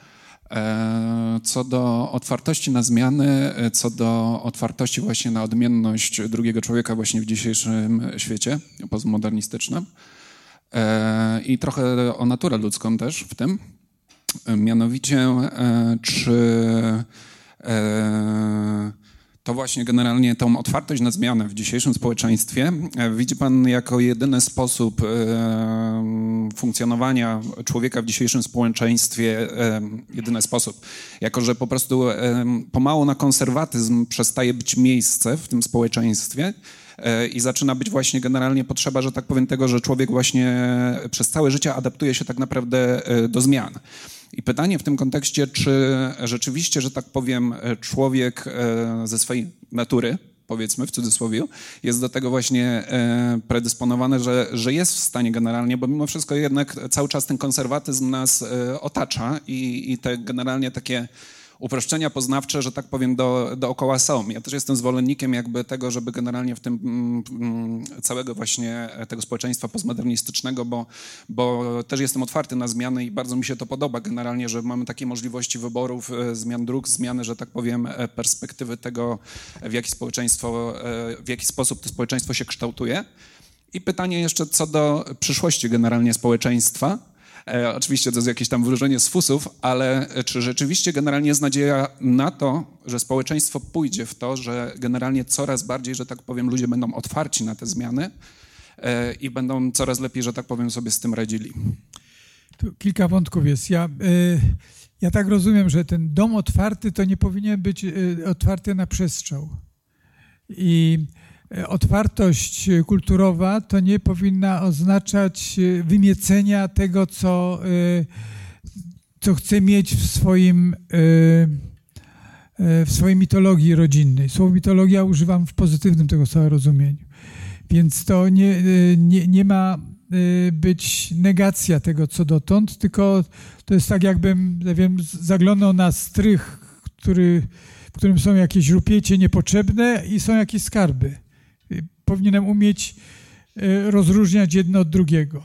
E, co do otwartości na zmiany, e, co do otwartości właśnie na odmienność drugiego człowieka właśnie w dzisiejszym świecie postmodernistycznym i trochę o naturę ludzką też w tym. Mianowicie, czy to właśnie generalnie tą otwartość na zmianę w dzisiejszym społeczeństwie e, widzi Pan jako jedyny sposób e, funkcjonowania człowieka w dzisiejszym społeczeństwie, e, jedyny sposób, jako że po prostu pomału na konserwatyzm przestaje być miejsce w tym społeczeństwie, i zaczyna być właśnie generalnie potrzeba, że tak powiem, tego, że człowiek właśnie przez całe życie adaptuje się tak naprawdę do zmian. I pytanie w tym kontekście, czy rzeczywiście, że tak powiem, człowiek e, ze swojej natury, powiedzmy w cudzysłowie, jest do tego właśnie e, predysponowany, że, że jest w stanie generalnie, bo mimo wszystko jednak cały czas ten konserwatyzm nas e, otacza i, i te generalnie takie uproszczenia poznawcze, że tak powiem, do, dookoła są. Ja też jestem zwolennikiem jakby tego, żeby generalnie w tym mm, całego właśnie tego społeczeństwa postmodernistycznego, bo, bo też jestem otwarty na zmiany i bardzo mi się to podoba generalnie, że mamy takie możliwości wyborów, e, zmian dróg, zmiany, że tak powiem, e, perspektywy tego, w jaki społeczeństwo, e, w jaki sposób to społeczeństwo się kształtuje. I pytanie jeszcze co do przyszłości generalnie społeczeństwa E, oczywiście to jest jakieś tam wróżenie z fusów, ale czy rzeczywiście generalnie jest nadzieja na to, że społeczeństwo pójdzie w to, że generalnie coraz bardziej, że tak powiem, ludzie będą otwarci na te zmiany e, i będą coraz lepiej, że tak powiem, sobie z tym radzili? Tu kilka wątków jest. Ja, e, ja tak rozumiem, że ten dom otwarty to nie powinien być otwarty na przestrzał. I E, otwartość kulturowa to nie powinna oznaczać e, wymiecenia tego, co, e, co chce mieć w swoim w swojej mitologii rodzinnej. Słowo mitologia używam w pozytywnym tego słowa rozumieniu. Więc to nie, nie, nie ma być negacja tego, co dotąd, tylko to jest tak, jakbym, nie wiem, zaglądał na strych, który, w którym są jakieś rupiecie niepotrzebne i są jakieś skarby powinienem umieć e, rozróżniać jedno od drugiego.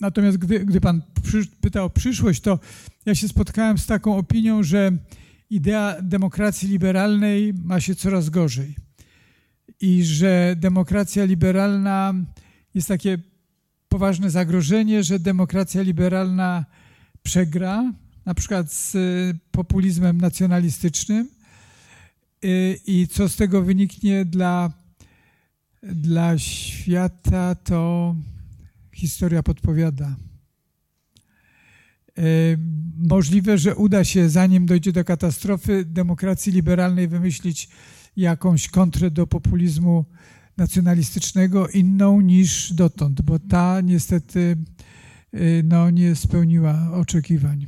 Natomiast gdy, gdy Pan pytał o przyszłość, to ja się spotkałem z taką opinią, że idea demokracji liberalnej ma się coraz gorzej i że demokracja liberalna jest takie poważne zagrożenie, że demokracja liberalna przegra, na przykład z populizmem nacjonalistycznym i co z tego wyniknie dla dla świata to historia podpowiada. E, możliwe, że uda się, zanim dojdzie do katastrofy demokracji liberalnej, wymyślić jakąś kontrę do populizmu nacjonalistycznego inną niż dotąd, bo ta niestety e, no, nie spełniła oczekiwań.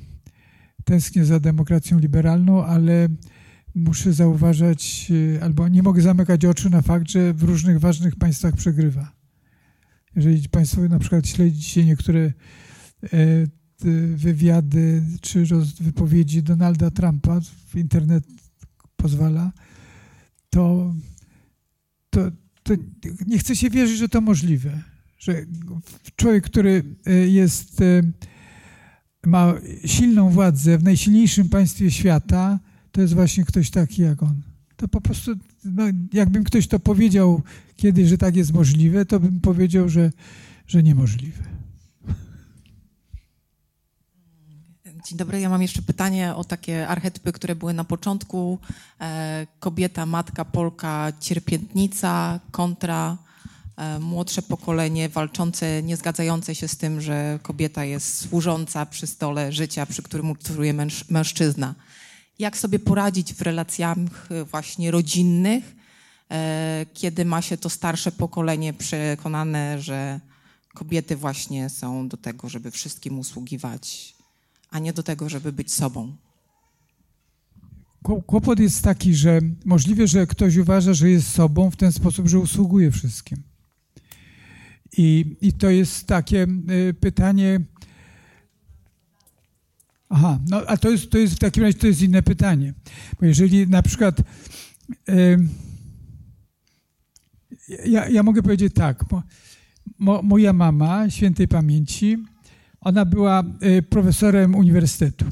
Tęsknię za demokracją liberalną, ale muszę zauważać, e, albo nie mogę zamykać oczu na fakt, że w różnych ważnych państwach przegrywa. Jeżeli Państwo na przykład śledzicie niektóre e, wywiady czy wypowiedzi Donalda Trumpa, internet pozwala, to, to, to nie chce się wierzyć, że to możliwe. Że człowiek, który e, jest, ma silną władzę w najsilniejszym państwie świata, to jest właśnie ktoś taki jak on. To po prostu, no, jakbym ktoś to powiedział kiedyś, że tak jest możliwe, to bym powiedział, że, że niemożliwe. Dzień dobry, ja mam jeszcze pytanie o takie archetypy, które były na początku. E, kobieta, matka, Polka, cierpiętnica kontra e, młodsze pokolenie walczące, nie zgadzające się z tym, że kobieta jest służąca przy stole życia, przy którym utrzymuje mężczyzna jak sobie poradzić w relacjach właśnie rodzinnych, e, kiedy ma się to starsze pokolenie przekonane, że kobiety właśnie są do tego, żeby wszystkim usługiwać, a nie do tego, żeby być sobą. Kłopot jest taki, że możliwe, że ktoś uważa, że jest sobą w ten sposób, że usługuje wszystkim. I, i to jest takie e, pytanie, Aha, no a to jest, to jest w takim razie to jest inne pytanie. Bo jeżeli na przykład ja, ja mogę powiedzieć tak, bo, mo, moja mama świętej pamięci, ona była y, profesorem uniwersytetu,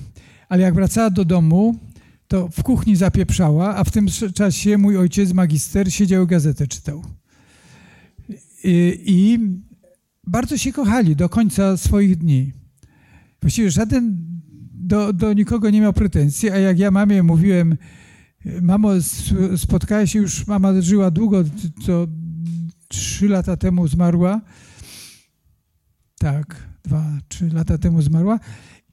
ale jak wracała do domu, to w kuchni zapieprzała, a w tym czasie mój ojciec, magister, siedział i gazetę czytał. I, I bardzo się kochali do końca swoich dni. Właściwie żaden do, do nikogo nie miał pretensji, a jak ja mamie mówiłem, Mamo, spotkała się już, mama żyła długo, to trzy lata temu zmarła. Tak, dwa, trzy lata temu zmarła.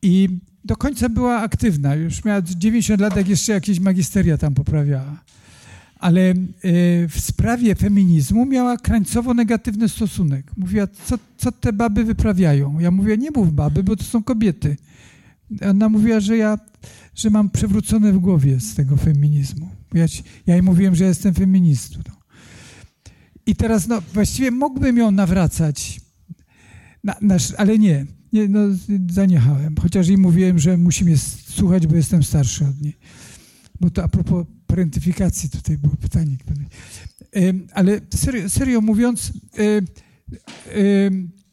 I do końca była aktywna. Już miała 90 lat, jak jeszcze jakieś magisteria tam poprawiała. Ale e, w sprawie feminizmu miała krańcowo negatywny stosunek. Mówiła, co, co te baby wyprawiają? Ja mówię, nie mów baby, bo to są kobiety. Ona mówiła, że ja że mam przewrócone w głowie z tego feminizmu. Ja, ja jej mówiłem, że jestem feministą. I teraz no, właściwie mógłbym ją nawracać, na, na, ale nie, nie no, zaniechałem. Chociaż jej mówiłem, że musi mnie słuchać, bo jestem starszy od niej. Bo to a propos parentyfikacji tutaj było pytanie. Ale serio, serio mówiąc,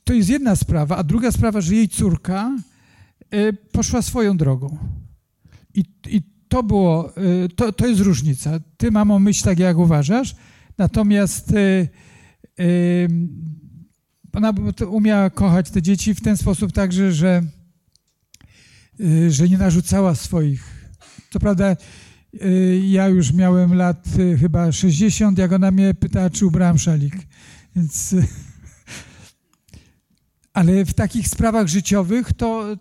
to jest jedna sprawa, a druga sprawa, że jej córka poszła swoją drogą. I, i to było, to, to jest różnica. Ty, mamo, myśl tak, jak uważasz, natomiast ona umiała kochać te dzieci w ten sposób także, że, y, że nie narzucała swoich. Co prawda y, ja już miałem lat y, chyba 60, jak ona mnie pytała, czy ubrałam szalik. Więc, ale w takich sprawach życiowych to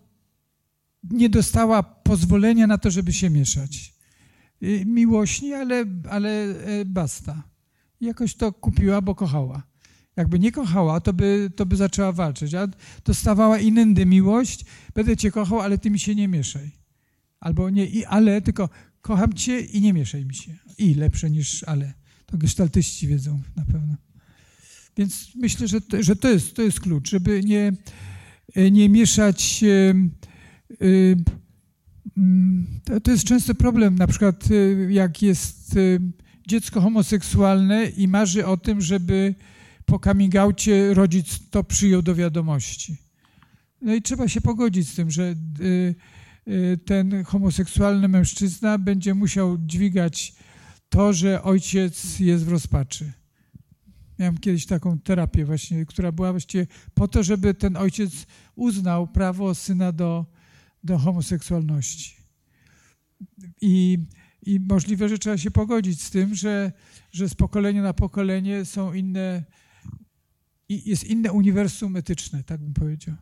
nie dostała pozwolenia na to, żeby się mieszać. Miłośnie, ale, ale basta. Jakoś to kupiła, bo kochała. Jakby nie kochała, to by, to by zaczęła walczyć. A dostawała inny miłość, będę cię kochał, ale ty mi się nie mieszaj. Albo nie i ale, tylko kocham cię i nie mieszaj mi się. I lepsze niż ale. To gestaltyści wiedzą na pewno. Więc myślę, że to, że to, jest, to jest klucz, żeby nie, nie mieszać. To, to jest często problem, na przykład jak jest dziecko homoseksualne i marzy o tym, żeby po coming rodzic to przyjął do wiadomości. No i trzeba się pogodzić z tym, że y, y, ten homoseksualny mężczyzna będzie musiał dźwigać to, że ojciec jest w rozpaczy. Miałem kiedyś taką terapię właśnie, która była właściwie po to, żeby ten ojciec uznał prawo syna do, do homoseksualności. I, I możliwe, że trzeba się pogodzić z tym, że, że z pokolenia na pokolenie są inne jest inne uniwersum etyczne, tak bym powiedział.